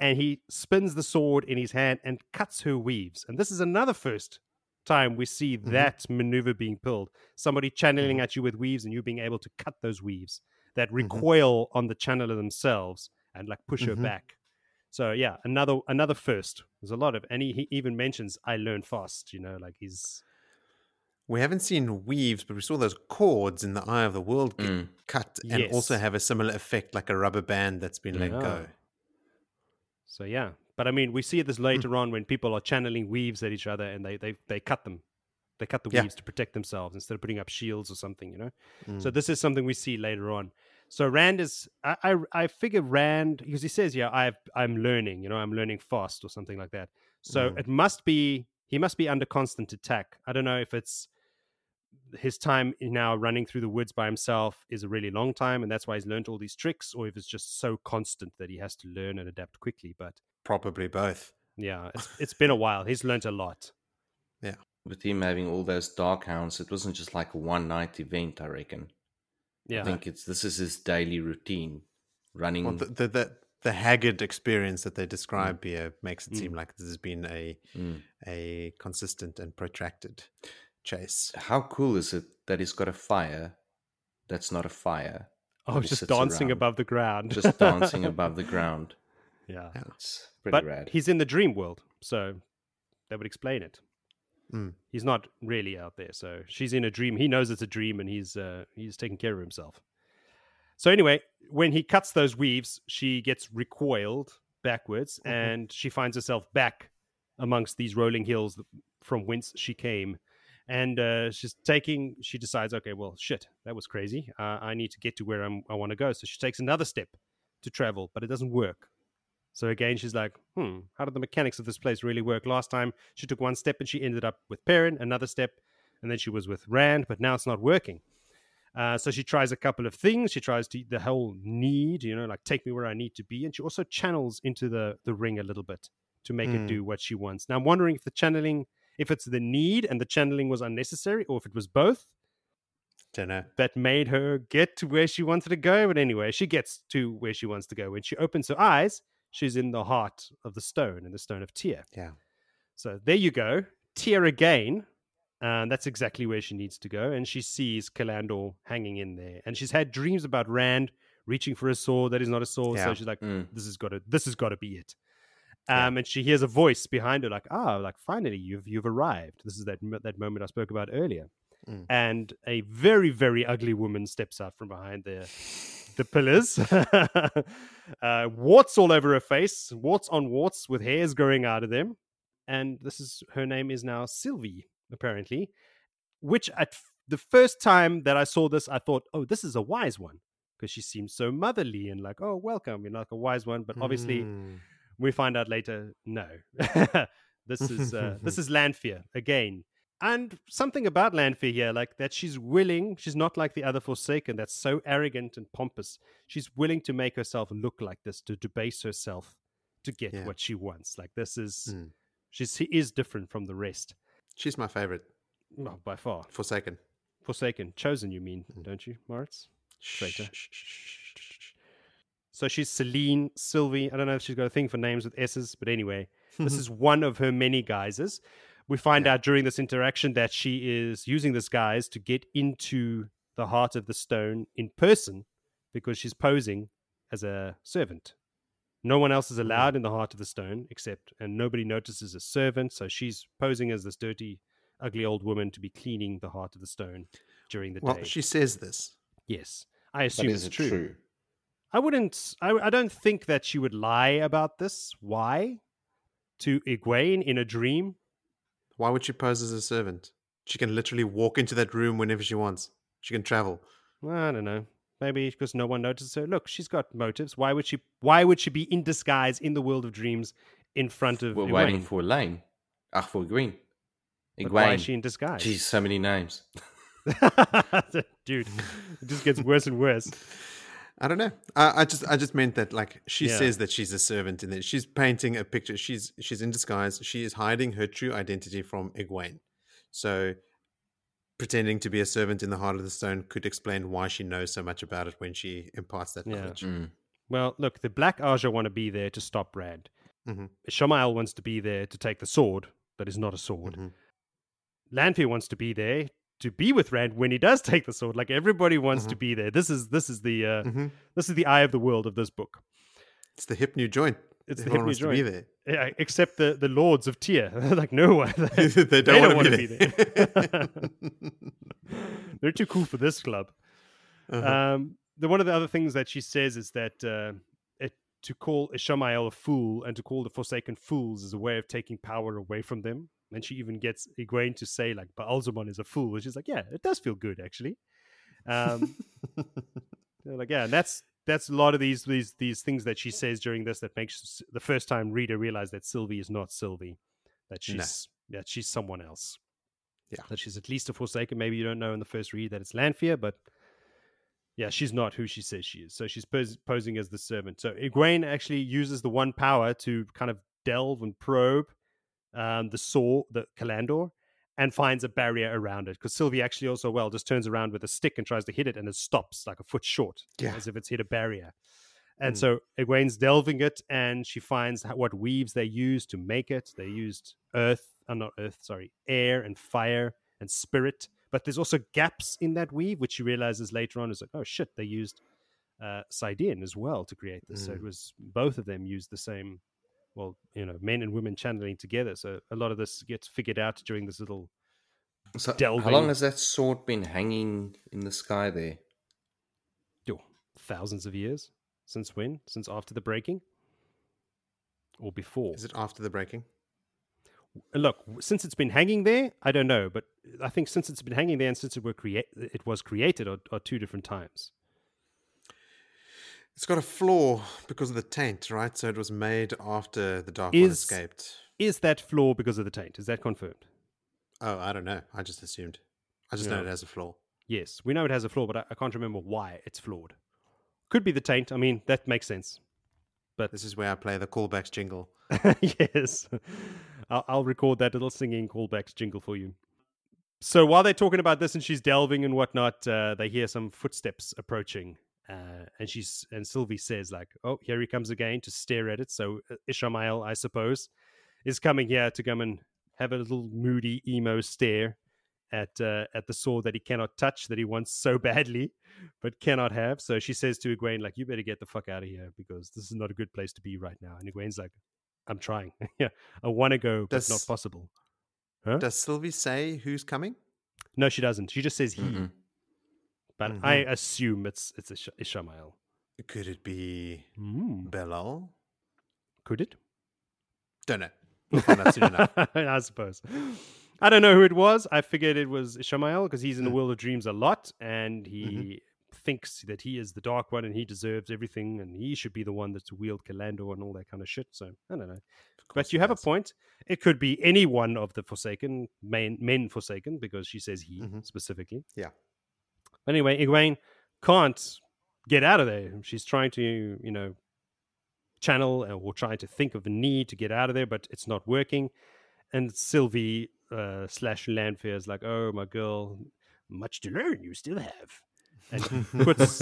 C: and he spins the sword in his hand and cuts her weaves. And this is another first time we see
A: Mhm.
C: that maneuver being pulled. Somebody channeling at you with weaves and you being able to cut those weaves that recoil on the channeler themselves and like push her
A: Mhm.
C: back. So yeah, another another first. There's a lot of, and he, he even mentions I learn fast. You know, like he's
A: We haven't seen weaves, but we saw those cords in the eye of the world get
B: Mm.
A: cut and also have a similar effect like a rubber band that's been let
C: Yeah.
A: go.
C: so yeah. But I mean, we see this later on when people are channeling weaves at each other and they they they cut them. They cut the
A: Yeah.
C: weaves to protect themselves instead of putting up shields or something. You know. So
A: Mm.
C: this is something we see later on. So Rand is I I, I figure Rand because he says yeah I've I'm learning you know I'm learning fast or something like that. So
A: Mm.
C: it must be he must be under constant attack. I don't know if it's his time now running through the woods by himself is a really long time and that's why he's learned all these tricks or if it's just so constant that he has to learn and adapt quickly. But
A: Probably both.
C: yeah, it's it's been a while. He's learned a lot. Yeah.
B: With him having all those dark hounds, it wasn't just like a one night event. I reckon.
C: Yeah.
B: I think it's this is his daily routine, running.
A: Well, the, the, the, the haggard experience that they describe here makes it seem
C: Mm.
A: like this has been a
B: Mm.
A: a consistent and protracted chase.
B: How cool is it that he's got a fire that's not a fire,
C: Oh, just dancing
B: around,
C: above the ground.
B: just dancing above the ground?
C: Yeah.
B: It's pretty
C: but
B: rad.
C: he's in the dream world, so that would explain it.
A: Mm.
C: He's not really out there, so she's in a dream. He knows it's a dream, and he's uh, he's taking care of himself. So anyway, when he cuts those weaves, she gets recoiled backwards,
A: Mhm.
C: and she finds herself back amongst these rolling hills from whence she came. And uh, she's taking. She decides, okay, well, shit, that was crazy. Uh, I need to get to where I'm, I want to go. So she takes another step to travel, but it doesn't work. So again, she's like, hmm, how did the mechanics of this place really work? Last time she took one step and she ended up with Perrin, another step, and then she was with Rand, but now it's not working. Uh, so she tries a couple of things. She tries to the whole need, you know, like take me where I need to be, and she also channels into the the ring a little bit to make it
A: Mm.
C: do what she wants. Now I'm wondering if the channeling, if it's the need and the channeling was unnecessary, or if it was both.
A: Don't know.
C: that made her get to where she wanted to go. But anyway, she gets to where she wants to go. When she opens her eyes, she's in the heart of the stone, in the stone of Tear.
A: Yeah.
C: So there you go. Tear again. And that's exactly where she needs to go. And she sees Callandor hanging in there. And she's had dreams about Rand reaching for a sword that is not a sword. So she's like,
B: Mm.
C: this has got to this has got to be it.
A: Yeah.
C: Um, and she hears a voice behind her, like, "Ah, like finally you've you've arrived." This is that that moment I spoke about earlier.
A: Mm.
C: And a very very ugly woman steps out from behind the the pillars, uh, warts all over her face, warts on warts with hairs growing out of them. And this is her name is now Silvie, apparently. Which at f- the first time that I saw this, I thought, "Oh, this is a wise one." Because she seems so motherly and like, oh, welcome, you're like a wise one. But obviously,
A: Mm.
C: we find out later no this is uh, this is Lanfear again and something about Lanfear here like that she's willing she's not like the other forsaken that's so arrogant and pompous she's willing to make herself look like this to debase herself to get
A: Yeah.
C: what she wants like this is
A: Mm.
C: she's she is different from the rest
A: She's my favorite.
C: well, by far
A: Forsaken.
C: forsaken chosen you mean
A: Mm.
C: don't you Moritz Traitor. So she's Selene Silvie I don't know if she's got a thing for names with S's but anyway This is one of her many guises. We find
A: Yeah.
C: out during this interaction that she is using this guise to get into the heart of the stone in person because she's posing as a servant. No one else is mm-hmm. allowed in the heart of the stone except, and nobody notices a servant. So she's posing as this dirty, ugly old woman to be cleaning the heart of the stone during the
A: Well,
C: day.
A: she says this.
C: yes, I assume it's
B: it true?
C: I wouldn't. I, I don't think that she would lie about this. Why? To Egwene in a dream?
A: Why would she pose as a servant? She can literally walk into that room whenever she wants. She can travel.
C: I don't know. Maybe because no one notices her. Look, she's got motives. Why would she? Why would she be in disguise in the world of dreams in front of
B: We're
C: Egwene?
B: waiting for Elayne. Ach, for Green.
C: But why is she in disguise?
B: Jeez, so many names.
C: Dude, it just gets worse and worse.
A: I don't know. I, I just I just meant that like she
C: Yeah.
A: says that she's a servant and that she's painting a picture. She's she's in disguise. She is hiding her true identity from Egwene. So pretending to be a servant in the heart of the stone could explain why she knows so much about it when she imparts that
C: Yeah.
A: knowledge.
B: Mm.
C: Well, look, the Black Ajah want to be there to stop Rand.
A: Mhm.
C: Shamael wants to be there to take the sword that is not a sword.
A: Mhm.
C: Lanfear wants to be there to be with Rand when he does take the sword. Like everybody wants to
A: Mhm.
C: be there. This is this is the uh,
A: Mhm.
C: this is the eye of the world of this book.
A: It's the hip new joint.
C: It's the
A: Everyone
C: hip new
A: wants to be
C: joint.
A: there.
C: Yeah, except the the lords of Tear. They're like no
A: they
C: They
A: don't,
C: don't
A: want
C: wanna
A: be
C: be
A: there.
C: They're too cool for this club.
A: Uh-huh.
C: Um, the one of the other things that she says is that uh, it, to call Ishamael a fool and to call the Forsaken fools is a way of taking power away from them. And she even gets Egwene to say like, "Baalzamon is a fool." And she's like, "Yeah, it does feel good actually." Um, like, yeah, and that's that's a lot of these these these things that she says during this that makes the first time reader realize that Silvie is not Silvie, that
A: No.
C: she's that she's someone else.
A: Yeah.
C: that she's at least a Forsaken. Maybe you don't know in the first read that it's Lanfear, but yeah, she's not who she says she is. So she's pos- posing as the servant. So Egwene actually uses the one power to kind of delve and probe um, the saw, the Callandor, and finds a barrier around it. Because Silvie actually also, well, just turns around with a stick and tries to hit it, and it stops like a foot short,
A: Yeah.
C: as if it's hit a barrier. And
A: Mm.
C: so Egwene's delving it, and she finds what weaves they used to make it. They used earth, uh, not earth, sorry, air and fire and spirit. But there's also gaps in that weave, which she realizes later on is like, oh shit, they used uh, as well to create this. So it
A: Mm.
C: was both of them used the same, well, you know, men and women channeling together. So a lot of this gets figured out during this little.
B: So, how long has that sword been hanging in the sky there?
C: oh, thousands of years. Since when? Since after the breaking? Or before?
A: Is it after the breaking?
C: Look, since it's been hanging there, I don't know, but I think since it's been hanging there and since it were create, it was created are, are two different times.
A: It's got a flaw because of the taint, right? So it was made after the Dark One
C: Is-
A: escaped.
C: Is that flaw because of the taint? Is that confirmed?
A: Oh, I don't know. I just assumed. I just
C: Yeah.
A: know it has a flaw.
C: Yes, we know it has a flaw, but I, I can't remember why it's flawed. Could be the taint. I mean, that makes sense.
A: But this is where I play the callbacks jingle.
C: yes, I'll, I'll record that little singing callbacks jingle for you. so while they're talking about this and she's delving and whatnot, uh, they hear some footsteps approaching. Uh, and she's and Silvie says like, "Oh, here he comes again to stare at it." So uh, Ishamael, I suppose, is coming here to come and have a little moody emo stare at uh, at the sword that he cannot touch that he wants so badly, but cannot have. So she says to Egwene, like, "You better get the fuck out of here because this is not a good place to be right now." And Egwene's like, "I'm trying. yeah, I want to go, but
A: Does-
C: not possible." Huh?
A: Does Silvie say who's coming?
C: No, she doesn't. She just says he.
B: Mm-mm.
C: But I assume it's it's Ish- Ishamael.
A: Could it be
C: Mm.
A: Be'lal?
C: Could it?
A: Don't know. We'll find out soon enough.
C: I suppose. I don't know who it was. I figured it was Ishamael because he's in the
A: Mm.
C: world of dreams a lot, and he thinks that he is the Dark One and he deserves everything, and he should be the one that's wield Callandor and all that kind of shit. So I don't know. But you have a point. It could be any one of the Forsaken, men, men Forsaken, because she says he
A: Mhm.
C: specifically.
A: Yeah.
C: Anyway, Egwene can't get out of there. She's trying to, you know, channel uh, or trying to think of a need to get out of there, but it's not working. And Silvie uh, slash Lanfear is like, "Oh, my girl, much to learn. You still have." And puts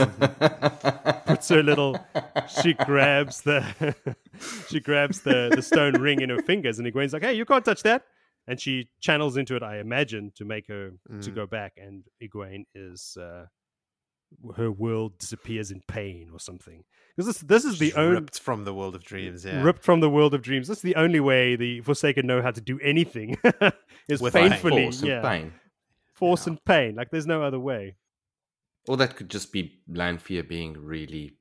C: puts her little she grabs the she grabs the the stone ring in her fingers and Egwene's like hey you can't touch that and she channels into it i imagine to make her to
A: Mm.
C: go back and Egwene is uh her world disappears in pain or something because this this is the only
A: ripped from the world of dreams. Yeah.
C: ripped from the world of dreams this is the only way the forsaken know how to do anything is
A: With pain.
C: painfully
B: Force and pain.
C: force
A: Yeah.
C: and pain like there's no other way
B: Or that could just be Lanfear being really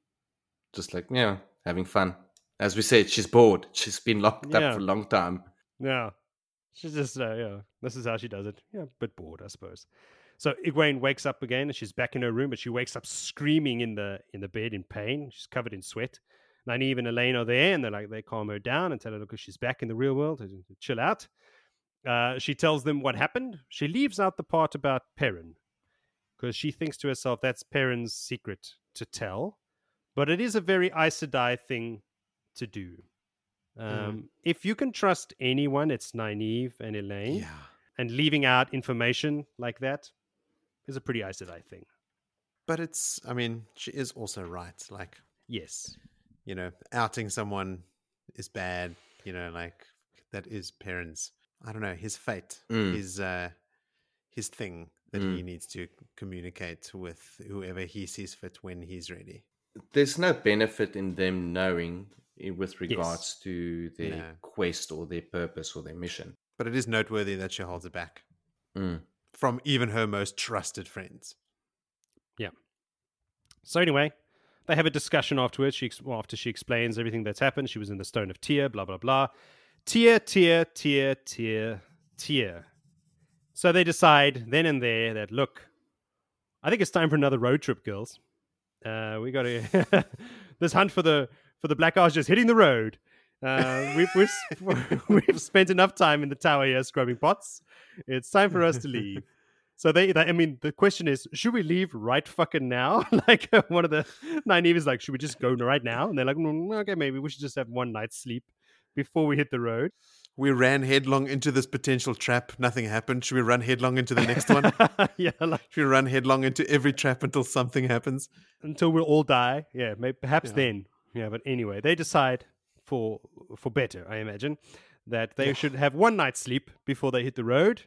B: just like, yeah, having fun. As we said, she's bored. She's been locked
C: Yeah.
B: up for a long time.
C: Yeah. She's just, uh, yeah, this is how she does it. Yeah, a bit bored, I suppose. So Egwene wakes up again and she's back in her room, but she wakes up screaming in the in the bed in pain. She's covered in sweat. Nynaeve and Elayne are there and they're like, they calm her down and tell her, look, she's back in the real world, chill out. Uh, she tells them what happened. She leaves out the part about Perrin because she thinks to herself that's Perrin's secret to tell. But it is a very Aes Sedai thing to do. Um, If you can trust anyone, it's Nynaeve and Elayne.
A: Yeah.
C: And leaving out information like that is a pretty Aes Sedai thing.
A: But it's, I mean, she is also right. Like,
C: Yes.
A: you know, outing someone is bad. You know, like that is Perrin's. I don't know his fate,
B: Mm.
A: his uh, his thing that
B: Mm.
A: he needs to communicate with whoever he sees fit when he's ready.
B: There's no benefit in them knowing i- with regards to their
A: No.
B: quest or their purpose or their mission.
A: But it is noteworthy that she holds it back
B: Mm.
A: from even her most trusted friends. Yeah.
C: So anyway, they have a discussion afterwards. She well, after she explains everything that's happened. She was in the Stone of Tear, blah blah blah. Tear, tear, tear, tear, tear. So they decide then and there that look, I think it's time for another road trip, girls. Uh, we got to this hunt for the for the Black Ajah is hitting the road. Uh, we've, we've we've spent enough time in the tower here scrubbing pots. It's time for us to leave. So they, they, I mean, the question is, should we leave right fucking now? like one of the Nynaeve is like, should we just go right now? And they're like, "Mm, okay, maybe we should just have one night's sleep before we hit the road.
A: We ran headlong into this potential trap. Nothing happened. Should we run headlong into the next one?
C: yeah, like
A: Should we run headlong into every trap until something happens?
C: until we all die. Yeah, maybe perhaps
A: Yeah.
C: then. Yeah, but anyway, they decide for for better, I imagine, that they
A: Yeah.
C: should have one night's sleep before they hit the road,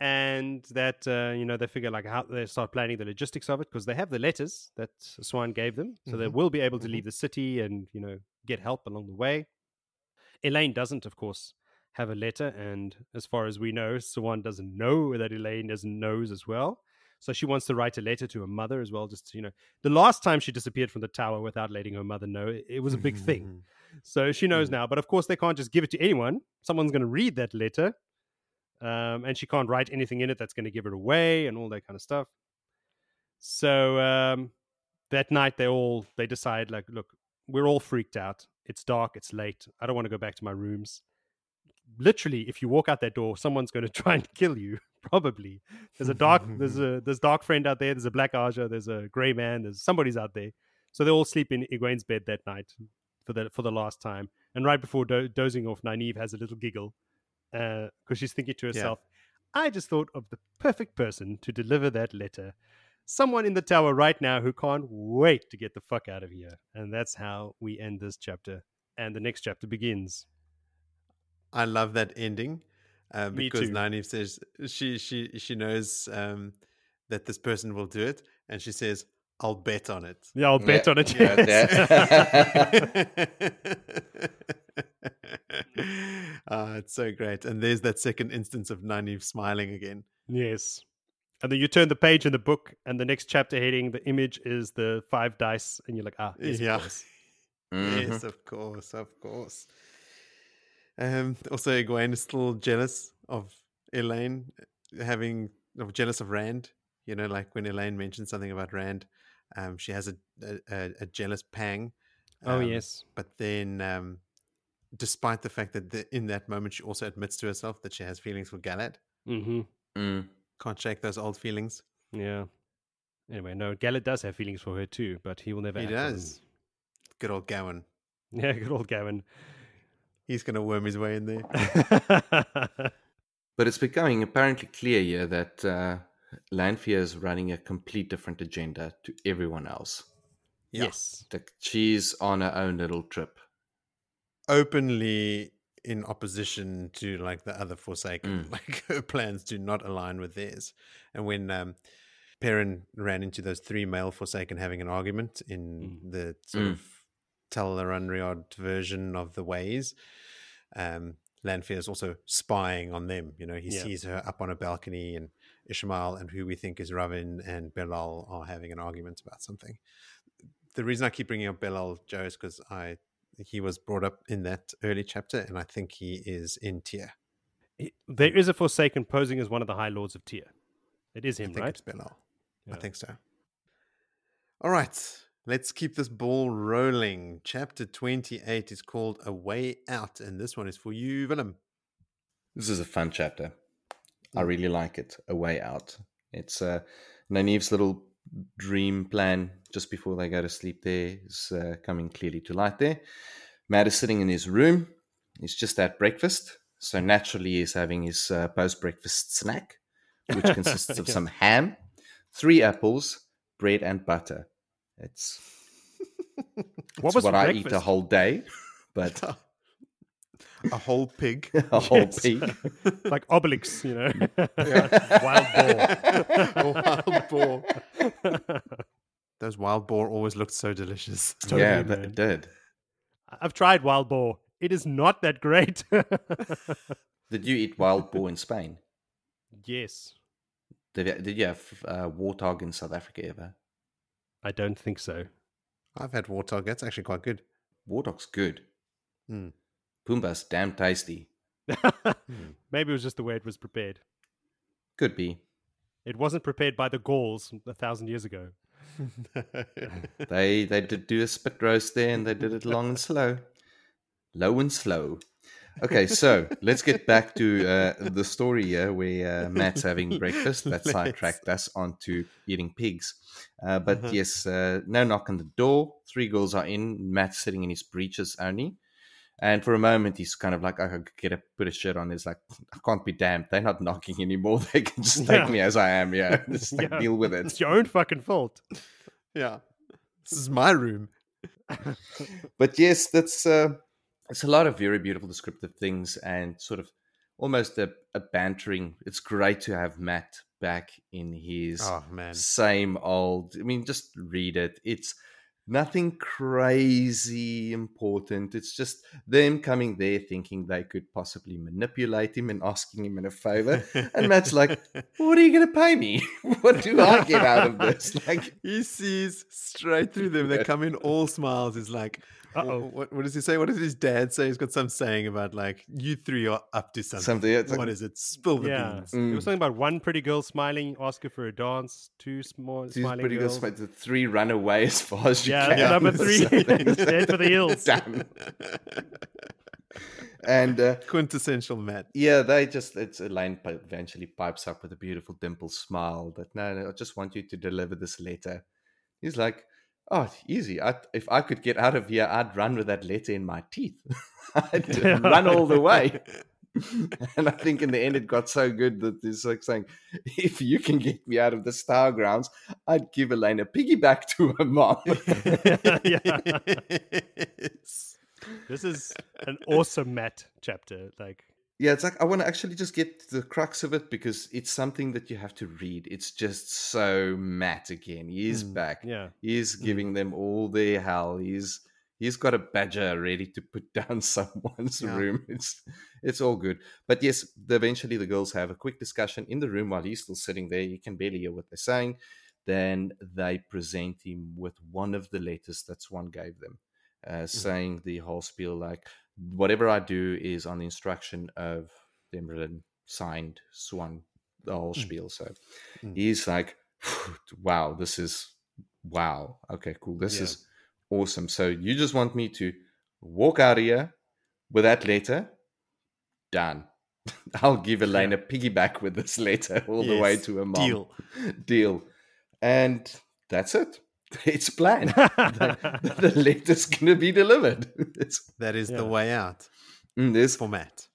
C: and that uh, you know they figure like how they start planning the logistics of it because they have the letters that Siuan gave them, so they
A: Mhm.
C: will be able to
A: Mhm.
C: leave the city and you know get help along the way. Elayne doesn't, of course, have a letter, and as far as we know, Siuan doesn't know that Elayne doesn't knows as well. So she wants to write a letter to her mother as well. Just you know, the last time she disappeared from the tower without letting her mother know, it, it was a big thing. So she knows
A: Mm.
C: now. But of course, they can't just give it to anyone. Someone's going to read that letter, um, and she can't write anything in it that's going to give it away and all that kind of stuff. So um, that night, they all they decide like, look, we're all freaked out. It's dark. It's late. I don't want to go back to my rooms. Literally, if you walk out that door, someone's going to try and kill you. Probably. There's a dark. there's a there's dark friend out there. There's a black Ajah. There's a grey man. There's somebody's out there. So they all sleep in Egwene's bed that night for the for the last time. And right before do- dozing off, Nynaeve has a little giggle uh, because she's thinking to herself, I just thought of the perfect person to deliver that letter. Someone in the tower right now who can't wait to get the fuck out of here. And that's how we end this chapter. And the next chapter begins.
A: I love that ending uh, because
C: too.
A: Nynaeve says she she she knows um, that this person will do it, and she says, "I'll bet on it."
C: Yeah, I'll bet
B: Yeah,
C: on it.
B: yeah,
C: yes.
A: Ah, it's so great, and there's that second instance of Nynaeve smiling again.
C: yes. And then you turn the page in the book, and the next chapter heading, the image is the five dice, and you're like, ah, yes, of
A: Yeah.
C: course.
B: Mhm.
A: Yes, of course, of course. Um, also, Egwene is still jealous of Elayne uh, having, of jealous of Rand. You know, like when Elayne mentioned something about Rand, um, she has a a, a- a jealous pang.
C: Oh,
A: um,
C: yes.
A: But then, um, despite the fact that the, in that moment she also admits to herself that she has feelings for Galad,
C: Mm-hmm.
B: Mm.
A: can't shake those old feelings.
C: Yeah. Anyway, no, Galad does have feelings for her too, but he will never
A: He
C: act on
A: does. Good old
C: Gawyn. Yeah, good old Gawyn.
A: He's going to worm his way in there.
B: But it's becoming apparently clear here that uh, Lanfear is running a complete different agenda to everyone else.
A: Yeah.
C: Yes.
B: Like she's on her own little trip.
A: openly in opposition to like the other Forsaken.
B: Mm.
A: Like her plans do not align with theirs. And when um, Perrin ran into those three male Forsaken having an argument in
C: Mm.
A: the sort
B: Mm.
A: of Tel'aran'rhiod version of the ways, um, Lanfear is also spying on them. You know, he
C: Yeah.
A: sees her up on a balcony, and Ishamael and who we think is Rahvin and Be'lal are having an argument about something. The reason I keep bringing up Be'lal, Joe, is because I he was brought up in that early chapter, and I think he is in
C: Tear. There is a Forsaken posing as one of the High Lords of Tear. It is
A: I
C: him,
A: think
C: right?
A: it's Be'lal. I think so. All right, let's keep this ball rolling. Chapter 28 is called A Way Out, and this one is for you, Willem.
B: This is a fun chapter. I
A: Mm.
B: really like it. A way out. It's uh, Nynaeve's little dream plan just before they go to sleep. There is uh, coming clearly to light. There, Mat is sitting in his room. He's just at breakfast, so naturally he's having his uh, post-breakfast snack, which consists of
C: Yeah.
B: some ham, three apples, bread, and butter. It's
C: What
B: it's
C: was
B: what
C: for
B: I eat a whole day, but
A: a whole pig.
B: a whole
C: Yes.
B: pig.
C: like Obelix, you know,
A: A wild boar.
C: wild boar.
A: Those wild boar always looked so delicious.
C: Totally,
B: yeah, but
C: man.
B: it did.
C: I've tried wild boar. It is not that great.
B: Did you eat wild boar in Spain?
C: yes,
B: Did you, did you have uh, warthog in South Africa ever?
C: I don't think so.
A: I've had warthog. That's actually quite good.
B: Warthog's good.
A: Mm.
B: Pumbaa's damn tasty.
C: Maybe it was just the way it was prepared.
B: Could be.
C: It wasn't prepared by the Gauls a thousand years ago.
B: They they did do a spit roast there, and they did it long and slow, low and slow. Okay, so let's get back to uh, the story here where uh, Mat's having breakfast. That
A: Let's.
B: sidetracked us onto eating pigs. Uh, but
A: Uh-huh.
B: yes, uh, no knock on the door. Three girls are in. Mat's sitting in his breeches only. And for a moment, he's kind of like, I could get a put a shirt on. He's like, I can't be damned. They're not knocking anymore. They can just take
C: Yeah.
B: me as I am. Yeah, just like,
C: Yeah.
B: deal with it.
C: It's your own fucking fault.
A: yeah. This is my room.
B: but yes, that's uh, it's a lot of very beautiful descriptive things and sort of almost a, a bantering. It's great to have Mat back in his
A: Oh, man.
B: same old. I mean, just read it. It's nothing crazy important. It's just them coming there thinking they could possibly manipulate him and asking him in a favor. And Mat's like, "What are you going to pay me? what do I get out of this?" Like,
A: he sees straight through them. They come in all smiles. He's like,
C: Uh-oh.
A: What, what does he say? What does his dad say? He's got some saying about like, you three are up to something.
B: Something, it's like-
A: what is it? Spill the
C: Yeah.
A: beans.
C: There
B: Mm.
C: was something about one pretty girl smiling, ask her for a dance, two small
B: Two
C: smiling
B: pretty good
C: girls.
B: sp- the three run away as far as you
C: Yeah,
B: can.
C: number
B: or
C: three,
B: something.
C: head for the hills.
B: Damn. and uh,
A: Quintessential Mat.
B: yeah, they just it's Elayne pi- eventually pipes up with a beautiful dimple smile. That no, no, I just want you to deliver this letter. He's like, oh, easy. I, if I could get out of here, I'd run with that letter in my teeth. I'd run all the way. and I think in the end it got so good that it's like saying, if you can get me out of the Star Grounds, I'd give Elayne a piggyback to her mom.
C: yes. This is an awesome Mat chapter. Like,
B: yeah, it's like I want to actually just get to the crux of it because it's something that you have to read. It's just so Mat again. He is
C: Mm,
B: back.
C: yeah.
B: He's giving them all their hell. He's he's got a badger ready to put down someone's
A: Yeah.
B: room. It's it's all good. But yes, eventually the girls have a quick discussion in the room while he's still sitting there. You can barely hear what they're saying. Then they present him with one of the letters that Siuan gave them, uh, saying the whole spiel like, whatever I do is on the instruction of the Amyrlin signed Siuan, the whole
A: Mm.
B: spiel. So
A: Mm.
B: he's like, wow, this is wow. Okay, cool. This
C: Yeah.
B: is awesome. So you just want me to walk out of here with that letter? Done. I'll give Elayne a piggyback with this letter all the way to her mom.
A: Deal.
B: Deal. And that's it. It's planned. the, the letter's going to be delivered. It's,
A: That is
C: Yeah.
A: the way out
B: mm, this
A: for Mat.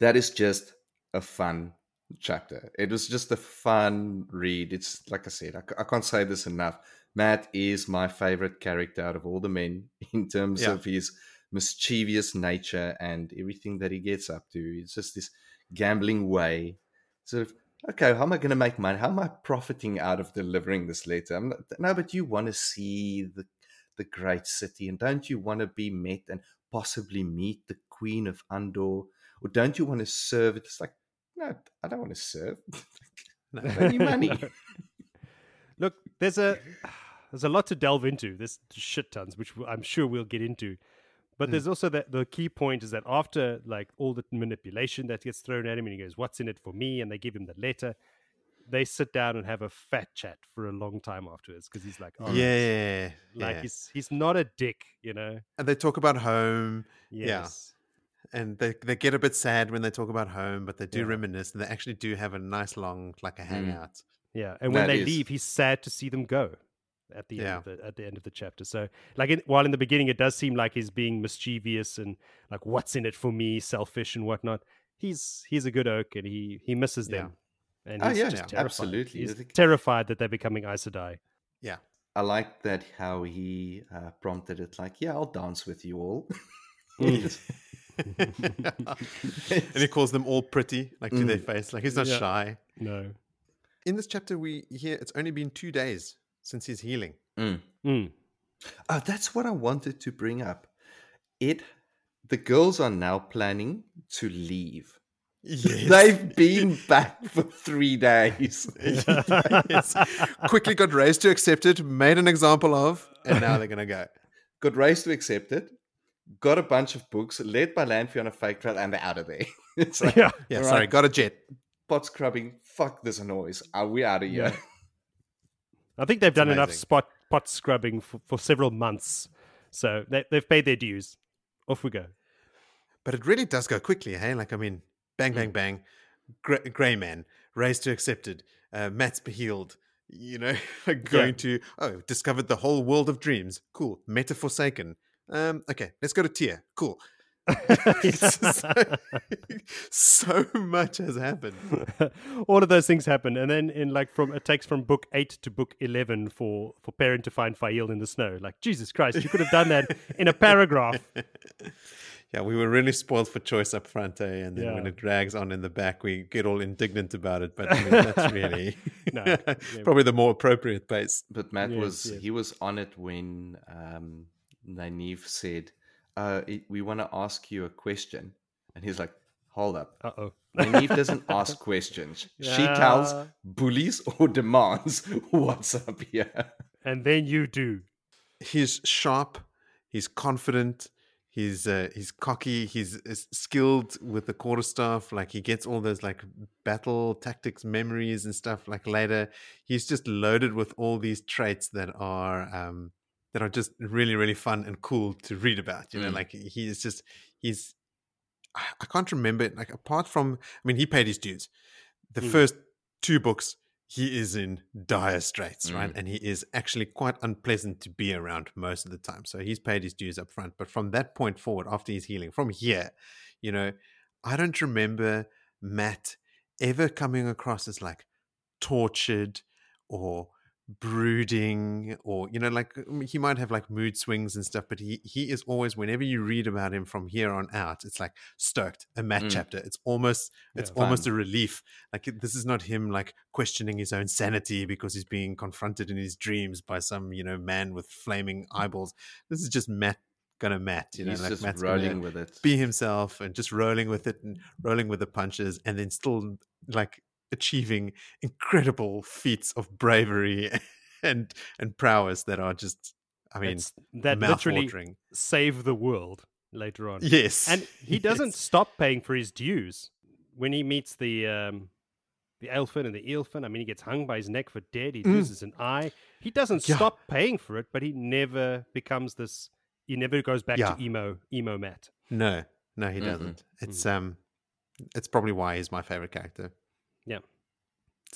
B: that is just a fun chapter. It was just a fun read. It's like I said, I can't say this enough. Mat is my favorite character out of all the men in terms
A: Yeah.
B: of his mischievous nature and everything that he gets up to. It's just this gambling way. Sort of, okay, how am I going to make money? How am I profiting out of delivering this letter? Um, Not, no, but you want to see the the great city, and don't you want to be met and possibly meet the Queen of Andor? Or don't you want to serve? It's like, no, I don't want to serve. Need money.
C: Look, there's a there's a lot to delve into. There's shit tons, which I'm sure we'll get into. But
A: Mm.
C: there's also that the key point is that after like all the manipulation that gets thrown at him, and he goes, "What's in it for me?" and they give him the letter. They sit down and have a fat chat for a long time afterwards because he's like, "All right."
A: yeah,
C: like
A: yeah.
C: he's he's not a dick, you know.
A: and they talk about home,
C: Yes.
A: and they they get a bit sad when they talk about home, but they do
C: Yeah.
A: reminisce, and they actually do have a nice long like a
B: Mm.
A: hangout.
C: Yeah, and when
B: That
C: they
B: is-
C: leave, he's sad to see them go at the end of the at the end of the chapter. So, like, in, while in the beginning it does seem like he's being mischievous and like, "What's in it for me?" selfish and whatnot. He's he's a good oak, and he he misses
A: Yeah.
C: them. And
B: Oh,
C: he's
B: yeah,
C: just
B: yeah,
C: terrified.
B: absolutely.
C: He's
B: think-
C: terrified that they're becoming Aes Sedai.
A: Yeah,
B: I like that how he uh, prompted it, like, yeah, I'll dance with you all.
C: Mm.
A: and he calls them all pretty, like to their
B: Mm.
A: face, like he's not
C: Yeah.
A: shy.
C: No.
A: In this chapter, we hear it's only been two days since he's healing.
B: Mm.
C: Mm.
B: Oh, that's what I wanted to bring up. It, the girls are now planning to leave.
A: Yes.
B: They've been back for three days.
A: yes. Quickly got raised to accept it, made an example of, and now they're gonna go.
B: Got raised to accept it. Got a bunch of books led by Landfield on a fake trail, and they're out of there. It's like
C: Yeah.
A: Yeah,
B: All
A: sorry, got a jet.
B: pot scrubbing. Fuck this noise. Are we out of here?
C: Yeah. I think they've done enough
A: amazing.
C: spot pot scrubbing for, for several months, so they, they've paid their dues. Off we go.
A: But it really does go quickly, hey? Like, I mean, bang, bang, bang. Gray, gray man, raised to accepted. Uh, Mat's behealed. You know, going to, oh, discovered the whole world of dreams. Cool. Meta forsaken. Um, okay, let's go to Tear. Cool. It's so, so much has happened.
C: all of those things happen and then in like from it takes from book 8 to book 11 for for Perrin to find Faile in the snow like jesus christ you could have done that in a paragraph
A: Yeah, we were really spoiled for choice up front, eh? And then when it drags on in the back, we get all indignant about it. But I mean, that's really
C: No, yeah.
A: probably the more appropriate pace.
B: But Mat
C: Yes,
B: was
C: yes.
B: he was on it when um, Nynaeve said, uh, it- "We want to ask you a question," and he's like, "Hold up."
C: uh-oh
B: Nynaeve doesn't ask questions. She tells bullies or demands what's up here.
C: and then you do
A: he's sharp, he's confident, he's uh, he's cocky, he's, is skilled with the quarter quarterstaff. Like he gets all those like battle tactics memories and stuff. Like later, he's just loaded with all these traits that are um, that are just really really fun and cool to read about. You know,
B: Mm.
A: like he's just he's I can't remember like apart from I mean he paid his dues. The
C: Mm.
A: first two books he is in dire straits, right?
B: Mm.
A: And he is actually quite unpleasant to be around most of the time. So he's paid his dues up front. But from that point forward, after he's healing, from here, you know, I don't remember Mat ever coming across as like tortured or brooding or you know like he might have like mood swings and stuff but he he is always whenever you read about him from here on out it's like stoked a Mat
B: Mm.
A: chapter it's almost it's
C: Yeah.
A: almost a relief like this is not him like questioning his own sanity because he's being confronted in his dreams by some you know man with flaming eyeballs this is just Mat gonna Mat you know
B: He's
A: like
B: just
A: Mat's
B: rolling with it.
A: be himself and just rolling with it and rolling with the punches and then still like achieving incredible feats of bravery and and prowess that are just i mean
C: That's- that literally save the world later on.
A: yes
C: and he doesn't
A: yes.
C: stop paying for his dues when he meets the um, the Aelfinn and the Eelfinn. I mean, he gets hung by his neck for dead. He
A: Mm.
C: loses an eye. He doesn't
A: Yeah.
C: stop paying for it, but he never becomes this. He never goes back
A: Yeah.
C: to emo emo Mat.
A: no no he doesn't it's um it's probably why he's my favorite character
C: Yeah.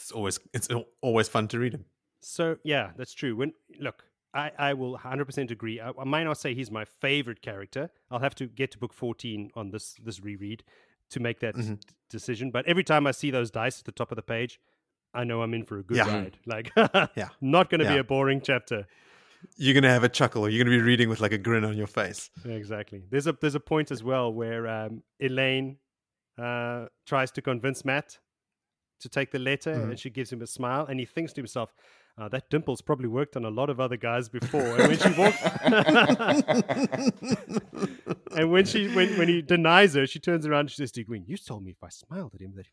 A: It's always it's always fun to read him
C: So yeah, that's true. When look, I, I will 100% agree. I, I might not say he's my favorite character. I'll have to get to book 14 on this this reread to make that
A: Mhm.
C: d- decision. But every time I see those dice at the top of the page, I know I'm in for a good
A: Yeah.
C: ride. Like,
A: Yeah.
C: not going to be a boring chapter.
A: you're gonna have a chuckle you're gonna be reading with like a grin on your face
C: Exactly. There's a there's a point as well where um, Elayne uh, tries to convince Mat to take the letter,
A: Mhm.
C: and she gives him a smile, and he thinks to himself, uh, "That dimple's probably worked on a lot of other guys before." And when she walks, and when she when when he denies her, she turns around and she says to Gwen, "You told me if I smiled at him that."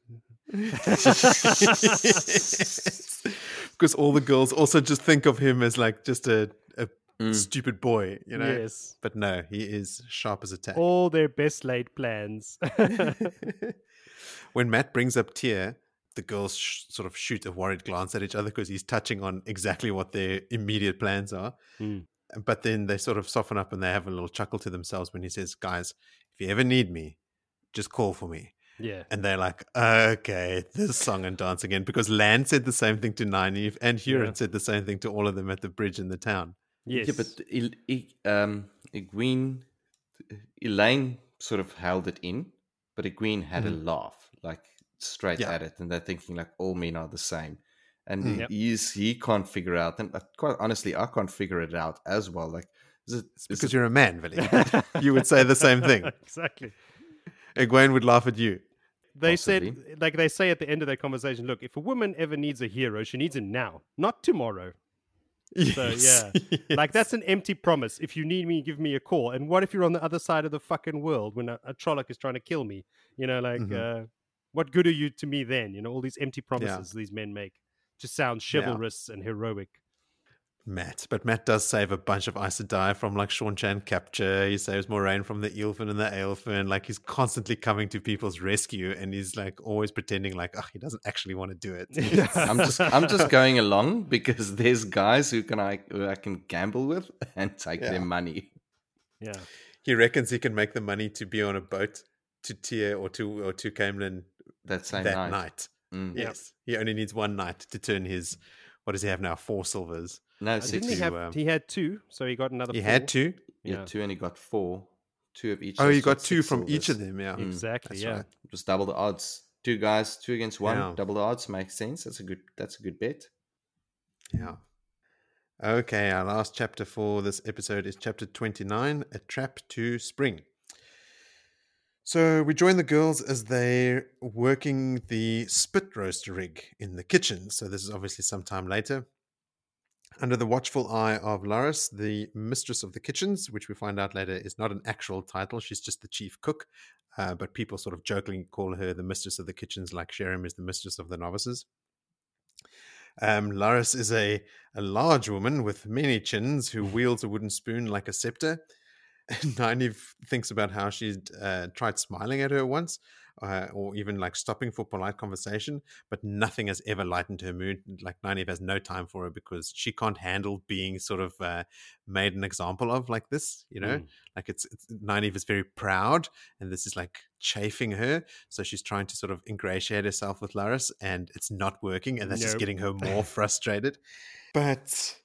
A: because all the girls also just think of him as like just a, a
B: Mm.
A: stupid boy, you know.
C: Yes,
A: But no, he is sharp as a tack.
C: all their best laid plans.
A: when Mat brings up Tear, the girls sh- sort of shoot a worried glance at each other because he's touching on exactly what their immediate plans are.
C: Mm.
A: But then they sort of soften up and they have a little chuckle to themselves when he says, "Guys, if you ever need me, just call for me."
C: yeah,
A: And they're like, okay, this song and dance again. Because Lan said the same thing to Nynaeve, and Hurin
C: Yeah.
A: said the same thing to all of them at the bridge in the town.
C: yes,
B: Yeah, but Il, I, um, Egwene, Elayne sort of held it in, but Egwene had a laugh, like straight
A: Yeah.
B: at it, and they're thinking like all men are the same. And
A: Mm.
B: he
C: Yep.
B: he's, he can't figure out, and uh, quite honestly, I can't figure it out as well. Like, is it,
A: It's
B: is
A: because
B: it-
A: you're a man, Vili. you would say the same thing.
C: exactly.
A: Egwene would laugh at you.
C: They said, like they say at the end of that conversation, look, if a woman ever needs a hero, she needs him now, not tomorrow. So,
A: Yes.
C: Like that's an empty promise. If you need me, give me a call. And what if you're on the other side of the fucking world when a, a Trolloc is trying to kill me? You know, like
A: Mhm.
C: uh, what good are you to me then? You know, all these empty promises these men make to sound
A: Yeah.
C: chivalrous and heroic.
A: Mat, but Mat does save a bunch of Aes Sedai from like Seanchan capture. He saves Moiraine from the Eelfinn and the Aelfinn. Like he's constantly coming to people's rescue, and he's like always pretending like, oh, he doesn't actually want to do it.
B: I'm just I'm just going along because there's guys who can I who I can gamble with and take
A: Yeah.
B: their money.
C: Yeah.
A: he reckons he can make the money to be on a boat to Tear or to or to Caemlyn
B: That same
A: that
B: night.
A: night.
B: Mm.
A: Yes, he only needs one night to turn his. What does he have now? Four silvers.
B: No,
C: Uh,
B: six.
C: didn't he have?
A: um,
C: he had two, so he got another.
A: He
C: four.
A: had two.
B: Yeah,
C: Yeah.
B: two and he got four. Two of each.
A: Oh,
B: so
A: you got
B: six
A: two from each of them. Yeah,
B: Mm.
C: Exactly.
A: That's
C: yeah.
A: right.
B: Just double the odds. Two guys, two against one.
A: Yeah.
B: Double the odds makes sense. That's a good. That's a good bet.
A: Yeah. Okay, our last chapter for this episode is chapter 29 A Trap to Spring. So we join the girls as they're working the spit roast rig in the kitchen. So this is obviously some time later. Under the watchful eye of Laras, the mistress of the kitchens, which we find out later is not an actual title, she's just the chief cook. Uh, but people sort of jokingly call her the mistress of the kitchens, like Sheriam is the mistress of the novices. Um, Laras is a, a large woman with many chins who wields a wooden spoon like a scepter. Nynaeve thinks about how she'd uh, tried smiling at her once, uh, or even like stopping for polite conversation, but nothing has ever lightened her mood. Like Nynaeve has no time for her because she can't handle being sort of uh, made an example of like this. You know,
C: Mm.
A: like it's, it's Nynaeve is very proud, and this is like chafing her. So she's trying to sort of ingratiate herself with Laras, and it's not working, and that's just getting her more frustrated. But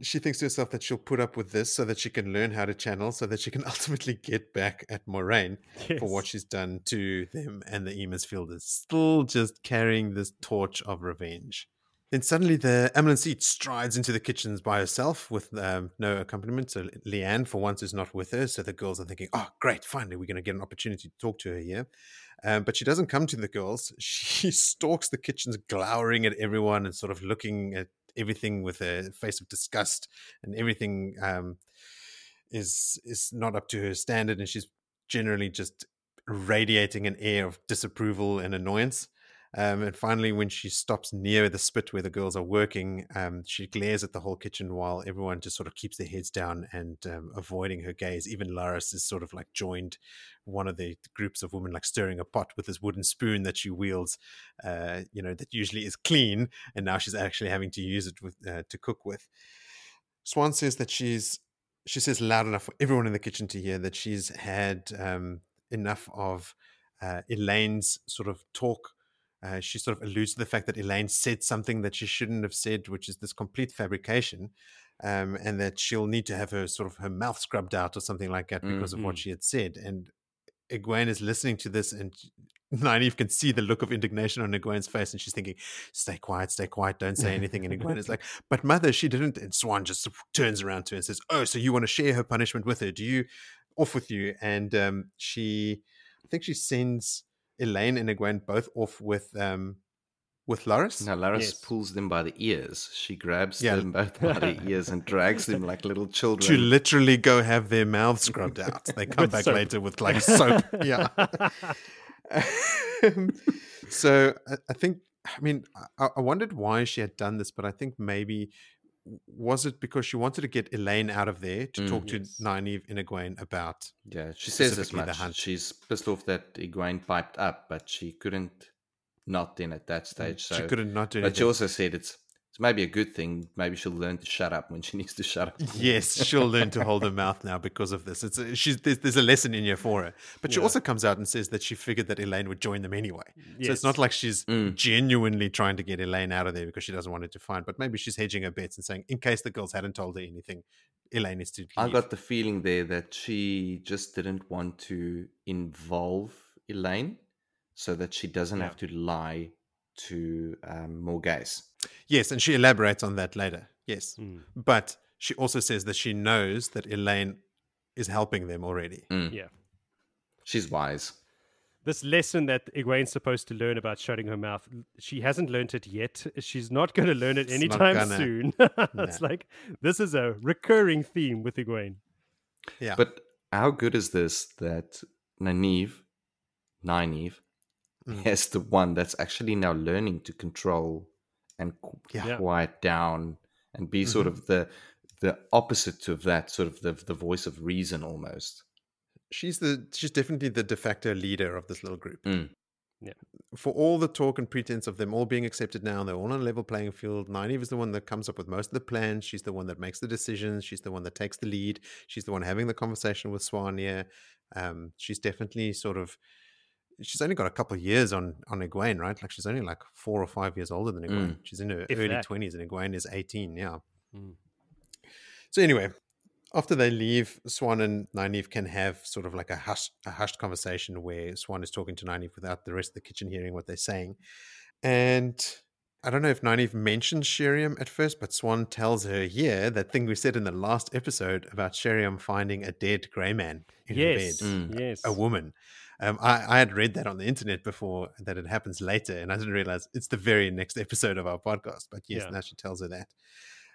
A: she thinks to herself that she'll put up with this so that she can learn how to channel, so that she can ultimately get back at Moiraine for what she's done to them and the Emersfielders, still just carrying this torch of revenge. Then suddenly the Amyrlin Seat strides into the kitchens by herself with um, no accompaniment. So Leane, for once, is not with her. So the girls are thinking, oh, great, finally, we're going to get an opportunity to talk to her here. Um, but she doesn't come to the girls. She stalks the kitchens, glowering at everyone and sort of looking at everything with a face of disgust and everything um, is is not up to her standard and she's generally just radiating an air of disapproval and annoyance um, and finally when she stops near the spit where the girls are working um, she glares at the whole kitchen while everyone just sort of keeps their heads down and um, avoiding her gaze. Even laras is sort of like joined one of the groups of women like stirring a pot with this wooden spoon that she wields uh, you know that usually is clean and now she's actually having to use it with uh, to cook with. Siuan says that she's she says loud enough for everyone in the kitchen to hear that she's had um, enough of uh, elayne's sort of talk uh, she sort of alludes to the fact that elayne said something that she shouldn't have said which is this complete fabrication um, and that she'll need to have her sort of her mouth scrubbed out or something like that because of what
C: Mhm.
A: she had said and Egwene is listening to this and Nynaeve can see the look of indignation on Egwene's face and she's thinking, stay quiet, stay quiet, don't say anything. And Egwene is like, but mother, she didn't. And Siuan just turns around to her and says, oh, so you want to share her punishment with her? Do you, off with you? And um, she, I think she sends Elayne and Egwene both off with, um, with Loris.
B: Now Laras
C: Yes.
B: pulls them by the ears. She grabs
A: Yeah.
B: them both by the ears and drags them like little children To
A: literally go have their mouths scrubbed out. They come back
C: soap.
A: later with like soap. Yeah. so I, I think i mean I, I wondered why she had done this but i think maybe was it because she wanted to get elayne out of there to
B: Mm.
A: talk to
C: Yes.
A: Nynaeve and Egwene about
B: yeah, she says as
A: specifically the
B: much.
A: hunt.
B: She's pissed off that Egwene piped up, but she couldn't not then at that stage. So
A: Mm, she couldn't not do it.
B: But she also said it's maybe a good thing. Maybe she'll learn to shut up when she needs to shut up.
A: yes she'll learn to hold her mouth now because of this it's a, she's there's, there's a lesson in here for her but she
C: Yeah.
A: also comes out and says that she figured that elayne would join them anyway so it's not like she's
B: Mm.
A: genuinely trying to get elayne out of there because she doesn't want her to find but maybe she's hedging her bets and saying in case the girls hadn't told her anything elaine is to leave.
B: I got the feeling there that she just didn't want to involve Elayne so that she doesn't
C: Yeah.
B: have to lie to um, gays,
A: Yes, and she elaborates on that later. Yes.
C: Mm.
A: But she also says that she knows that Elayne is helping them already.
B: Mm.
C: Yeah.
B: She's wise.
C: This lesson that Egwene's supposed to learn about shutting her mouth, she hasn't learned it yet. She's not going to learn it anytime
A: gonna.
C: soon. it's
A: Nah.
C: like this is a recurring theme with Egwene.
A: Yeah.
B: But how good is this that Nynaeve, Nynaeve,
A: Mm.
B: is the one that's actually now learning to control and
A: Yeah.
C: Yeah.
B: quiet down and be sort
A: Mhm.
B: of the the opposite of that sort of the the voice of reason almost.
A: she's the she's definitely the de facto leader of this little group.
B: Mm.
A: For all the talk and pretense of them all being accepted now, they're all on a level playing field. Nynaeve is the one that comes up with most of the plans. She's the one that makes the decisions. She's the one that takes the lead. She's the one having the conversation with Siuan here. Um, she's definitely sort of she's only got a couple of years on on Egwene, right? Like she's only like four or five years older than Egwene. She's in her
C: If
A: early twenties, and Egwene is eighteen. Yeah.
C: Mm.
A: So anyway, after they leave, Siuan and Nynaeve can have sort of like a hushed, a hushed conversation where Siuan is talking to Nynaeve without the rest of the kitchen hearing what they're saying. And I don't know if Nynaeve mentions Sheriam at first, but Siuan tells her here that thing we said in the last episode about Sheriam finding a dead grey man in
C: Yes.
A: her bed,
B: Mm.
C: Yes.
A: a woman. Um, I, I had read that on the internet before that it happens later, and I didn't realize it's the very next episode of our podcast. But yes,
C: Yeah.
A: now she tells her that.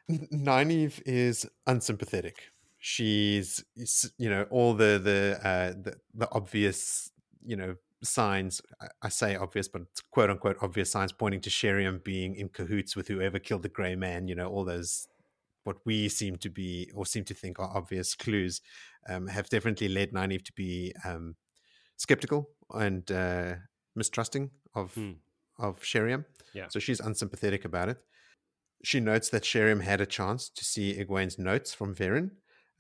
A: Nynaeve is unsympathetic. She's, you know, all the the uh, the, the obvious, you know, signs. I, say obvious, but it's quote unquote obvious signs pointing to Sheriam being in cahoots with whoever killed the Grey Man. You know, all those what we seem to be or seem to think are obvious clues um, have definitely led Nynaeve to be um, skeptical and uh, mistrusting of
C: Hmm.
A: of Sheriam.
C: Yeah.
A: So she's unsympathetic about it. She notes that Sheriam had a chance to see Egwene's notes from Verin,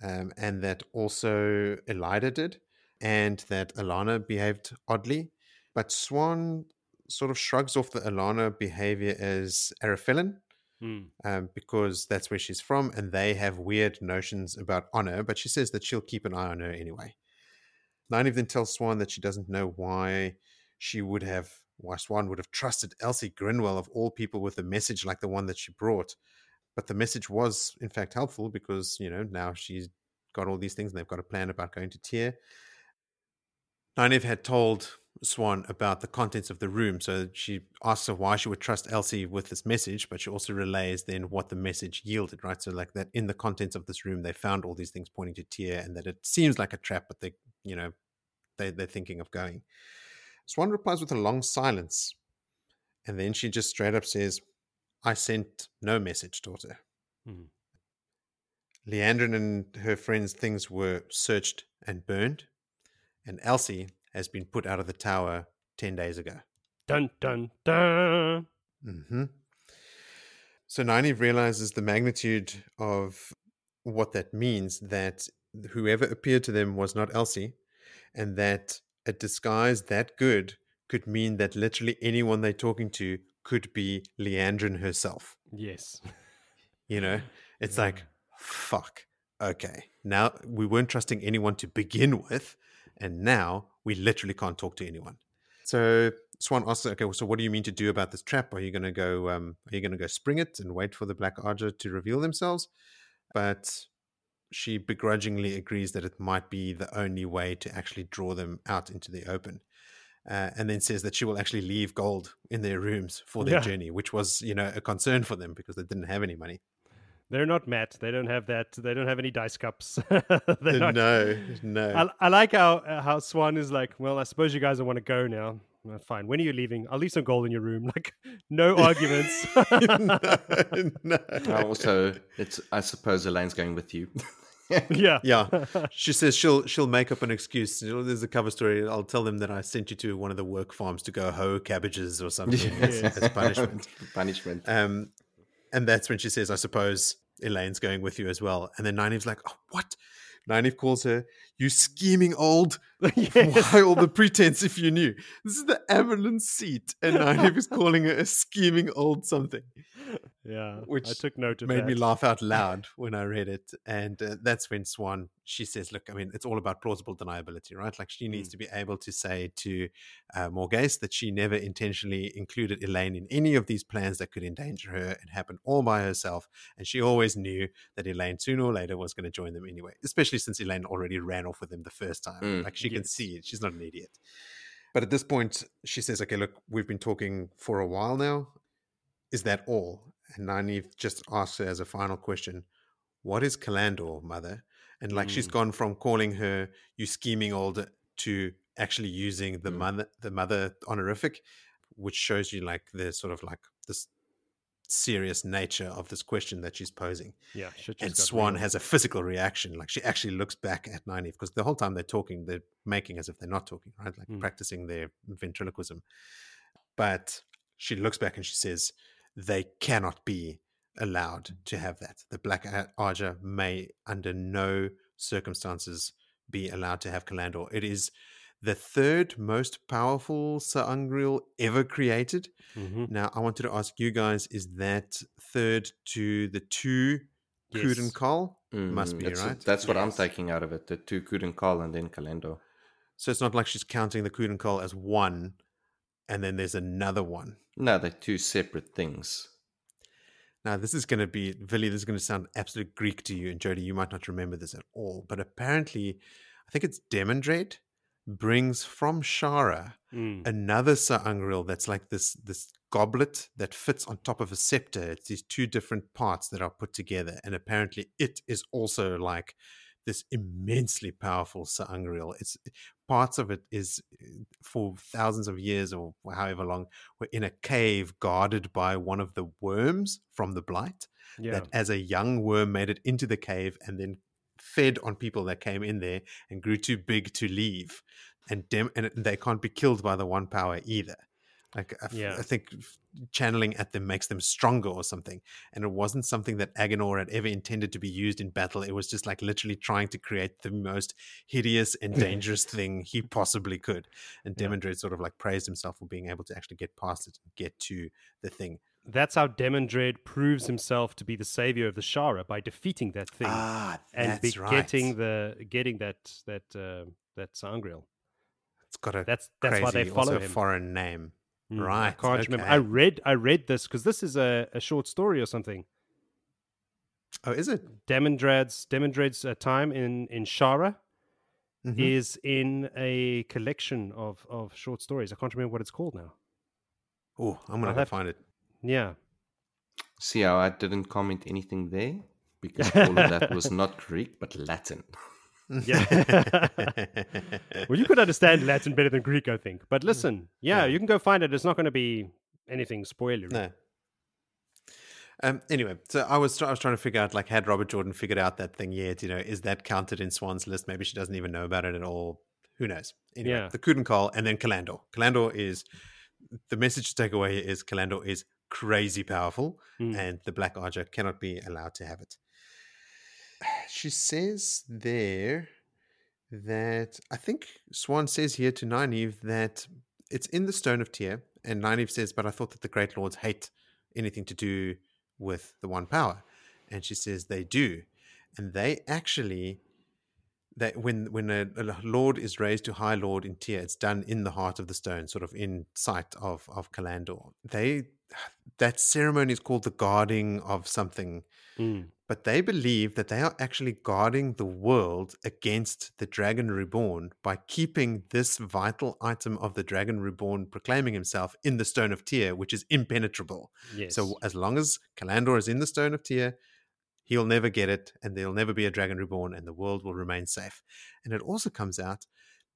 A: um, and that also Elaida did, and that Alanna behaved oddly. But Siuan sort of shrugs off the Alanna behavior as Arafellin,
C: Mm.
A: um, because that's where she's from, and they have weird notions about honor. But she says that she'll keep an eye on her anyway. Nynaeve then tells Siuan that she doesn't know why she would have, why Siuan would have trusted Elsie Grinwell of all people with a message like the one that she brought. But the message was, in fact, helpful because, you know, now she's got all these things and they've got a plan about going to Tear. Nynaeve had told Siuan about the contents of the room, so she asks her why she would trust Elsie with this message, but she also relays then what the message yielded, right? So, like that in the contents of this room, they found all these things pointing to Tear, and that it seems like a trap, but they, you know, they, they're thinking of going. Siuan replies with a long silence, and then she just straight up says, I sent no message, daughter.
C: Mhm.
A: Liandrin and her friends' things were searched and burned, and Elsie has been put out of the tower 10 days ago.
C: Dun dun dun.
A: hmm So Nynaeve realizes the magnitude of what that means that whoever appeared to them was not Elsie, and that a disguise that good could mean that literally anyone they're talking to could be Liandrin herself.
C: Yes.
A: You know, it's
C: Yeah.
A: like, fuck. Okay. Now we weren't trusting anyone to begin with, and now we literally can't talk to anyone. So Siuan asks, okay, so what do you mean to do about this trap? Are you going to go? Um, are you going to go spring it and wait for the Black Ajah to reveal themselves? But she begrudgingly agrees that it might be the only way to actually draw them out into the open. Uh, and then says that she will actually leave gold in their rooms for their
C: Yeah.
A: journey, which was, you know, a concern for them because they didn't have any money.
C: They're not Mat. They don't have that. They don't have any dice cups. They're not-
A: no, no.
C: I, I like how uh, how Siuan is like. Well, I suppose you guys don't want to go now. Uh, fine. When are you leaving? I'll leave some gold in your room. Like, no arguments.
A: no, no.
B: Also, it's I suppose Elayne's going with you.
C: yeah.
A: Yeah, she says she'll she'll make up an excuse. There's a cover story. I'll tell them that I sent you to one of the work farms to go hoe cabbages or something as,
C: Yes.
A: as punishment.
B: Punishment.
A: Um, and that's when she says, "I suppose Elayne's going with you as well." And then Nynaeve's like, "Oh, what?" Nynaeve calls her, "You scheming old
C: yes.
A: Why all the pretense if you knew? This is the Amyrlin seat, and Nynaeve is calling her a scheming old something.
C: Yeah.
A: Which
C: I took note of
A: Made
C: that.
A: me laugh out loud when I read it, and uh, that's when Siuan she says, "Look, I mean, it's all about plausible deniability, right? Like she needs
C: Mm.
A: to be able to say to uh, Morgase that she never intentionally included Elayne in any of these plans that could endanger her. It happened all by herself, and she always knew that Elayne sooner or later was going to join them anyway. Especially since Elayne already ran off with him the first time.
B: Mm.
A: Like she can see it. She's not an idiot." But at this point, she says, "Okay, look, we've been talking for a while now. Is that all?" And Nynaeve just asks her as a final question, "What is Callandor, mother?" And like she's gone from calling her "you scheming old" to actually using the
B: Mm.
A: mother the mother honorific, which shows you like the sort of like this serious nature of this question that she's posing.
C: yeah.
A: And Siuan
C: real.
A: has a physical reaction. Like she actually looks back at Nynaeve because the whole time they're talking, they're making as if they're not talking, right? Like
C: Mm.
A: practicing their ventriloquism. But she looks back and she says, they cannot be allowed to have that. The Black Ar- Arger may, under no circumstances, be allowed to have Callandor. It is the third most powerful sa'angreal ever created.
C: Mhm.
A: Now, I wanted to ask you guys: Is that third to the two
C: Yes.
A: Kal? Must
B: Mm,
A: be,
B: that's,
A: right?
B: That's what I'm taking out of it. The two couldn't call and then Callandor.
A: So it's not like she's counting the Choedan Kal as one, and then there's another one.
B: No, they're two separate things.
A: Now, this is going to be, Villy, this is going to sound absolute Greek to you, and Jody, you might not remember this at all, but apparently, I think it's Demandred brings from Shara
C: Mm.
A: another sa'angreal that's like this this goblet that fits on top of a scepter. It's these two different parts that are put together, and apparently it is also like this immensely powerful sa'angreal. It's parts of it is uh, for thousands of years or however long were in a cave guarded by one of the worms from the blight
C: Yeah.
A: that as a young worm made it into the cave and then fed on people that came in there and grew too big to leave and dem- and they can't be killed by the one power either like I, f-
C: Yeah.
A: I think channeling at them makes them stronger or something and it wasn't something that Aginor had ever intended to be used in battle it was just like literally trying to create the most hideous and dangerous thing he possibly could and
C: Yeah.
A: Demandred sort of like praised himself for being able to actually get past it and get to the thing
C: that's how Demon proves himself to be the savior of the Shara by defeating that thing
A: Ah,
C: and be
A: right.
C: getting the getting that that uh, that sa'angreal.
A: it's got a
C: That's that's why they follow him.
A: fory name.
C: Mm, I can't remember. I read I read this because this is a, a short story or something.
A: Oh, is it?
C: Demandred's Demandred's uh, time in in Shara
A: Mhm.
C: is in a collection of of short stories. I can't remember what it's called now.
A: Oh, I'm gonna
C: I'll
A: go
C: have-
A: find it.
C: Yeah.
B: See how I didn't comment anything there? Because all of that was not Greek, but Latin.
C: Yeah. well, you could understand Latin better than Greek, I think. But listen, yeah,
A: Yeah.
C: you can go find it. It's not going to be anything spoilery.
A: No. Um. Anyway, so I was I was trying to figure out like had Robert Jordan figured out that thing yet? You know, is that counted in Siuan's list? Maybe she doesn't even know about it at all. Who knows? Anyway,
C: Yeah.
A: the Choedan Kal and then Callandor. Callandor is the message to take away is Callandor is crazy powerful,
C: Mm.
A: and the Black Ajah cannot be allowed to have it. She says there that I think Siuan says here to Nynaeve that it's in the Stone of Tear, and Nynaeve says, "But I thought that the Great Lords hate anything to do with the One Power," and she says they do, and they actually that when when a, a lord is raised to high lord in Tear, it's done in the heart of the stone, sort of in sight of of Callandor. They that ceremony is called the guarding of something
C: Mm.
A: but they believe that they are actually guarding the world against the Dragon Reborn by keeping this vital item of the Dragon Reborn proclaiming himself in the Stone of Tear, which is impenetrable.
C: Yes.
A: So as long as Callandor is in the Stone of Tear, he'll never get it, and there'll never be a Dragon Reborn, and the world will remain safe. And it also comes out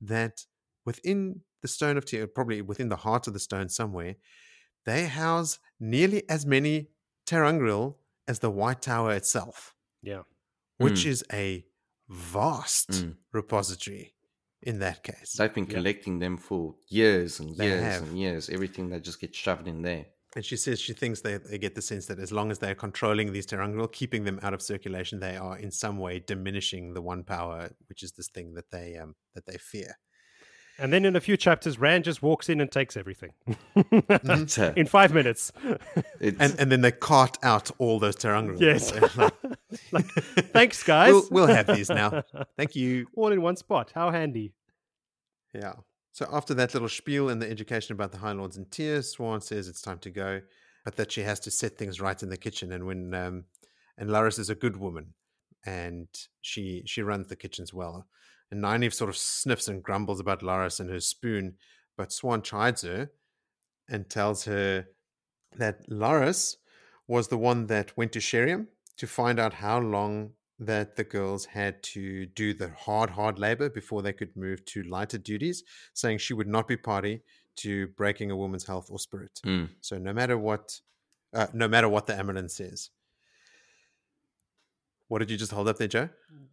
A: that within the Stone of Tear, probably within the heart of the stone somewhere, they house nearly as many ter'angreal as the White Tower itself,
C: yeah.
A: which
B: Mm.
A: is a vast
B: Mm.
A: repository in that case.
B: They've been
C: Yeah.
B: collecting them for years and years and years. Everything that just gets shoved in there.
A: And she says she thinks they, they get the sense that as long as they're controlling these ter'angreal, keeping them out of circulation, they are in some way diminishing the one power, which is this thing that they um, that they fear.
C: And then in a few chapters, Rand just walks in and takes everything
B: uh,
C: in five minutes.
A: And and then they cart out all those ter'angreal.
C: yes.
A: Like,
C: like, thanks, guys.
A: We'll, we'll have these now. Thank you.
C: All in one spot. How handy.
A: Yeah. So after that little spiel and the education about the High Lords and tears, Siuan says it's time to go, but that she has to set things right in the kitchen. And when um, and Laras is a good woman, and she she runs the kitchens well. And Nynaeve sort of sniffs and grumbles about Laras and her spoon, but Siuan chides her and tells her that Laras was the one that went to Sheriam to find out how long that the girls had to do the hard, hard labor before they could move to lighter duties, saying she would not be party to breaking a woman's health or spirit.
B: Mm.
A: So no matter what, uh, no matter what the Amyrlin says. What did you just hold up there, Joe?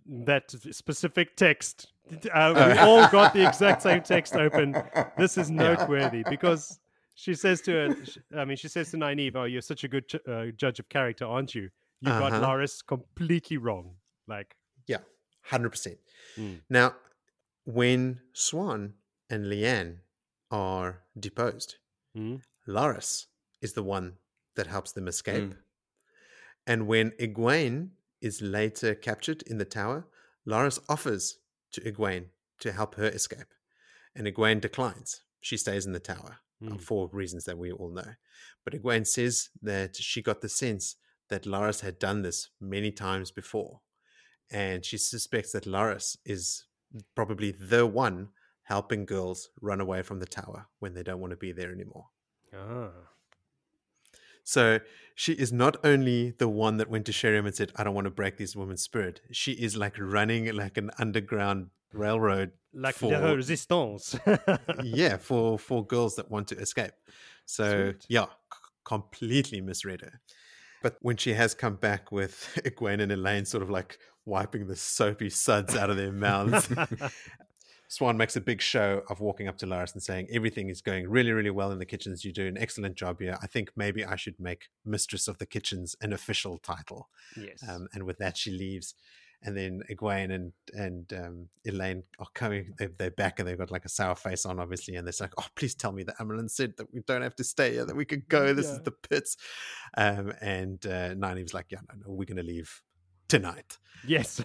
C: That specific text. Uh, we all got the exact same text open. This is noteworthy because she says to her, I mean, she says to Nynaeve, "Oh, you're such a good ch- uh, judge of character, aren't you? You got
A: Uh-huh.
C: Laras completely wrong." Like,
A: Yeah, hundred percent.
C: Mm.
A: Now, when Siuan and Leane are deposed,
C: mm,
A: Laras is the one that helps them escape.
B: Mm.
A: And when Egwene is later captured in the tower, Laras offers to Egwene to help her escape. And Egwene declines. She stays in the tower uh,
C: Mm.
A: for reasons that we all know. But Egwene says that she got the sense that Laras had done this many times before. And she suspects that Laras is probably the one helping girls run away from the tower when they don't want to be there anymore.
C: ah,
A: So she is not only the one that went to Sheriam and said, I don't want to break this woman's spirit. She is like running like an underground railroad.
C: like
A: For-
C: the resistance.
A: yeah, for for girls that want to escape. So
C: Sweet.
A: yeah, c- completely misread her. But when she has come back with Egwene and Elayne sort of like wiping the soapy suds out of their mouths, Siuan makes a big show of walking up to Laras and saying, Everything is going really, really well in the kitchens. You do an excellent job here. I think maybe I should make Mistress of the Kitchens an official title.
C: yes.
A: Um, and with that, she leaves. And then Egwene and and um, Elayne are coming. They're, they're back and they've got like a sour face on, obviously, and they're like, "Oh, please tell me that Amyrlin said that we don't have to stay here, that we could go. This
C: Yeah.
A: is the pits." Um, and uh, Nynaeve's like, "Yeah, no, no, we're gonna leave tonight."
C: Yes.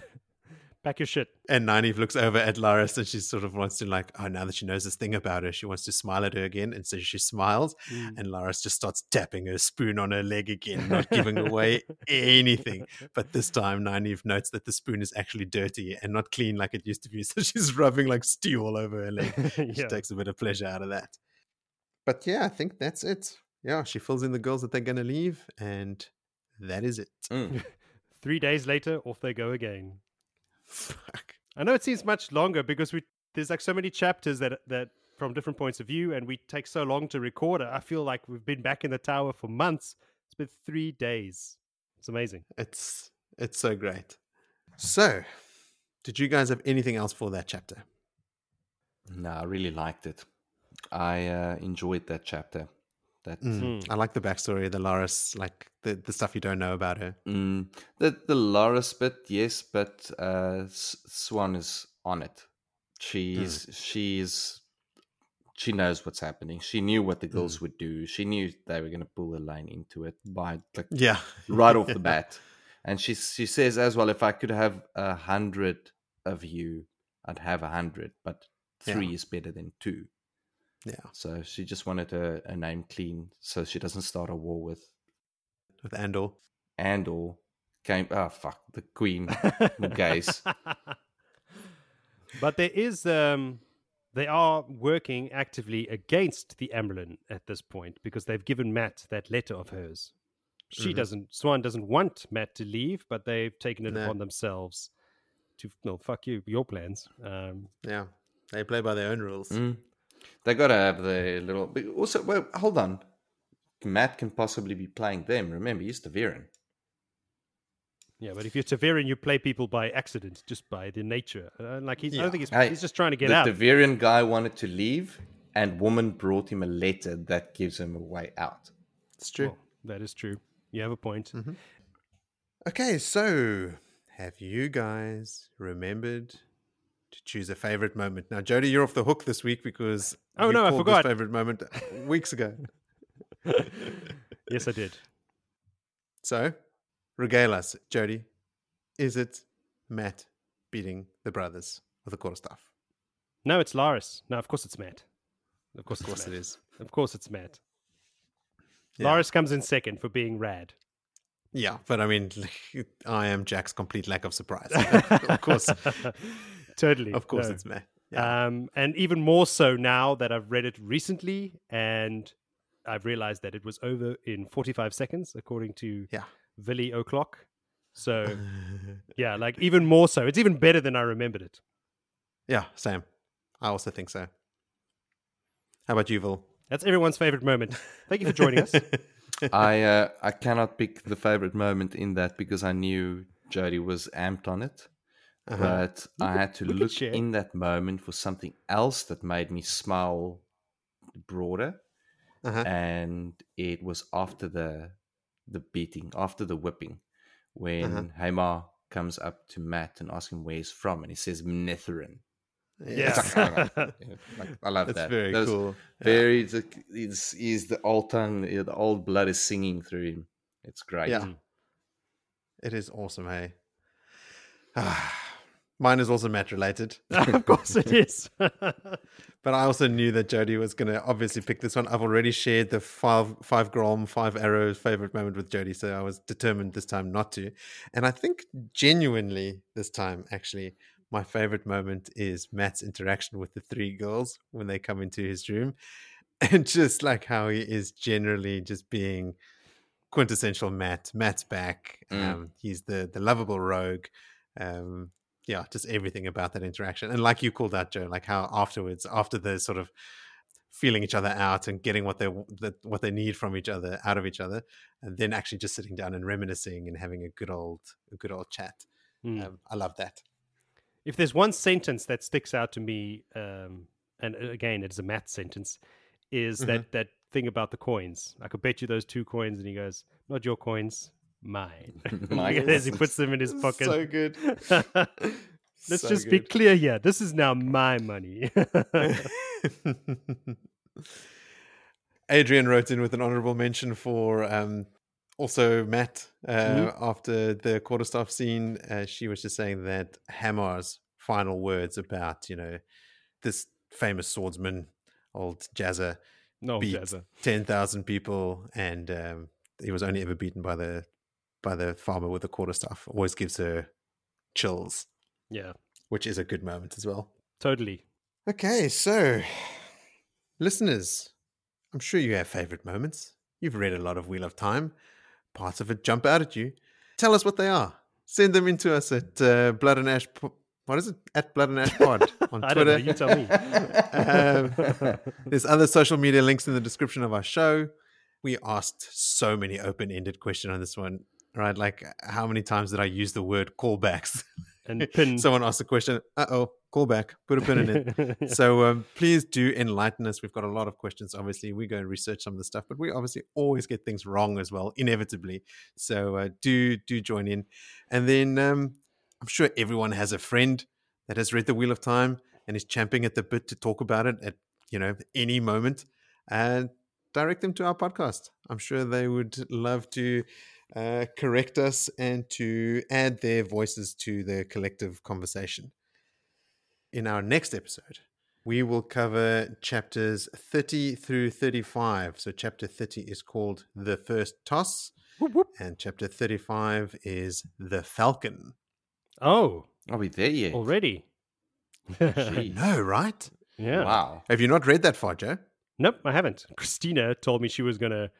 C: Pack your shit.
A: And Nynaeve looks over at Laras and she sort of wants to like, oh, now that she knows this thing about her, she wants to smile at her again. And so she smiles
C: Mm.
A: and Laras just starts tapping her spoon on her leg again, not giving away anything. But this time, Nynaeve notes that the spoon is actually dirty and not clean like it used to be. So she's rubbing like stew all over her leg. She takes a bit of pleasure out of that. But yeah, I think that's it. Yeah, she fills in the girls that they're going to leave, and that is it.
B: Mm.
C: Three days later, off they go again.
A: Fuck.
C: I know it seems much longer because we there's like so many chapters that that from different points of view, and we take so long to record it. I feel like we've been back in the tower for months. It's been three days. It's amazing.
A: It's it's so great. So, did you guys have anything else for that chapter?
B: No, I really liked it. I uh, enjoyed that chapter. That
A: Mm. I like the backstory, of the Laras, like the, the stuff you don't know about her.
B: Mm, the the Loris bit, yes, but uh, Siuan is on it. She's she's she knows what's happening. She knew what the girls would do. She knew they were going to pull a line into it by like
A: Yeah.
B: right off the bat. And she she says as well, if I could have a hundred of you, I'd have a hundred, but
A: Yeah.
B: three is better than two.
A: Yeah.
B: So she just wanted a, her name clean, so she doesn't start a war with
A: With Andor.
B: Andor. Came oh fuck the Queen gays.
C: but there is um they are working actively against the Amyrlin at this point because they've given Mat that letter of hers. She
A: Mhm.
C: doesn't Siuan doesn't want Mat to leave, but they've taken it
A: No.
C: upon themselves to no fuck you, your plans. Um
A: Yeah. They play by their own rules.
B: Mm. They got to have the little. but Also, well, hold on. Mat can possibly be playing them. Remember, he's the Viren.
C: yeah, but if you're ta'veren, you play people by accident, just by the nature. Uh, like he's, I don't think he's,
B: Hey,
C: he's just trying to get
B: the,
C: out.
B: the Viren guy wanted to leave, and woman brought him a letter that gives him a way out.
A: It's true.
C: Well, that is true. You have a point. Mm-hmm.
A: Okay, so have you guys remembered to choose a favorite moment? Now, Jody, you're off the hook this week because
C: Oh, no, I forgot.
A: Favorite moment weeks ago.
C: yes, I did.
A: So, regale us, Jody. Is it Mat beating the brothers with the quarterstaff?
C: No, it's Laras. No, of course it's Mat. Of course,
A: Of course,
C: Mat.
A: is.
C: Of course, it's Mat.
A: Yeah.
C: Laras comes in second for being rad.
A: Yeah, but I mean, I am Jack's complete lack of surprise. of course,
C: totally.
A: of course,
C: no.
A: it's Mat. Yeah.
C: Um, and even more so now that I've read it recently, and I've realized that it was over in 45 seconds, according to
A: Yeah.
C: Villy O'Clock. So, yeah, like even more so. It's even better than I remembered it.
A: yeah, same. I also think so. How about you, Vil?
C: That's everyone's favorite moment. Thank you for joining us.
B: I uh, I cannot pick the favorite moment in that because I knew Jody was amped on it.
A: Uh-huh.
B: But I had to
C: could
B: look in that moment for something else that made me smile broader.
A: Uh-huh.
B: and it was after the the beating, after the whipping, when
A: Uh-huh.
B: Hammar comes up to Mat and asks him where he's from, and he says Manetheren.
C: Yes.
B: Yeah, like, I love
A: That's
B: that.
A: very
B: Those
A: cool. Yeah.
B: Very, it's, it's, the old tongue, the old blood is singing through him. It's great.
A: Yeah. It is awesome, hey. Mine is also Mat related.
C: of course it is.
A: But I also knew that Jody was going to obviously pick this one. I've already shared the five five Grom, five arrows favorite moment with Jody, so I was determined this time not to. And I think genuinely this time, actually, my favorite moment is Mat's interaction with the three girls when they come into his room, and just like how he is generally just being quintessential Mat. Mat's back.
B: Mm.
A: Um, he's the the lovable rogue. Um, yeah, just everything about that interaction. And like you called out, Joe, like how afterwards, after the sort of feeling each other out and getting what they what they need from each other out of each other, and then actually just sitting down and reminiscing and having a good old a good old chat.
C: Hmm.
A: Um, I love that.
C: if there's one sentence that sticks out to me, um, and uh, again, it's a math sentence, is
A: Mhm.
C: that that thing about the coins. I could bet you those two coins, and he goes, "Not your coins, mine.
B: Mine.
C: As he puts them in his pocket.
A: So good.
C: Let's
A: So
C: just be clear here. This is now my money.
A: Adrian wrote in with an honorable mention for um, also Mat uh,
C: Mhm.
A: after the quarterstaff scene. Uh, she was just saying that Hammar's final words about, you know, this famous swordsman, old Jazza,
C: no,
A: beat
C: Jazza.
A: 10,000 people and um, he was only ever beaten by the by the farmer with the quarterstaff. Always gives her chills,
C: Yeah,
A: which is a good moment as well.
C: totally.
A: Okay, so listeners, I'm sure you have favorite moments. You've read a lot of Wheel of Time. Parts of it jump out at you. Tell us what they are. Send them into us at uh, Blood and Ash. Po- What is it? At Blood and Ash Pod on
C: I don't
A: Twitter.
C: know. You tell me.
A: Um, there's other social media links in the description of our show. We asked so many open-ended questions on this one, right? Like, how many times did I use the word callbacks?
C: and pin.
A: Someone asked a question. Uh oh, callback. Put a pin in it. So um, please do enlighten us. We've got a lot of questions. Obviously, we go and research some of the stuff, but we obviously always get things wrong as well, inevitably. So uh, do do join in, and then um, I'm sure everyone has a friend that has read the Wheel of Time and is champing at the bit to talk about it at you know any moment, and direct them to our podcast. I'm sure they would love to uh, correct us and to add their voices to the collective conversation. In our next episode, we will cover chapters 30 through 35. So, chapter 30 is called The First Toss,
C: Whoop, whoop.
A: and chapter 35 is The Falcon.
C: Oh,
B: Are we there yet?
C: already?
A: No, right?
C: yeah.
B: Wow.
A: Have you not read that far, Joe?
C: Nope, I haven't. Christina told me she was gonna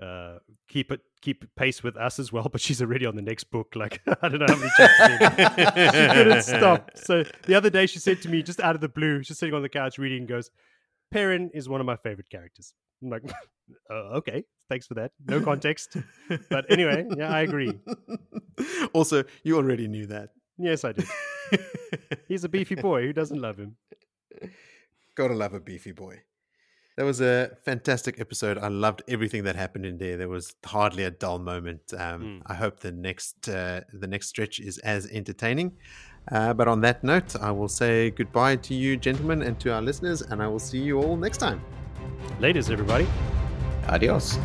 C: uh, keep it keep pace with us as well, but she's already on the next book. Like I don't know how many chapters. she couldn't stop. So the other day, she said to me, just out of the blue, she's sitting on the couch reading, and goes, "Perrin is one of my favorite characters." I'm like, uh, okay, thanks for that. No context, but anyway, yeah, I agree.
A: also, you already knew that.
C: Yes, I did. He's a beefy boy. Who doesn't love him?
A: Gotta love a beefy boy. That was a fantastic episode. I loved everything that happened in there. There was hardly a dull moment. Um,
C: Mm.
A: I hope the next uh, the next stretch is as entertaining. Uh, but on that note, I will say goodbye to you, gentlemen, and to our listeners, and I will see you all next time.
C: Ladies, everybody.
B: Adios.